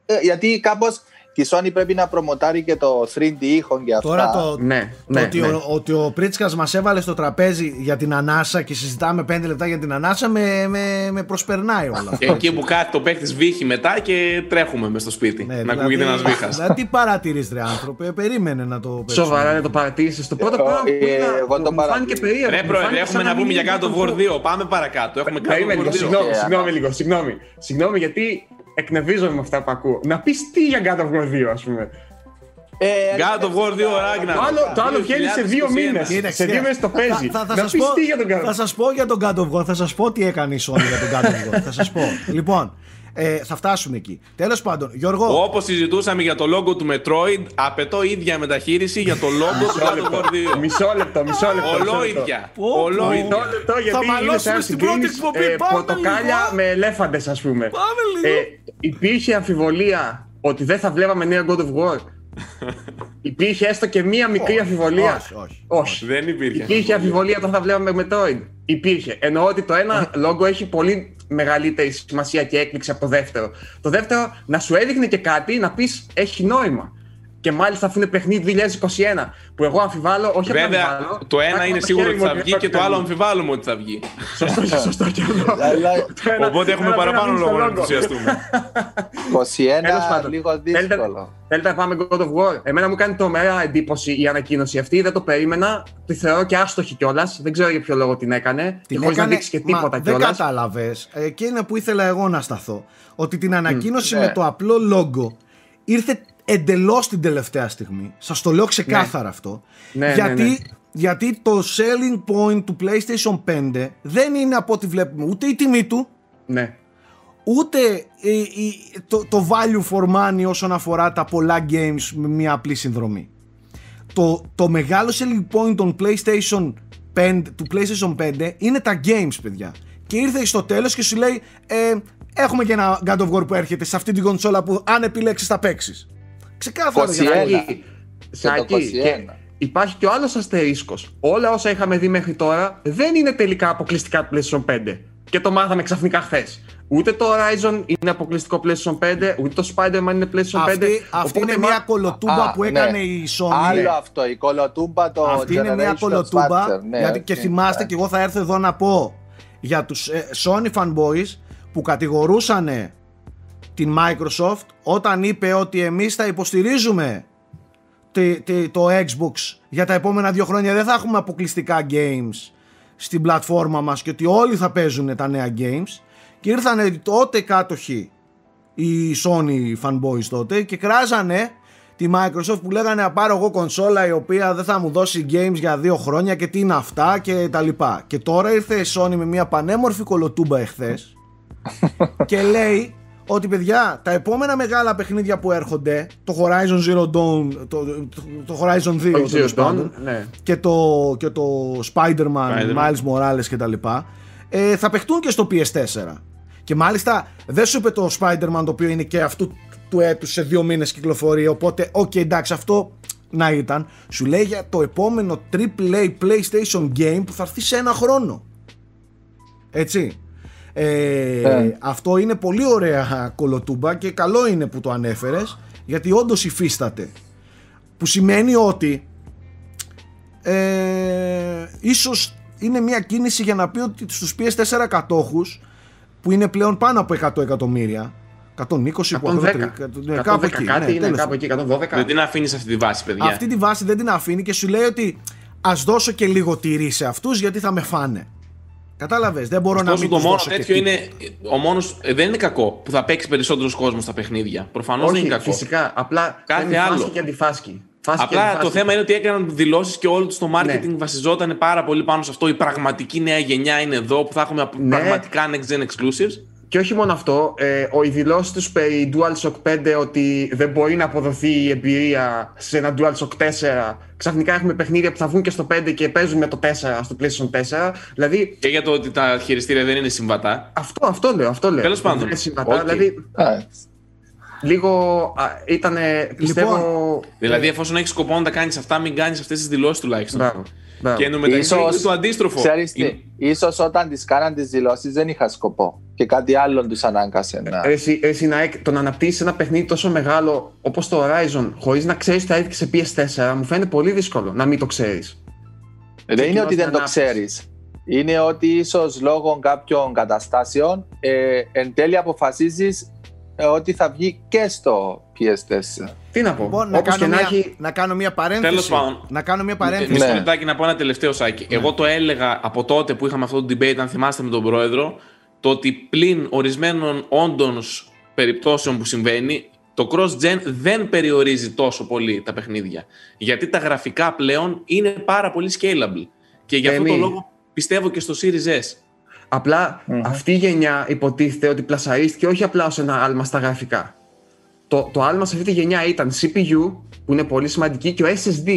ε, γιατί κάπως η Sony πρέπει να προμοτάρει και το 3D ήχο και αυτά. Τώρα το, ναι, Το ναι, ότι, ναι. Ο, ότι ο Πρίτσκας μας έβαλε στο τραπέζι για την ανάσα και συζητάμε 5 λεπτά για την ανάσα με, με, με προσπερνάει όλο αυτό. Και εκεί που κάτι το παίχτης βύχει μετά και τρέχουμε μες στο σπίτι. Ναι, να δηλαδή- ακούγεται ένας βήχας. Δηλαδή τι παρατηρείς ρε άνθρωπε, περίμενε να το παίξουμε. Σοβαρά δεν το παρατήρησε. Το πρώτο Ε, πράγμα που ε, είδα εγώ το μου φάνηκε παρατήρησα. περίεργο. Ρε Μου πρόεδρε, φάνηκε έχουμε σαν να πούμε μην για είναι God of το War 2. Πάμε παρακάτω. Έχουμε God Περίμενε of λίγο, War 2. συγγνώμη, Ε, συγγνώμη ανά- λίγο, συγγνώμη. Συγγνώμη γιατί εκνευρίζομαι με αυτά που ακούω. Να πεις τι για God of War 2, ας πούμε. Ε, God of War 2 Ragnar. Το άλλο, το άλλο βγαίνει σε δύο 2021. μήνες. Κοίταξε, Σε δύο μήνες το παίζει. Θα, θα, θα, Να σας πεις πω, τι για τον God θα of σας πω για τον God of War, θα σας πω τι έκανε η Sony για τον God of War. θα σας πω. Λοιπόν, ε, θα φτάσουμε εκεί. Τέλος πάντων, Γιώργο, Όπως συζητούσαμε για το logo του Metroid, απαιτώ ίδια μεταχείριση για το logo του God of War 2. Μισό λεπτό, μισό λεπτό. μισό λεπτό. Ολόιδια. Πω, πω. Ολόιδια. Μισό λεπτό γιατί Θα είναι μαλώσουμε σαν στην πρώτη συγκρίνεις, εκπομπή. ε, Πάμε πορτοκάλια λίγο. με ελέφαντες, ας πούμε. Πάμε λίγο. Ε, υπήρχε αμφιβολία ότι δεν θα βλέπαμε νέα God of War; υπήρχε έστω και μία μικρή Όχι, αμφιβολία. όχι, όχι. όχι. Δεν υπήρχε. Υπήρχε αμφιβολία όταν θα βλέπαμε Metroid; Υπήρχε. Εννοώ ότι το ένα <laughs> λόγο έχει πολύ μεγαλύτερη σημασία και έκπληξη από το δεύτερο. Το δεύτερο να σου έδειχνε και κάτι να πεις έχει νόημα. Και μάλιστα αφού είναι παιχνίδι 2021 που εγώ αμφιβάλλω, όχι απλά Βέβαια, αμφιβάλλω, το ένα βάζω είναι το σίγουρο χέρι ότι μου θα βγει και το θα άλλο βγει. αμφιβάλλουμε ότι θα βγει. Σωστό, <laughs> σωστό και αυτό. Αλλά Το ένα- Οπότε έχουμε το ένα παραπάνω πρέπει να λόγο να μείνει στο λόγο. ενθουσιαστούμε. 21 Τέλος πάντων. λίγο Θέλετε, δύσκολο. θέλετε να πάμε God of War. Εμένα μου κάνει τρομερά εντύπωση η ανακοίνωση αυτή. Δεν το περίμενα. Τη θεωρώ και άστοχη κιόλας. Δεν ξέρω για ποιο λόγο την έκανε. Την και χωρίς να έκανε- δείξει και μα τίποτα Δεν κιόλας. κατάλαβες. και είναι που ήθελα εγώ να σταθώ. Ότι την ανακοίνωση ναι. με το απλό logo ήρθε εντελώς την τελευταία στιγμή. Σας το λέω ξεκάθαρα αυτό. Ναι, γιατί, ναι, ναι. γιατί το selling point του PlayStation 5 δεν είναι από ό,τι βλέπουμε ούτε η τιμή του, Ναι. ούτε η- η- το, το value for money όσον αφορά τα πολλά games με μια απλή συνδρομή. Το, το μεγάλο selling point των PlayStation 5, του PlayStation 5 είναι τα games, παιδιά. Και ήρθε στο τέλος και σου λέει ε, έχουμε και ένα God of War που έρχεται σε αυτή την κονσόλα που αν επιλέξεις θα παίξεις. Ξεκάθαρα. για 21. να- Σάκη, Σάκη, 21. και υπάρχει και ο άλλος αστερίσκος. Όλα όσα είχαμε δει μέχρι τώρα δεν είναι τελικά αποκλειστικά του PlayStation 5. Και το μάθαμε ξαφνικά χθες. Ούτε το Horizon είναι αποκλειστικό PlayStation 5, ούτε το Spider-Man είναι PlayStation 5. Αυτή, αυτή Οπότε είναι μα- μια κολοτούμπα Α, που ναι. έκανε η Sony. Άλλο αυτό, η κολοτούμπα το Αυτή είναι μια Generations κολοτούμπα. Factor, ναι, γιατί και οκ, θυμάστε ναι. και εγώ θα έρθω εδώ να πω για τους ε, Sony fanboys που κατηγορούσαν την Microsoft όταν είπε ότι εμείς θα υποστηρίζουμε τη- τη- το Xbox για τα επόμενα δύο χρόνια δεν θα έχουμε αποκλειστικά games στην πλατφόρμα μας και ότι όλοι θα παίζουν τα νέα games και ήρθαν τότε κάτοχοι οι Sony fanboys τότε και κράζανε τη Microsoft που λέγανε να πάρω εγώ κονσόλα η οποία δεν θα μου δώσει games για δύο χρόνια και τι είναι αυτά και τα λοιπά. Και τώρα ήρθε η Sony με μια πανέμορφη κολοτούμπα εχθές <laughs> και λέει ότι παιδιά τα επόμενα μεγάλα παιχνίδια που έρχονται το Horizon Zero Dawn το, το, το Horizon 2 Όχι, τέλος Zero Dawn, πάντων, ναι. και το, και το Spider-Man, Spider-Man. Miles Morales και τα λοιπά ε, θα παιχτούν και στο PS4 και μάλιστα δεν σου είπε το Spider-Man το οποίο είναι και αυτού του έτους σε δύο μήνες κυκλοφορεί οπότε οκ εντάξει αυτό να ήταν σου λέει για το επόμενο AAA PlayStation game που θα έρθει σε ένα χρόνο έτσι ε, Ε. αυτό είναι πολύ ωραία κολοτούμπα και καλό είναι που το ανέφερες γιατί όντως υφίσταται Που σημαίνει ότι ε, ίσως είναι μια κίνηση για να πει ότι στους PS4 κατόχους που είναι πλέον πάνω από 100 εκατομμύρια 120 που 110. ναι, κάπου εκεί, κάτι ναι, είναι τέλος κάπου εκεί, 112. Δεν την αφήνεις αυτή τη βάση, παιδιά. αυτή τη βάση δεν την αφήνει και σου λέει ότι ας δώσω και λίγο τυρί σε αυτούς γιατί θα με φάνε. Κατάλαβες, δεν μπορώ να Ωστόσο, μην το τους μόνο δώσω και τέτοιο τίποτα. είναι. Ο μόνος, ε, δεν είναι κακό που θα παίξει περισσότερος κόσμος στα παιχνίδια. Προφανώς δεν Όχι, είναι κακό. φυσικά. Απλά Κάθε κάνει άλλο. φάσκη και αντιφάσκει. Φάσκει και Απλά το αντιφάσκει. θέμα είναι ότι έκαναν δηλώσεις και όλο τους το marketing Ναι. βασιζόταν πάρα πολύ πάνω σε αυτό. Η πραγματική νέα γενιά είναι εδώ που θα έχουμε Ναι. πραγματικά next gen exclusives. Και όχι μόνο αυτό, ε, ο, οι δηλώσεις τους περί DualShock 5 ότι δεν μπορεί να αποδοθεί η εμπειρία σε ένα DualShock 4. Ξαφνικά έχουμε παιχνίδια που θα βγουν και στο 5 και παίζουν με το 4 στο PlayStation 4. Δηλαδή, Και για το ότι τα χειριστήρια δεν είναι συμβατά. αυτό, αυτό λέω. Αυτό λέω. Τέλος πάντων. Δεν είναι συμβατά. Οκ. Δηλαδή, Α, λίγο ήταν. Πιστεύω. Λοιπόν, Δηλαδή, εφόσον έχεις σκοπό να τα κάνεις αυτά, μην κάνεις αυτές τις δηλώσεις τουλάχιστον. Μπράβο. Μπράβο. Και εντωμεταξύ Ίσως- είναι το αντίστροφο. Ξέρεις τι, Είναι- ίσως όταν τις κάναν τις δηλώσεις δεν είχα σκοπό και κάτι άλλο τους ανάγκασε να... Ρε Εσύ, ρε εσύ, Νάικ, το να αναπτύσσεις ένα παιχνίδι τόσο μεγάλο όπως το Horizon χωρίς να ξέρεις ότι θα έρθει και σε PS4 μου φαίνεται πολύ δύσκολο να μην το ξέρεις. Δεν είναι ότι δεν το ανάπτυξη. ξέρεις. Είναι ότι ίσως λόγω κάποιων καταστάσεων ε, εν τέλει αποφασίζεις ε, ότι θα βγει και στο PS4. Τι να πω. Λοιπόν, να Όπως κάνω, και να μια, έχει. να κάνω μια παρένθεση. Τέλος πάντων. Να κάνω μια παρένθεση. Μισό Ναι. λεπτάκι να πω ένα τελευταίο σάκι. Εγώ το έλεγα από τότε που είχαμε αυτό το debate, αν θυμάστε με τον πρόεδρο, το ότι πλην ορισμένων όντων περιπτώσεων που συμβαίνει, το cross-gen δεν περιορίζει τόσο πολύ τα παιχνίδια. Γιατί τα γραφικά πλέον είναι πάρα πολύ scalable. Και γι' αυτό το Εμείς. λόγο πιστεύω και στο Series S. Απλά Μμμ. αυτή η γενιά υποτίθεται ότι πλασαρίστηκε όχι απλά ως ένα άλμα στα γραφικά. Το, το άλμα σε αυτή τη γενιά ήταν CPU, που είναι πολύ σημαντική, και ο SSD.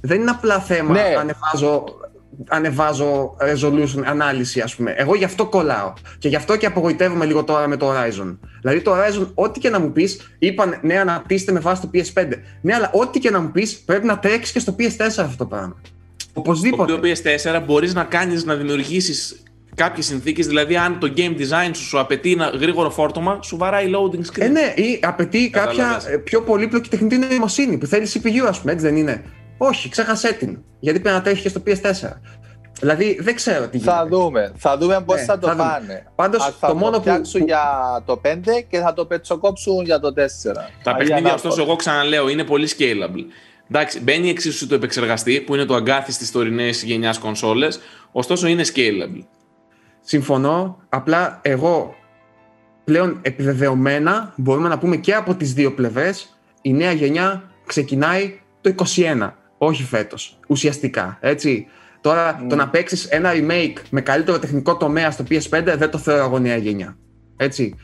Δεν είναι απλά θέμα Ναι. ανεβάζω, ανεβάζω resolution, ανάλυση ας πούμε. Εγώ γι' αυτό κολλάω. Και γι' αυτό και απογοητεύομαι λίγο τώρα με το Horizon. Δηλαδή το Horizon, ό,τι και να μου πεις, είπαν ναι αναπτύσσεται με βάση το PS5. Ναι, αλλά ό,τι και να μου πεις, πρέπει να τρέξεις και στο PS4 αυτό το πράγμα. Το Οπωσδήποτε. οποίο PS4 μπορείς να κάνεις να δημιουργήσεις κάποιες συνθήκες, δηλαδή αν το game design σου σου απαιτεί ένα γρήγορο φόρτωμα, σου βαράει loading screen. Ε, ναι, ή απαιτεί κάποια Κατάλαβες. ε, πιο πολύπλοκη τεχνητή νοημοσύνη που θέλει CPU, ας πούμε, έτσι δεν είναι. Όχι, ξέχασέ την. Γιατί πρέπει να τρέχει και στο PS4. Δηλαδή δεν ξέρω τι γίνεται. Θα δούμε. Θα δούμε πώς Ναι, θα το θα δούμε. πάνε. Πάντως, Αν θα το μόνο που- φτιάξουν που- για το 5 και θα το πετσοκόψουν για το 4. Τα Αλλιώς παιχνίδια, ανάποδα. ωστόσο, εγώ ξαναλέω, είναι πολύ scalable. Εντάξει, μπαίνει εξίσου το επεξεργαστή, που είναι το αγκάθι στις τωρινές γενιάς κονσόλες, ωστόσο είναι scalable. Συμφωνώ. Απλά εγώ πλέον επιβεβαιωμένα μπορούμε να πούμε και από τις δύο πλευρές η νέα γενιά ξεκινάει το 21, όχι φέτος, ουσιαστικά, έτσι. Τώρα το να παίξεις ένα remake με καλύτερο τεχνικό τομέα στο PS5 δεν το θεωρώ εγώ νέα γενιά. Έτσι.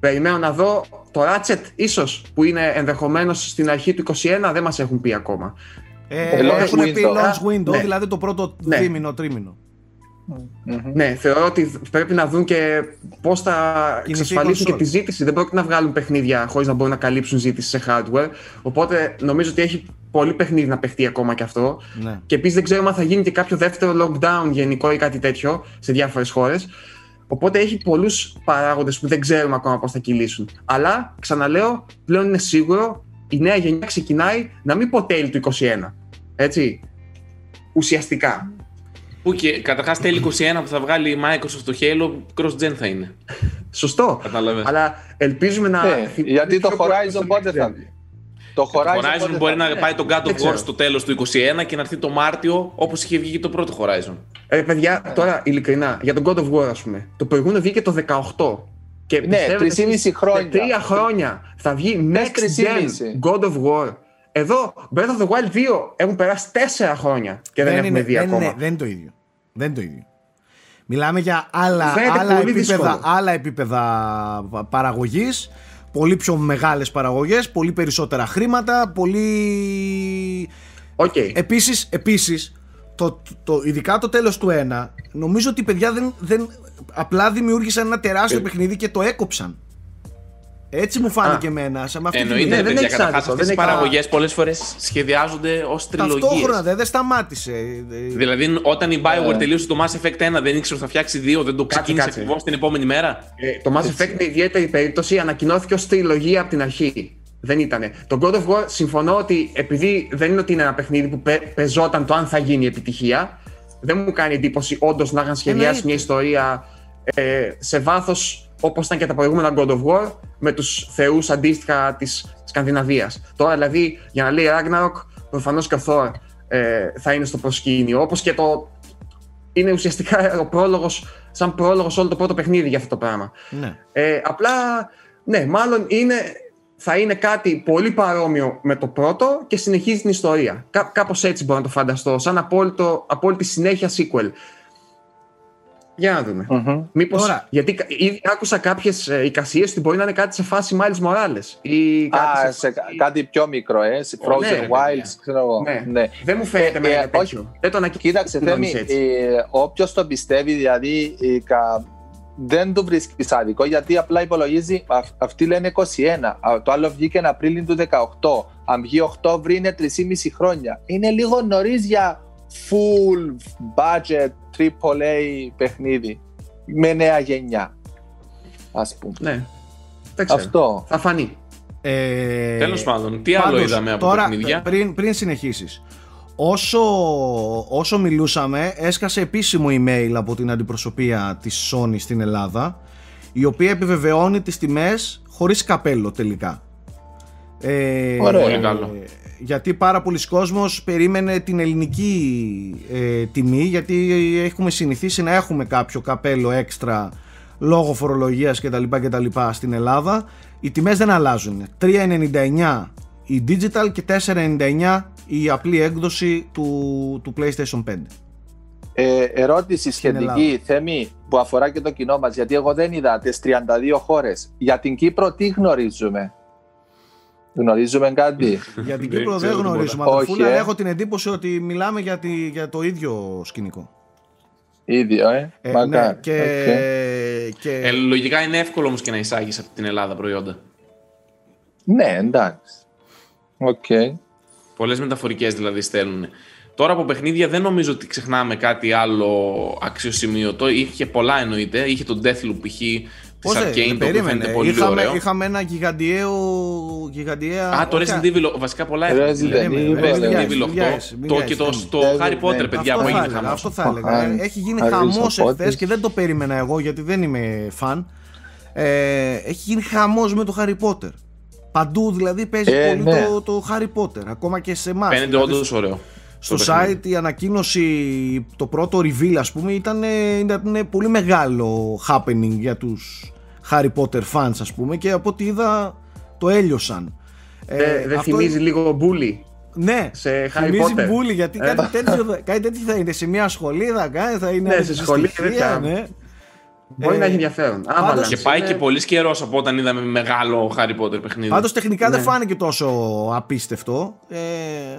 Περιμένω να δω το Ratchet ίσως που είναι ενδεχομένως στην αρχή του 21 δεν μας έχουν πει ακόμα. Ε, launch έχουν πει window. launch window, Ναι. δηλαδή το πρώτο Ναι. δίμηνο, τρίμηνο. Μμμ. Ναι, θεωρώ ότι πρέπει να δουν και πώς θα Κινηθεί η εξασφαλίσουν και κονσόλας. τη ζήτηση. Δεν πρόκειται να βγάλουν παιχνίδια χωρίς να μπορούν να καλύψουν ζήτηση σε hardware. Οπότε νομίζω ότι έχει πολύ παιχνίδι να παιχτεί ακόμα και αυτό. Ναι. Και επίσης δεν ξέρουμε αν θα γίνει και κάποιο δεύτερο lockdown γενικό ή κάτι τέτοιο σε διάφορες χώρες. Οπότε έχει πολλούς παράγοντες που δεν ξέρουμε ακόμα πώς θα κυλήσουν. Αλλά ξαναλέω, πλέον είναι σίγουρο η νέα γενιά ξεκινάει να μην πω τέλη του 21. Έτσι. Ουσιαστικά. Που και καταρχάς τέλη 21 που θα βγάλει η Microsoft το Halo, cross-gen θα είναι. Σωστό. Κατάλαβες. Αλλά ελπίζουμε να. Ναι, θυμηθούμε γιατί το πιο πολύ Horizon στο πότε next θα gen. βγει; Το Το Horizon, Horizon πότε μπορεί θα να βγει; πάει τον God Δεν of War ξέρω. στο τέλος του 21 και να έρθει το Μάρτιο όπως είχε βγει και το πρώτο Horizon. Ε, παιδιά, τώρα ειλικρινά, για τον God of War, ας πούμε. Το προηγούμενο βγήκε το 18. Και Ναι, πιστεύετε 3,5 εσείς, χρόνια. Σε τρία χρόνια θα βγει Πες next 3,5. gen God of War. Εδώ, Breath of the Wild 2 έχουν περάσει 4 χρόνια και δεν, έχουμε είναι, δει δεν, ακόμα. είναι, δεν είναι το ίδιο. Δεν είναι το ίδιο. Μιλάμε για άλλα, Φαίνεται άλλα, πολύ επίπεδα, δύσκολο. άλλα επίπεδα παραγωγής, πολύ πιο μεγάλες παραγωγές, πολύ περισσότερα χρήματα, πολύ... Οκ. Επίσης, επίσης το, το, ειδικά το τέλος του 1, νομίζω ότι οι παιδιά δεν, δεν, απλά δημιούργησαν ένα τεράστιο Ε. παιχνίδι και το έκοψαν. Έτσι μου φάνηκε Α. εμένα, σαν με αυτή τη Εννοείται, Ναι, ιδέα. δεν παιδιά, έχεις καταρχάς άδικο, αυτές δεν οι έχεις- παραγωγές πολλές φορές σχεδιάζονται ως τριλογίες. Ταυτόχρονα δεν, δεν σταμάτησε. Δηλαδή, όταν η Bioware τελείωσε το Mass Effect 1, δεν ήξερε ότι θα φτιάξει 2, δεν το Κάτσε, ξεκίνησε κάτσε. ακριβώς την επόμενη μέρα. Ε, το Mass Effect είναι ιδιαίτερη περίπτωση, ανακοινώθηκε ως τριλογία από την αρχή. Δεν ήτανε. Το God of War συμφωνώ ότι επειδή δεν είναι ότι είναι ένα παιχνίδι που πε, παιζόταν το αν θα γίνει επιτυχία, δεν μου κάνει εντύπωση όντως να είχαν σχεδιάσει Εννοείται. μια ιστορία ε, σε βάθος όπως ήταν και τα προηγούμενα God of War με τους θεούς αντίστοιχα της Σκανδιναβίας. Τώρα δηλαδή για να λέει Ragnarok, προφανώς και ο Thor ε, θα είναι στο προσκήνιο. Όπως και το. Είναι ουσιαστικά ο πρόλογος, σαν πρόλογος όλο το πρώτο παιχνίδι για αυτό το πράγμα. Ναι. Ε, απλά, ναι, μάλλον είναι, θα είναι κάτι πολύ παρόμοιο με το πρώτο και συνεχίζει την ιστορία. Κά, κάπως έτσι μπορώ να το φανταστώ, σαν απόλυτο, απόλυτη συνέχεια sequel. Για να δούμε. Μμμ. Μήπως, Τώρα- γιατί κα- ήδη άκουσα κάποιες ε, εικασίες ότι μπορεί να είναι κάτι σε φάση Miles Morales ή κάτι Α, σε σε φάση- κάτι πιο μικρό, ε, σε Frozen ναι, ρε, Wilds, παιδιά. ξέρω εγώ. Ναι. Ναι. Δεν μου φαίνεται με Ε, ένα ε, τέτοιο. όχι. Δεν το ανακοινώνεις Κοίταξε, Θέμη, έτσι. ε, όποιος το πιστεύει, δηλαδή, ε, κα- δεν το βρίσκει άδικο, γιατί απλά υπολογίζει, αυ- αυτοί λένε 21, α, το άλλο βγήκε Απρίλιο του 18, αν βγει Οκτώβρη είναι 3,5 χρόνια. Είναι λίγο νωρίς για full budget AAA παιχνίδι με νέα γενιά, ας πούμε. Ναι, δεν ξέρω. Αυτό. Θα φανεί. Ε, Τέλος πάντων, τι άλλο πάντως, είδαμε από τώρα, παιχνίδια; Πριν, πριν συνεχίσεις. Όσο, όσο μιλούσαμε, έσκασε επίσημο email από την αντιπροσωπεία της Sony στην Ελλάδα, η οποία επιβεβαιώνει τις τιμές χωρίς καπέλο τελικά. Ε, Ωραία. Πολύ καλό. Γιατί πάρα πολλοί κόσμος περίμενε την ελληνική ε, τιμή γιατί έχουμε συνηθίσει να έχουμε κάποιο καπέλο έξτρα λόγω φορολογίας κτλ, κτλ στην Ελλάδα οι τιμές δεν αλλάζουν 3,99 η digital και 4,99 η απλή έκδοση του, του PlayStation 5 Ε, ερώτηση Ελλάδα. σχετική, Θέμη, που αφορά και το κοινό μας, γιατί εγώ δεν είδα τις 32 χώρες. Για την Κύπρο τι γνωρίζουμε; Γνωρίζουμε κάτι; για την Δεν Κύπρο δεν ξέρω τίποτα. γνωρίζουμε Όχι, αδερφούλα, ε. έχω την εντύπωση ότι μιλάμε για, τη, για το ίδιο σκηνικό Ίδιο, ε. Ε, Μακάρι. ναι, και, Οκ. και Ε, λογικά είναι εύκολο όμως και να εισάγεις από την Ελλάδα προϊόντα. Ναι, εντάξει. Οκ. Πολλές μεταφορικές δηλαδή στέλνουν. Τώρα από παιχνίδια δεν νομίζω ότι ξεχνάμε κάτι άλλο αξιοσημείωτο. Είχε πολλά εννοείται. Είχε τον Deathloop π.χ. τη Πώς δεν, Arcane, το οποίο περίμενε. φαίνεται πολύ είχαμε, ωραίο. είχαμε ένα γιγαντιαίο. γιγαντιαία. Α, το όχι, Resident Evil, βασικά πολλά Resident έχουν. Evil, Resident μην Evil 8. βιάζεις, μην Το, βιάζεις, και το, Θέμη. το Ναι, Harry ναι, Potter, ναι. παιδιά, αυτό που θα έγινε έλεγα, χαμός. αυτό θα έλεγα. Α, Ε, Έχει γίνει Harry χαμός Potter. εχθές και δεν το περίμενα εγώ γιατί δεν είμαι φαν. Ε, έχει γίνει χαμός με το Harry Potter. Παντού δηλαδή παίζει Ε, πολύ ναι. το, το Harry Potter. Ακόμα και σε εμάς. Φαίνεται όντως ωραίο. Στο το παιχνίδι. site η ανακοίνωση, το πρώτο reveal ας πούμε ήταν, ήταν πολύ μεγάλο happening για τους Harry Potter fans ας πούμε και από ό,τι είδα το έλειωσαν. Ε, δεν αυτό- θυμίζει λίγο μπούλι. Ναι, σε Harry θυμίζει Potter. μπούλι γιατί Ε. κάτι, τέτοιο, θα- <laughs> κάτι τέτοιο θα είναι σε μια σχολή, θα, κάνει, θα είναι Ναι, σε σχολή και αντιστοιχεία, τέτοια. ναι. Μπορεί Ε, να έχει ενδιαφέρον. πάντως- Άβαλα. Και πάει Είναι- και πολύ καιρός από όταν είδαμε μεγάλο Harry Potter παιχνίδι. Πάντως τεχνικά δεν Ναι. φάνηκε τόσο απίστευτο. Ε,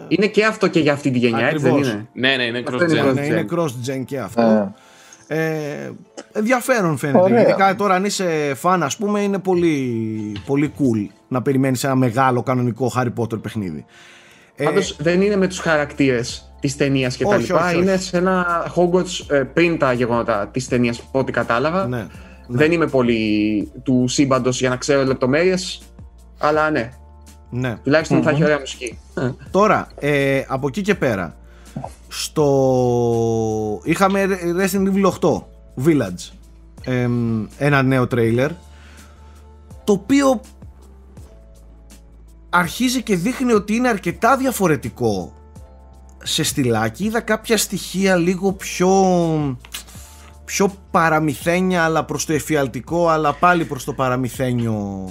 Είναι και αυτό και για αυτή τη γενιά, έτσι δεν Ακριβώς. είναι; Ναι, ναι, είναι Αυτό είναι cross-gen. ναι, είναι cross-gen και αυτό. Ε, Ε, ενδιαφέρον φαίνεται. Ωραία. Ειδικά τώρα αν είσαι φαν ας πούμε είναι πολύ, πολύ cool να περιμένεις ένα μεγάλο κανονικό Harry Potter παιχνίδι. Ε, Πάντως δεν είναι με τους χαρακτήρες της ταινίας και τα Όχι, λοιπά. όχι, όχι. Είναι σε ένα Hogwarts ε, πριν τα γεγονότα της ταινίας, από ό,τι κατάλαβα. ναι. Δεν είμαι πολύ του σύμπαντος για να ξέρω λεπτομέρειες, αλλά ναι, ναι. τουλάχιστον θα έχει ωραία μουσική. Τώρα, ε, από εκεί και πέρα, στο... είχαμε Resident Evil 8, Village, εμ, ένα νέο τρέιλερ, το οποίο αρχίζει και δείχνει ότι είναι αρκετά διαφορετικό σε στυλάκι. Είδα κάποια στοιχεία λίγο πιο πιο παραμυθένια αλλά προς το εφιαλτικό αλλά πάλι προς το παραμυθένιο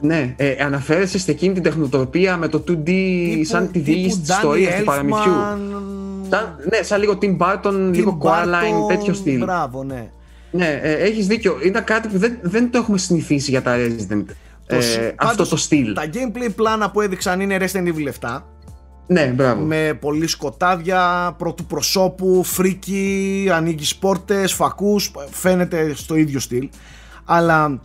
Ναι, ε, αναφέρεσαι σε εκείνη την τεχνοτροπία με το 2D Τύπου- σαν τη τύπου διήγηση της Danny ιστορίας του παραμυθιού. Elfman, Σαν, ναι, σαν λίγο Tim Burton, λίγο Tim Coraline, Burton, τέτοιο στυλ. Μπράβο, ναι. Ναι, ε, έχεις δίκιο. Ήταν κάτι που δεν, δεν το έχουμε συνηθίσει για τα Resident. Το σ- Ε, πάντως, αυτό το στυλ. Τα gameplay πλάνα που έδειξαν είναι Resident Evil 7 Ναι, μπράβο. με πολύ σκοτάδια, πρώτου προσώπου, φρίκι, ανοίγεις πόρτες, φακούς, φαίνεται στο ίδιο στυλ. Αλλά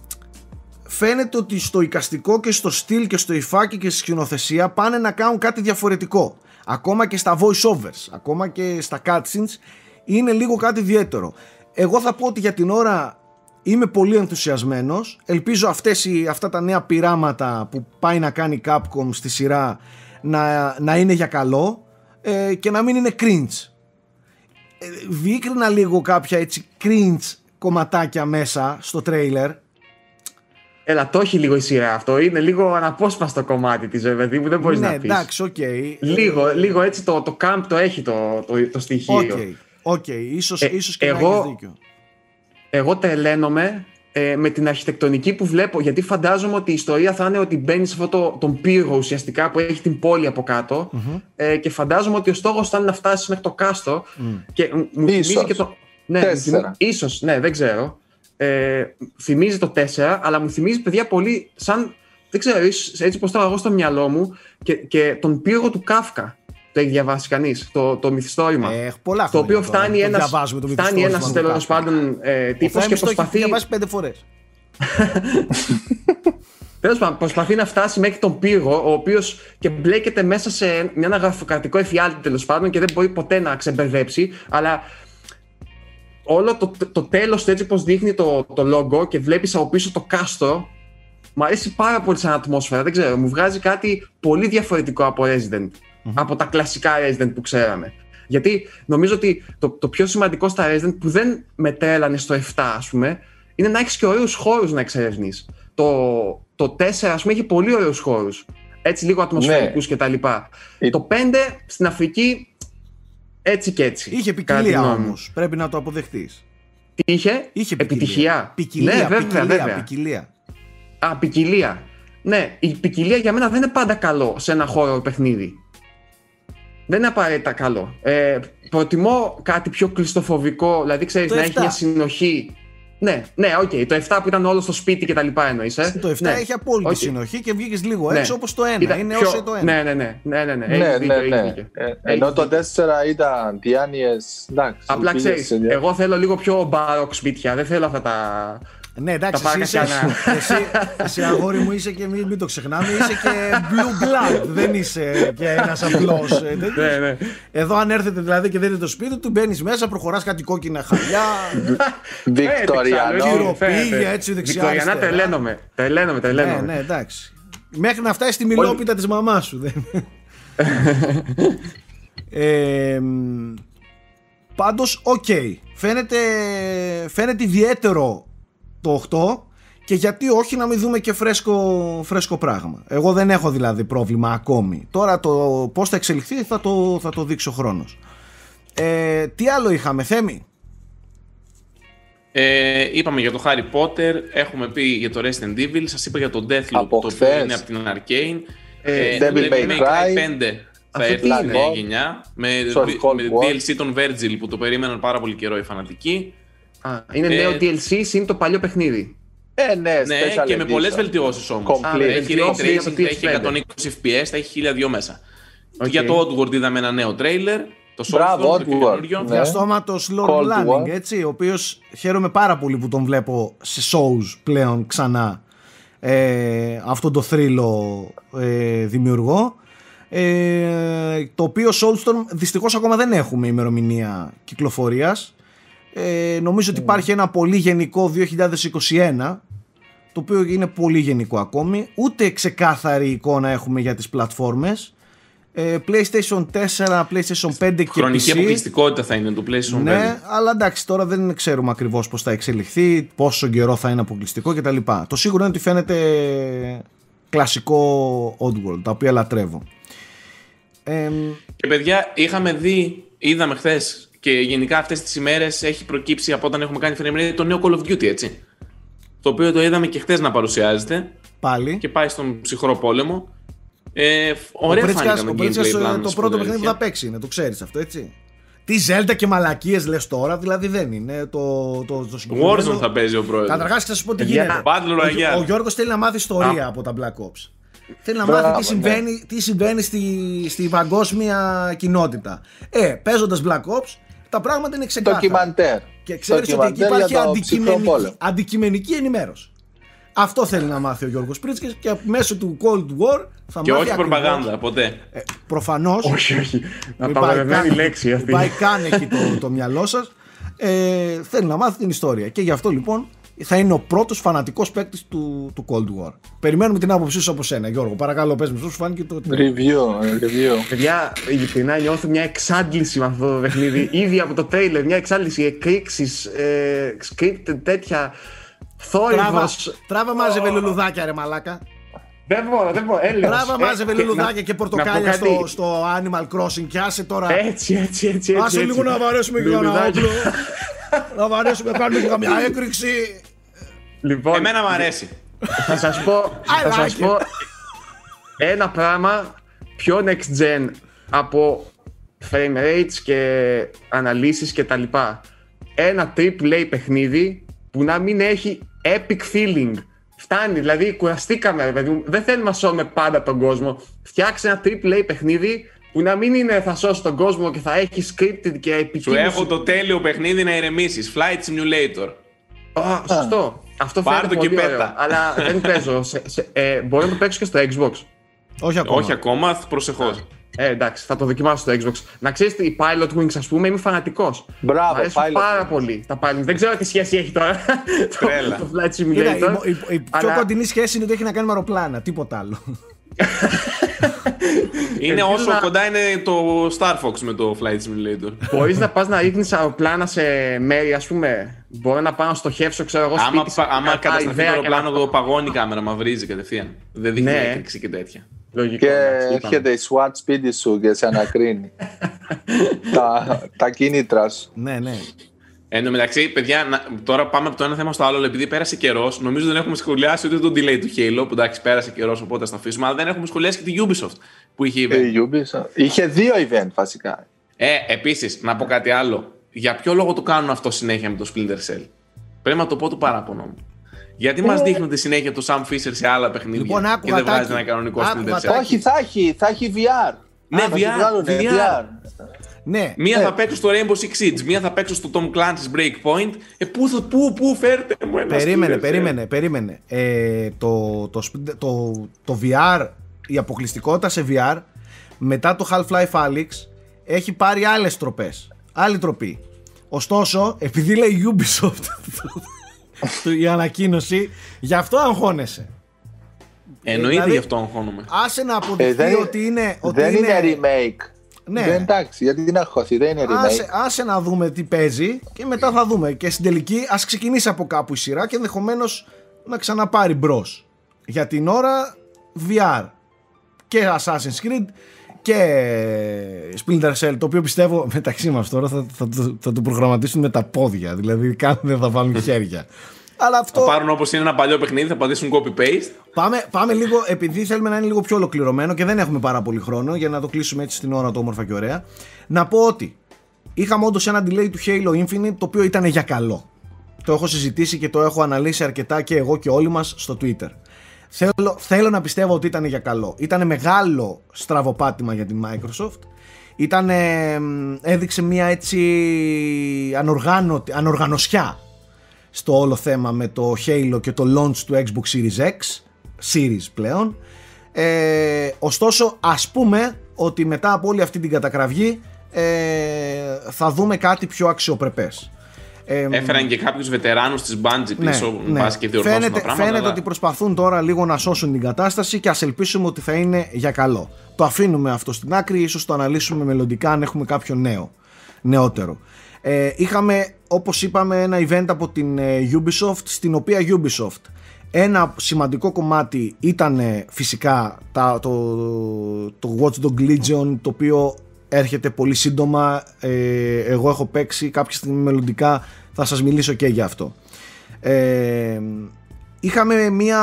φαίνεται ότι στο εικαστικό και στο στυλ και στο υφάκι και στη σκηνοθεσία πάνε να κάνουν κάτι διαφορετικό. Ακόμα και στα voice overs, ακόμα και στα cutscenes είναι λίγο κάτι ιδιαίτερο. Εγώ θα πω ότι για την ώρα Είμαι πολύ ενθουσιασμένος. Ελπίζω αυτές οι, αυτά τα νέα πειράματα που πάει να κάνει Capcom στη σειρά να, να είναι για καλό ε, και να μην είναι cringe. Ε, διέκρινα λίγο κάποια έτσι cringe κομματάκια μέσα στο τρέιλερ. Έλα, το έχει λίγο η σειρά αυτό. Είναι λίγο αναπόσπαστο κομμάτι της ζωής, παιδί μου. Δεν μπορείς ναι, να πεις. εντάξει, OK. Okay. Λίγο, λίγο έτσι το, το camp το έχει το, το, το στοιχείο. OK, okay. okay. ίσως, Ε, ίσως και εγώ- να έχεις δίκιο. Εγώ τρελαίνομαι ε, με την αρχιτεκτονική που βλέπω, γιατί φαντάζομαι ότι η ιστορία θα είναι ότι μπαίνει σε αυτό το, τον πύργο ουσιαστικά που έχει την πόλη από κάτω, ε, και φαντάζομαι ότι ο στόχος θα είναι να φτάσεις μέχρι το κάστρο. Και μ- μου θυμίζει Ίσως. και το. Ναι, μου Τέσσερα. θυμίζει- ίσως, ναι, δεν ξέρω. Ε, θυμίζει το 4, αλλά μου θυμίζει παιδιά πολύ σαν. Δεν ξέρω, ίσως, έτσι πως το έχω εγώ στο μυαλό μου και, και τον πύργο του Κάφκα. Το έχει διαβάσει κανείς, το, το μυθιστόρημα. Ε, έχω πολλά στο χρόνια οποίο τώρα. φτάνει Το ένας, διαβάζουμε το φτάνει μυθιστόρημα ένας του τέλος Κάφκα. πάντων ε, Ο τύπος και Θέμης το έχει προσπαθεί, διαβάσει πέντε φορές. <laughs> τέλος πάντων, προσπαθεί να φτάσει μέχρι τον πύργο, ο οποίος και μπλέκεται μέσα σε μια- ένα γραφειοκρατικό εφιάλτη τέλος πάντων και δεν μπορεί ποτέ να ξεμπερδέψει, αλλά όλο το, το τέλος του έτσι πως δείχνει το, το logo και βλέπεις από πίσω το κάστρο μου αρέσει πάρα πολύ σαν ατμόσφαιρα, δεν ξέρω, μου βγάζει κάτι πολύ διαφορετικό από Resident, από τα κλασικά Resident που ξέραμε. Γιατί νομίζω ότι το, το πιο σημαντικό στα Resident που δεν μετρέλανε στο 7 ας πούμε, είναι να έχεις και ωραίους χώρους να εξερευνείς. Το, το 4 ας πούμε έχει πολύ ωραίους χώρους, έτσι λίγο ατμοσφαιρικούς Ναι. κτλ. Ε, Το 5 στην Αφρική έτσι και έτσι. Είχε κατά τη ποικιλία γνώμη μου. όμως. Πρέπει να το αποδεχτείς. Τι είχε, Είχε ποικιλία. επιτυχία. Ποικιλία, ναι, βέβαια, ποικιλία, βέβαια. ποικιλία. Α, ποικιλία. Ναι, η ποικιλία για μένα δεν είναι πάντα καλό σε ένα χώρο παιχνίδι. Δεν είναι απαραίτητα καλό. Ε, προτιμώ κάτι πιο κλειστοφοβικό, δηλαδή ξέρεις Το να 7. έχει μια συνοχή. Ναι, ναι, οκ. Το 7 που ήταν όλο στο σπίτι και τα λοιπά εννοείς, ε; Το 7 ναι. έχει απόλυτη Οκ. συνοχή και βγήκες λίγο Ναι. έξω όπως το 1. Ήταν Είναι πιο- όσο το 1. Ναι, ναι, ναι. ναι, ναι, ναι. Ναι, Έχεις ναι, δίκιο, έχεις ναι. δίκιο. Ε, Έχεις Ενώ το δίκιο. 4 ήταν διάνοιες, εντάξει. Απλά πήγες ξέρεις, σε δια- εγώ θέλω λίγο πιο μπαροκ σπίτια. Δεν θέλω αυτά τα. Ναι, εντάξει, Τα εσύ, είσαι, παρακατιανά. εσύ, εσύ αγόρι μου είσαι και μην, μην το ξεχνάμε, είσαι και blue blood, δεν είσαι και ένας απλός. ε, τέτοιος. ναι, ναι. Εδώ αν έρθετε δηλαδή και δεν είναι το σπίτι του, μπαίνεις μέσα, προχωράς κάτι κόκκινα χαλιά, <laughs> Βικτοριανό. Κύριο. Φαίνεται. Κηροπήγια, έτσι, δεξιά, Βικτοριανά αριστερά. τρελαίνομαι. Τρελαίνομαι, ναι, τρελαίνομαι. ναι, εντάξει. Μέχρι να φτάσει στη μηλόπιτα της μαμάς σου. Δεν... <laughs> ε, μ, πάντως, οκ. Φαίνεται, φαίνεται ιδιαίτερο το 8 και γιατί όχι να μην δούμε και φρέσκο, φρέσκο πράγμα. Εγώ δεν έχω δηλαδή πρόβλημα ακόμη. Τώρα το πώς θα εξελιχθεί θα το, θα το δείξει ο χρόνος. Ε, τι άλλο είχαμε, Θέμη; Ε, είπαμε για το Harry Potter, έχουμε πει για το Resident Evil, σας είπα για το Deathloop, Από το οποίο χθες. είναι από την Arcane. Ε, το Devil May Cry. 5 θα Αυτό έρθει τι στην είναι; νέα γενιά, με, Sorry, με Cold War. DLC των Virgil που το περίμεναν πάρα πολύ καιρό οι φανατικοί. Α, είναι Ε, νέο DLC, συν το παλιό παιχνίδι. Ε, ναι, Ναι, special και με edition. πολλές βελτιώσεις όμως. Complete. Θα έχει ray Βελτιώσεις για το tracing, θα έχει PS5. 120 FPS, θα έχει 1002 μέσα. Οκ. Για το Oddworld είδαμε ένα νέο τρέιλερ. Το Μπράβο, Soulstorm, το Oddworld. καινούριο. Ναι. Διαστόματος Lord Cold Lanning, War. έτσι, ο οποίος χαίρομαι πάρα πολύ που τον βλέπω σε shows πλέον ξανά ε, αυτόν το θρύλο ε, δημιουργό ε, το οποίο Soulstorm δυστυχώς ακόμα δεν έχουμε ημερομηνία κυκλοφορίας ε, νομίζω ότι υπάρχει ένα πολύ γενικό 2021 το οποίο είναι πολύ γενικό ακόμη ούτε ξεκάθαρη εικόνα έχουμε για τις πλατφόρμες ε, PlayStation 4, PlayStation 5 και Χρονική PC αποκλειστικότητα θα είναι το PlayStation 5. ναι, αλλά εντάξει, τώρα δεν ξέρουμε ακριβώς πώς θα εξελιχθεί, πόσο καιρό θα είναι αποκλειστικό κτλ. Το σίγουρο είναι ότι φαίνεται κλασικό Oddworld, τα οποία λατρεύω. Ε, Και παιδιά, είχαμε δει, είδαμε χθες και γενικά αυτές τις ημέρες έχει προκύψει από όταν έχουμε κάνει frame rate το νέο Call of Duty, έτσι. Το οποίο το είδαμε και χθες να παρουσιάζεται πάλι. και πάει στον ψυχρό πόλεμο. Ε, ο ωραία Πρέτσικας, φάνηκαν ο το Πρέτσικας, gameplay ε, πλάνος, το να σου πω πρώτο την παιχνίδι που θα αλήθεια. παίξει είναι, το ξέρεις αυτό έτσι. Τι Zelda και μαλακίες λες τώρα, δηλαδή δεν είναι το, το, το συγκεκριμένο. Warzone θα παίζει ο πρόεδρο. Καταρχάς θα σου πω τι Παιδιά, γίνεται. Battle Ο, Royale. ο Γιώργος θέλει να μάθει ιστορία από τα Black Ops. Θέλει να Μπράβο, μάθει τι ναι. συμβαίνει, τι συμβαίνει στη, στη παγκόσμια κοινότητα. Ε, παίζοντας Black Ops, τα πράγματα είναι ξεκάθαρα. Ντοκιμαντέρ. Και ξέρεις ότι εκεί Ντοκιμαντέρ υπάρχει για το ψυχρό αντικειμενική, πόλεμο. αντικειμενική ενημέρωση. Αυτό θέλει να μάθει ο Γιώργος Πρίτσκης και μέσω του Cold War θα Και μάθει όχι ακριβώς- προπαγάνδα, ποτέ. Ε, προφανώς Όχι, όχι. μην πάει Απαγορευμένη καν- λέξη αυτή. μην πάει καν εκεί το, το μυαλό σας ε, θέλει να μάθει την ιστορία και γι' αυτό λοιπόν θα είναι ο πρώτος φανατικός παίκτης του, του Cold War. Περιμένουμε την άποψή σου από σένα, Γιώργο. Παρακαλώ, πες μου, πώ σου φάνηκε το. Review, review. Παιδιά, ειλικρινά νιώθω μια εξάντληση με αυτό το παιχνίδι. <laughs> Ήδη από το τρέιλερ, μια εξάντληση, εκρήξεις, ε, script τέτοια. Τράβα, Θόρυβος. τράβα μάζευε λουλουδάκια, ρε μαλάκα. Δεν μπορώ, δεν μπορώ. Έλεος. Τράβα Ε, μάζευε και λουλουδάκια να- και να πορτοκάλια πω στο, κάτι. στο Animal Crossing και άσε τώρα. Έτσι, έτσι, έτσι. έτσι, άσε έτσι. λίγο να βαρέσουμε και ένα Λουλουδάκια. όπλο. να βαρέσουμε, κάνουμε και καμιά έκρηξη. Λοιπόν, Εμένα μου αρέσει. θα σας πω, <laughs> θα I σας like πω ένα πράγμα πιο next gen από frame rates και αναλύσεις και τα λοιπά. Ένα triple A παιχνίδι που να μην έχει epic feeling. Φτάνει, δηλαδή κουραστήκαμε, ρε παιδί μου. Δεν θέλουμε να σώουμε πάντα τον κόσμο. Φτιάξε ένα triple A παιχνίδι που να μην είναι θα σώσει τον κόσμο και θα έχει scripted και Σου επικίνδυνο. έχω το τέλειο παιχνίδι να ηρεμήσεις. Flight Simulator. Α, σωστό. Αυτό Πάρ' φαίνεται το και πολύ ωραίο. πέτα. Αλλά δεν παίζω. Σε, σε, ε, μπορώ να το παίξω και στο Xbox. Όχι ακόμα. Όχι ακόμα, προσεχώς. Ε, εντάξει, θα το δοκιμάσω στο Xbox. Να ξέρεις η Pilot Wings, ας πούμε, είμαι φανατικός. Μπράβο, Μ' αρέσουν Pilot πάρα Wings. πολύ τα Pilot Δεν ξέρω τι σχέση έχει τώρα <laughs> το, Τρέλα. το Flight Κοίτα, η, Simulator. η- η πιο αλλά- κοντινή σχέση είναι ότι έχει να κάνει με αεροπλάνα, τίποτα άλλο. <laughs> Είναι Ελπίζω όσο να- κοντά είναι το Star Fox με το Flight Simulator. Μπορείς να πας να ρίχνεις αεροπλάνα σε μέρη, ας πούμε. Μπορώ να πάω να στοχεύσω, ξέρω εγώ, άμα σπίτι. σε πα- άμα κατά κατασταθεί το ιδέα και αεροπλάνο, να- το παγώνει η κάμερα, μαυρίζει κατευθείαν. Δεν δείχνει Ναι. έκρηξη και τέτοια. Λογικό. Και εντάξει, είπαμε. έρχεται η SWAT σπίτι σου και σε ανακρίνει. <laughs> τα, τα κίνητρα σου. ναι, ναι. Εν τω μεταξύ, παιδιά, να- τώρα πάμε από το ένα θέμα στο άλλο. αλλά Επειδή πέρασε καιρός, νομίζω δεν έχουμε σχολιάσει ούτε το delay του Halo, που εντάξει, πέρασε καιρός, οπότε θα το αφήσουμε. Αλλά δεν έχουμε σχολιάσει και τη Ubisoft που είχε event. Η Ubisoft. Είχε δύο event βασικά. Ε, επίσης, να πω κάτι άλλο. Για ποιο λόγο το κάνουν αυτό συνέχεια με το Splinter Cell; Πρέπει να το πω το παράπονο μου. Γιατί μας δείχνουν τη συνέχεια το Sam Fisher σε άλλα παιχνίδια Λοιπόν, και άκουγα, δεν βγάζει Τάκη. ένα κανονικό Άκουγα, Splinter Cell. Τάκη. Όχι, θα έχει, θα έχει VR. Ναι, θα VR, τη βγάλουνε, VR. ναι. Μία Ναι. θα παίξω στο Rainbow Six Siege, μία θα παίξω στο Tom Clancy's Breakpoint. Ε, πού, θα- πού, πού φέρτε μου ένα Περίμενε, Splinter Cell; περίμενε, περίμενε. Ε, το, το, Splinter- το, το VR, η αποκλειστικότητα σε VR, μετά το Half-Life Alyx, έχει πάρει άλλες τροπές. Άλλη τροπή. Ωστόσο, επειδή λέει Ubisoft <laughs> του- η ανακοίνωση, γι' αυτό αγχώνεσαι. Εννοείται Δηλαδή, γι' αυτό αγχώνομαι. Άσε να Ε, αποδειχθεί δεν, ότι είναι. Ότι δεν είναι remake. Ναι. Δεν, εντάξει, γιατί να χωθεί, δεν είναι remake. Άσε, άσε να δούμε τι παίζει και μετά θα δούμε. Και στην τελική ας ξεκινήσει από κάπου η σειρά και ενδεχομένως να ξαναπάρει μπρος. Για την ώρα VR και Assassin's Creed και Splinter Cell το οποίο πιστεύω <laughs> μεταξύ μας τώρα θα, θα, το- θα το προγραμματίσουν με τα πόδια δηλαδή καν δεν θα βάλουν <laughs> χέρια αλλά αυτό Θα πάρουν όπως είναι ένα παλιό παιχνίδι, θα πατήσουν copy-paste. Πάμε, πάμε λίγο, επειδή θέλουμε να είναι λίγο πιο ολοκληρωμένο και δεν έχουμε πάρα πολύ χρόνο για να το κλείσουμε έτσι στην ώρα το όμορφα και ωραία. Να πω ότι είχαμε όντως ένα delay του Halo Infinite το οποίο ήταν για καλό. Το έχω συζητήσει και το έχω αναλύσει αρκετά και εγώ και όλοι μας στο Twitter. Θέλω, θέλω να πιστεύω ότι ήταν για καλό. Ήταν μεγάλο στραβοπάτημα για την Microsoft. Ήταν, έδειξε μια έτσι ανοργάνωτη, ανοργανωσιά στο όλο θέμα με το Halo και το launch του Xbox Series X Series πλέον ε, ωστόσο ας πούμε ότι μετά από όλη αυτή την κατακραυγή ε, θα δούμε κάτι πιο αξιοπρεπές ε, Έφεραν και κάποιους βετεράνους της Bungie πίσω, ναι, και διορθώσουν Φαίνεται, τα πράγματα. φαίνεται αλλά- ότι προσπαθούν τώρα λίγο να σώσουν την κατάσταση και ας ελπίσουμε ότι θα είναι για καλό. Το αφήνουμε αυτό στην άκρη, ίσως το αναλύσουμε μελλοντικά αν έχουμε κάποιο νέο, νεότερο. Ε, είχαμε, όπως είπαμε, ένα event από την ε, Ubisoft, στην οποία Ubisoft ένα σημαντικό κομμάτι ήταν ε, φυσικά τα, το, το Watch Dog Legion, το οποίο έρχεται πολύ σύντομα. Ε, εγώ έχω παίξει κάποια στιγμή μελλοντικά, θα σας μιλήσω και για αυτό. Ε, είχαμε μια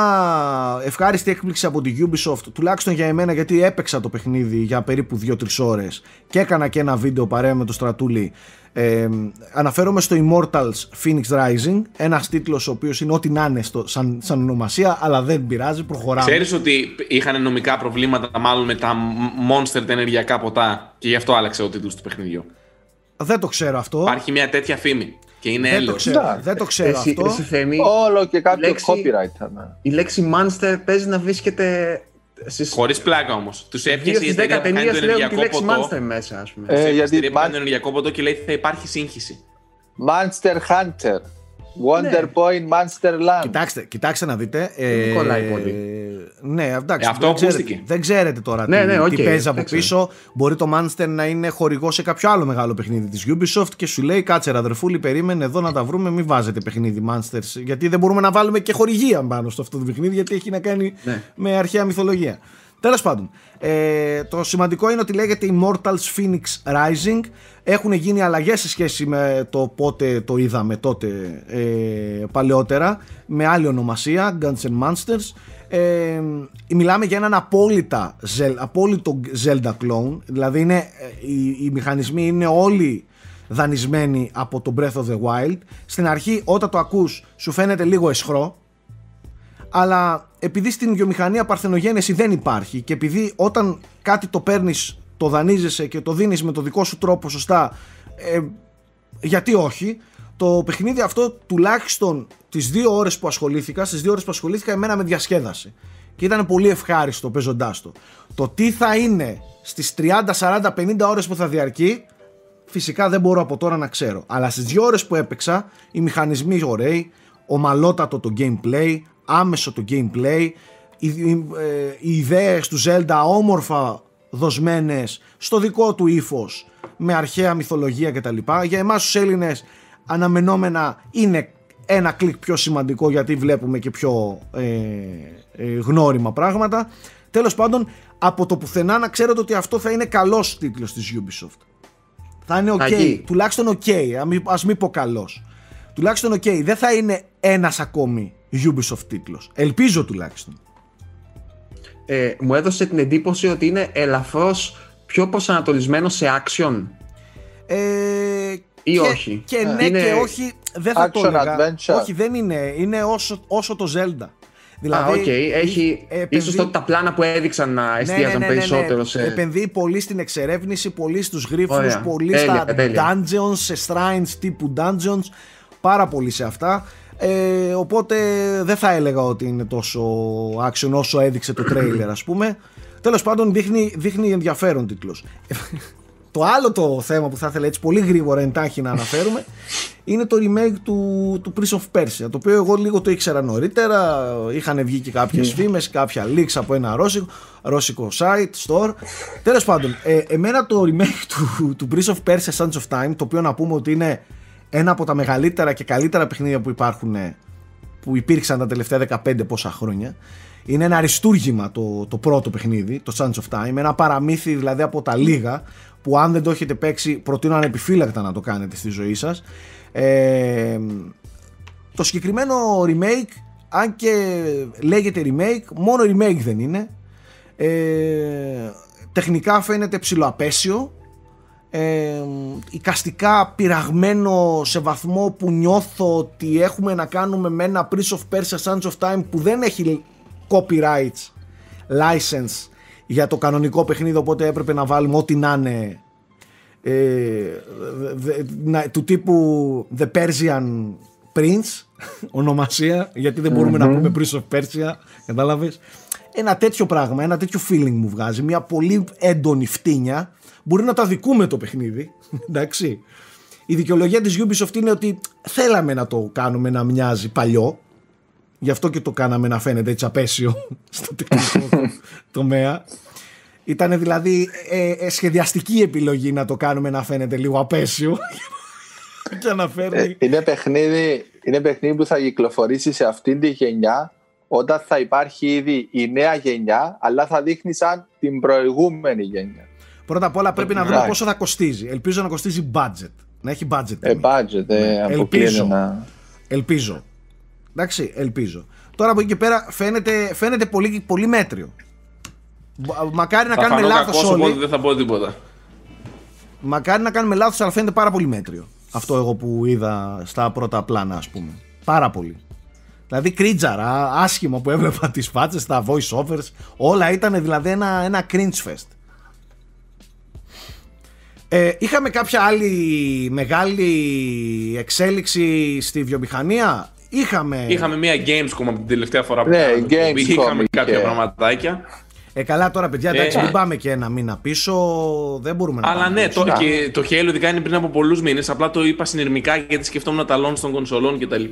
ευχάριστη έκπληξη από τη Ubisoft τουλάχιστον για εμένα γιατί έπαιξα το παιχνίδι για περίπου 2-3 ώρες και έκανα και ένα βίντεο παρέα με το Στρατούλη. Ε, αναφέρομαι στο Immortals Phoenix Rising ένας τίτλος ο οποίος είναι ό,τι να είναι στο, σαν, σαν ονομασία αλλά δεν πειράζει προχωράμε. Ξέρεις ότι είχαν νομικά προβλήματα μάλλον με τα Monster τα ενεργειακά ποτά και γι' αυτό άλλαξε ο τίτλος του παιχνιδιού; δεν το ξέρω αυτό. Υπάρχει μια τέτοια φήμη και είναι δεν το, έλεος. ξέρω, Εντάξει. δεν το ξέρω Εσύ, αυτό εσύ Θέμη, Όλο και κάποιο λέξη- copyright θα είναι. η λέξη Monster παίζει να βρίσκεται στις Χωρίς πλάκα όμως. Τους δύο έπιασε η στις εταιρεία 10 που κάνει το ταινίες λέγουν τη ενεργειακό λέξη ποτό. Monster μέσα, ας πούμε. Ε, Ε, γιατί γιατί κάνει Mon- το ενεργειακό ποτό και λέει θα υπάρχει σύγχυση. Monster Hunter. Wonder Boy in Monster Land. Κοιτάξτε, κοιτάξτε να δείτε. Δεν κολλάει πολύ. Ναι, εντάξει. Ε, αυτό δεν, ξέρετε, ακούστηκε. δεν ξέρετε τώρα Ναι, τι, ναι, τι οκ, παίζει από δεν πίσω. Μπορεί το Monster να είναι χορηγό σε κάποιο άλλο μεγάλο παιχνίδι της Ubisoft και σου λέει κάτσε ρε αδερφούλη, περίμενε εδώ να τα βρούμε. Μην βάζετε παιχνίδι Monsters. Γιατί δεν μπορούμε να βάλουμε και χορηγία πάνω στο αυτό το παιχνίδι, γιατί έχει να κάνει Ναι. με αρχαία μυθολογία. Τέλος πάντων, ε, το σημαντικό είναι ότι λέγεται Immortals Fenyx Rising. Έχουν γίνει αλλαγές σε σχέση με το πότε το είδαμε τότε ε, παλαιότερα, με άλλη ονομασία, Guns N' Monsters. Ε, μιλάμε για έναν απόλυτα, Zel- απόλυτο Zelda clone, δηλαδή είναι, ε, οι, οι μηχανισμοί είναι όλοι δανεισμένοι από το Breath of the Wild. Στην αρχή όταν το ακούς σου φαίνεται λίγο εσχρό, αλλά επειδή στην βιομηχανία παρθενογένεση δεν υπάρχει και επειδή όταν κάτι το παίρνεις, το δανείζεσαι και το δίνεις με το δικό σου τρόπο σωστά, ε, γιατί όχι, το παιχνίδι αυτό τουλάχιστον τις δύο ώρες που ασχολήθηκα, στις δύο ώρες που ασχολήθηκα εμένα με διασκέδασε και ήταν πολύ ευχάριστο παίζοντάς το. Το τι θα είναι στις 30, 40, 50 ώρες που θα διαρκεί, φυσικά δεν μπορώ από τώρα να ξέρω. Αλλά στις δύο ώρες που έπαιξα, οι μηχανισμοί ωραίοι, ομαλότατο το gameplay, άμεσο το gameplay, οι, οι, ε, οι ιδέες του Zelda όμορφα δοσμένες στο δικό του ύφος με αρχαία μυθολογία κτλ. Για εμάς τους Έλληνες αναμενόμενα είναι ένα κλικ πιο σημαντικό γιατί βλέπουμε και πιο ε, ε, γνώριμα πράγματα. Τέλος πάντων, από το πουθενά να ξέρετε ότι αυτό θα είναι καλός τίτλος της Ubisoft. Θα είναι ok, Αγί. τουλάχιστον ok, α μην- ας μην πω καλός. Τουλάχιστον ok, δεν θα είναι ένας ακόμη Ubisoft τίτλος. Ελπίζω τουλάχιστον. Ε, μου έδωσε την εντύπωση ότι είναι ελαφρώς πιο προσανατολισμένο σε action. Ε, Ή και, όχι. Και ναι Είναι- και όχι, δεν θα το Action έλεγα. adventure. Όχι, δεν είναι. Είναι όσο, όσο το Zelda. Δηλαδή, Α, οκ. Έχει. ε, επενδύει- ίσως τότε τα πλάνα που έδειξαν να Ναι, εστίαζαν ναι, ναι, ναι, ναι. περισσότερο σε. Επενδύει πολύ στην εξερεύνηση, πολύ στους γρίφους, Ωραία. πολύ Τέλεια, στα τέλεια. dungeons, σε shrines τύπου dungeons, πάρα πολύ σε αυτά. Ε, οπότε δεν θα έλεγα ότι είναι τόσο action όσο έδειξε το trailer ας πούμε. Τέλος πάντων δείχνει, δείχνει ενδιαφέρον τίτλος. <laughs> Το άλλο το θέμα που θα ήθελα έτσι πολύ γρήγορα εντάχει να αναφέρουμε είναι το remake του, του Prince of Persia το οποίο εγώ λίγο το ήξερα νωρίτερα είχαν βγει και κάποιες φήμες κάποια leaks από ένα ρώσικο, ρώσικο site, store τέλος πάντων ε, εμένα το remake του, του Prince of Persia Sands of Time το οποίο να πούμε ότι είναι ένα από τα μεγαλύτερα και καλύτερα παιχνίδια που υπάρχουν ε, που υπήρξαν τα τελευταία 15 πόσα χρόνια είναι ένα αριστούργημα το, το πρώτο παιχνίδι, το Sands of Time, ένα παραμύθι δηλαδή από τα λίγα που αν δεν το έχετε παίξει προτείνω ανεπιφύλακτα να το κάνετε στη ζωή σας. Ε, το συγκεκριμένο remake, αν και λέγεται remake, μόνο remake δεν είναι. Ε, τεχνικά φαίνεται ψηλοαπέσιο. Ε, οικαστικά πειραγμένο σε βαθμό που νιώθω ότι έχουμε να κάνουμε με ένα Prince of Persia Sands of Time που δεν έχει copyrights license για το κανονικό παιχνίδι οπότε έπρεπε να βάλουμε ό,τι να είναι ε, δε- να- του τύπου The Persian Prince <laughs> ονομασία γιατί δεν μπορούμε να πούμε Prince of Persia κατάλαβες. Ένα τέτοιο πράγμα, ένα τέτοιο feeling μου βγάζει μια πολύ έντονη φτύνια μπορεί να το αδικούμε το παιχνίδι <laughs> εντάξει. Η δικαιολογία της Ubisoft είναι ότι θέλαμε να το κάνουμε να μοιάζει παλιό. Γι' αυτό και το κάναμε να φαίνεται έτσι απέσιο <laughs> στο τεχνικό <laughs> τομέα. Ήταν δηλαδή ε, ε, σχεδιαστική επιλογή να το κάνουμε να φαίνεται λίγο απέσιο. Και να φέρνει. Ε, είναι, παιχνίδι, είναι παιχνίδι που θα κυκλοφορήσει σε αυτήν τη γενιά όταν θα υπάρχει ήδη η νέα γενιά αλλά θα δείχνει σαν την προηγούμενη γενιά. Πρώτα απ' όλα πρέπει να δούμε Εντάξει. πόσο θα κοστίζει. Ελπίζω να κοστίζει budget. Να έχει budget. Ε, τιμή. budget, ε, αποκλείεται Ελπίζω. να... Ελπίζω. Εντάξει, ελπίζω. Τώρα από εκεί και πέρα φαίνεται, φαίνεται πολύ, πολύ μέτριο. Μπα- Μακάρι να Θα κάνουμε φανώ λάθος κακός, όλοι. οπότε δεν θα πω τίποτα. Μακάρι να κάνουμε λάθος, αλλά φαίνεται πάρα πολύ μέτριο. Αυτό εγώ που είδα στα πρώτα πλάνα, ας πούμε. Πάρα πολύ. Δηλαδή κρίτζαρα, άσχημα που έβλεπα τις φάτσες, τα voice overs, όλα ήταν δηλαδή ένα, ένα cringe fest. Ε, είχαμε κάποια άλλη μεγάλη εξέλιξη στη βιομηχανία; Είχαμε, Είχαμε μία Gamescom από την τελευταία φορά που Ναι, κάναμε την εκπομπή. Gamescom Είχαμε είχε. κάποια πραγματάκια. Ε, καλά τώρα, παιδιά, εντάξει, Ε, μην πάμε και ένα μήνα πίσω. Δεν μπορούμε να Αλλά πάμε ναι, πίσω. το, και το Halo ειδικά είναι πριν από πολλούς μήνες. Απλά το είπα συνειρμικά γιατί σκεφτόμουν τα launch των κονσολών κτλ.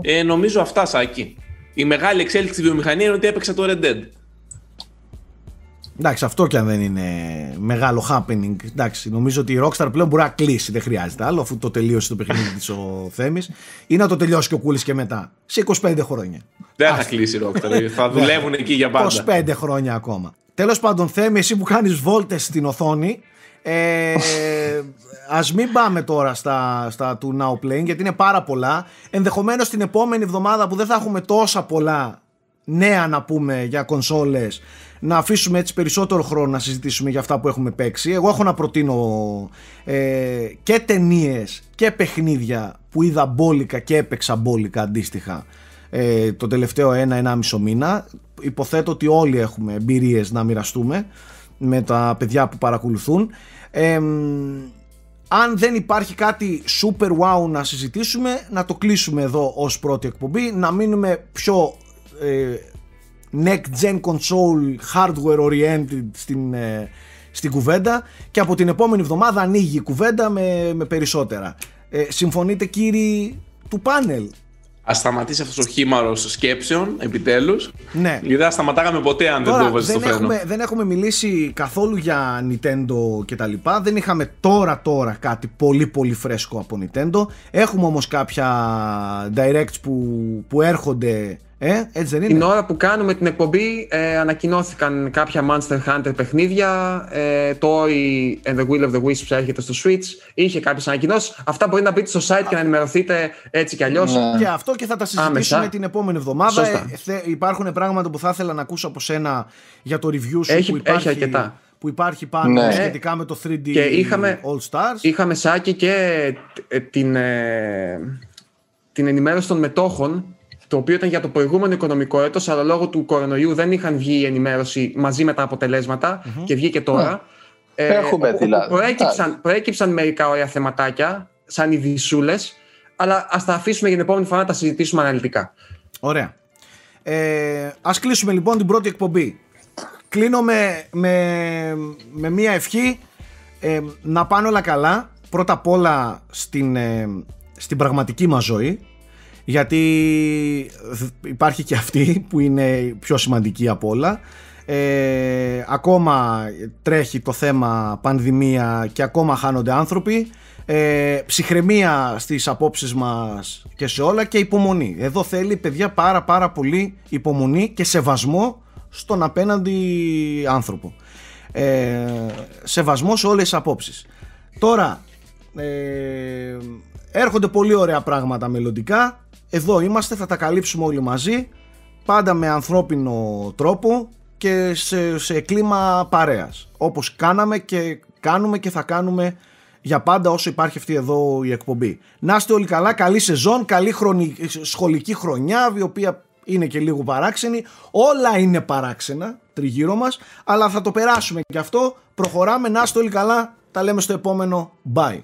Ε, νομίζω αυτά, Σάκη. Η μεγάλη εξέλιξη στη βιομηχανία είναι ότι έπαιξα το Red Dead. Εντάξει, αυτό και αν δεν είναι μεγάλο happening. Εντάξει, νομίζω ότι η Rockstar πλέον μπορεί να κλείσει. Δεν χρειάζεται άλλο, αφού το τελείωσε το παιχνίδι της ο Θέμης. Ή να το τελειώσει και ο Κούλης και μετά. Σε 25 χρόνια. Δεν θα κλείσει η Rockstar. θα δουλεύουν εκεί για πάντα. 25 χρόνια ακόμα. Τέλος πάντων, Θέμη, εσύ που κάνεις βόλτες στην οθόνη. Ε, ας μην πάμε τώρα στα, στα του Now Playing γιατί είναι πάρα πολλά ενδεχομένως την επόμενη εβδομάδα που δεν θα έχουμε τόσα πολλά νέα να πούμε για κονσόλες να αφήσουμε έτσι περισσότερο χρόνο να συζητήσουμε για αυτά που έχουμε παίξει. Εγώ έχω να προτείνω ε, και ταινίες και παιχνίδια που είδα μπόλικα και έπαιξα μπόλικα αντίστοιχα ε, το τελευταίο ένα-ένα μισό μήνα. Υποθέτω ότι όλοι έχουμε εμπειρίες να μοιραστούμε με τα παιδιά που παρακολουθούν. Ε, αν δεν υπάρχει κάτι super wow να συζητήσουμε να το κλείσουμε εδώ ως πρώτη εκπομπή να μείνουμε πιο ε, next gen console hardware oriented στην, ε, στην κουβέντα και από την επόμενη εβδομάδα ανοίγει η κουβέντα με, με περισσότερα ε, συμφωνείτε κύριοι του πάνελ; Α σταματήσει αυτός ο χήμαρο σκέψεων, επιτέλους. ναι Γιατί δεν σταματάγαμε ποτέ αν δεν Τώρα, το βάζεις στο δεν, φρένο. έχουμε, δεν έχουμε μιλήσει καθόλου για Nintendo και τα λοιπά. Δεν είχαμε τώρα τώρα κάτι πολύ πολύ φρέσκο από Nintendo. Έχουμε όμως κάποια directs που, που έρχονται. Ε, έτσι δεν είναι; Την ώρα που κάνουμε την εκπομπή ε, ανακοινώθηκαν κάποια Monster Hunter παιχνίδια. Ε, το Ori and the Will of the Wisps έρχεται στο Switch. Είχε κάποιες ανακοινώσεις. Αυτά μπορεί να μπείτε στο site και να ενημερωθείτε έτσι κι αλλιώς. Ναι. Και αυτό και θα τα συζητήσουμε Άμεσα. την επόμενη εβδομάδα. Σωστά. Ε, θε- υπάρχουν πράγματα που θα ήθελα να ακούσω από σένα για το review σου Έχει- που υπάρχει, έχει αρκετά. που υπάρχει πάνω Ναι. σχετικά με το 3D Και είχαμε- All Stars. Είχαμε σάκι και ε, την, ε, την ενημέρωση των μετόχων, το οποίο ήταν για το προηγούμενο οικονομικό έτος, αλλά λόγω του κορονοϊού δεν είχαν βγει η ενημέρωση μαζί με τα αποτελέσματα και βγήκε τώρα. Ε, Έχουμε όπου δηλαδή. Προέκυψαν, προέκυψαν μερικά ωραία θεματάκια, σαν ειδισούλες, αλλά ας τα αφήσουμε για την επόμενη φορά να τα συζητήσουμε αναλυτικά. Ωραία. Ε, ας κλείσουμε λοιπόν την πρώτη εκπομπή. Κλείνω με, με, με μία ευχή ε, να πάνε όλα καλά. Πρώτα απ' όλα στην, ε, στην πραγματική μας ζωή. Γιατί υπάρχει και αυτή που είναι πιο σημαντική από όλα. Ε, ακόμα τρέχει το θέμα πανδημία και ακόμα χάνονται άνθρωποι. Ε, ψυχραιμία στις απόψεις μας και σε όλα και υπομονή. Εδώ θέλει παιδιά πάρα πάρα πολύ υπομονή και σεβασμό στον απέναντι άνθρωπο. Ε, σεβασμό σε όλες τις απόψεις. Τώρα ε, έρχονται πολύ ωραία πράγματα μελλοντικά εδώ είμαστε θα τα καλύψουμε όλοι μαζί πάντα με ανθρώπινο τρόπο και σε, σε κλίμα παρέας όπως κάναμε και κάνουμε και θα κάνουμε για πάντα όσο υπάρχει αυτή εδώ η εκπομπή. Να είστε όλοι καλά, καλή σεζόν, καλή χρονι... σχολική χρονιά η οποία είναι και λίγο παράξενη. Όλα είναι παράξενα τριγύρω μας αλλά θα το περάσουμε και αυτό. Προχωράμε, να είστε όλοι καλά, τα λέμε στο επόμενο. Bye.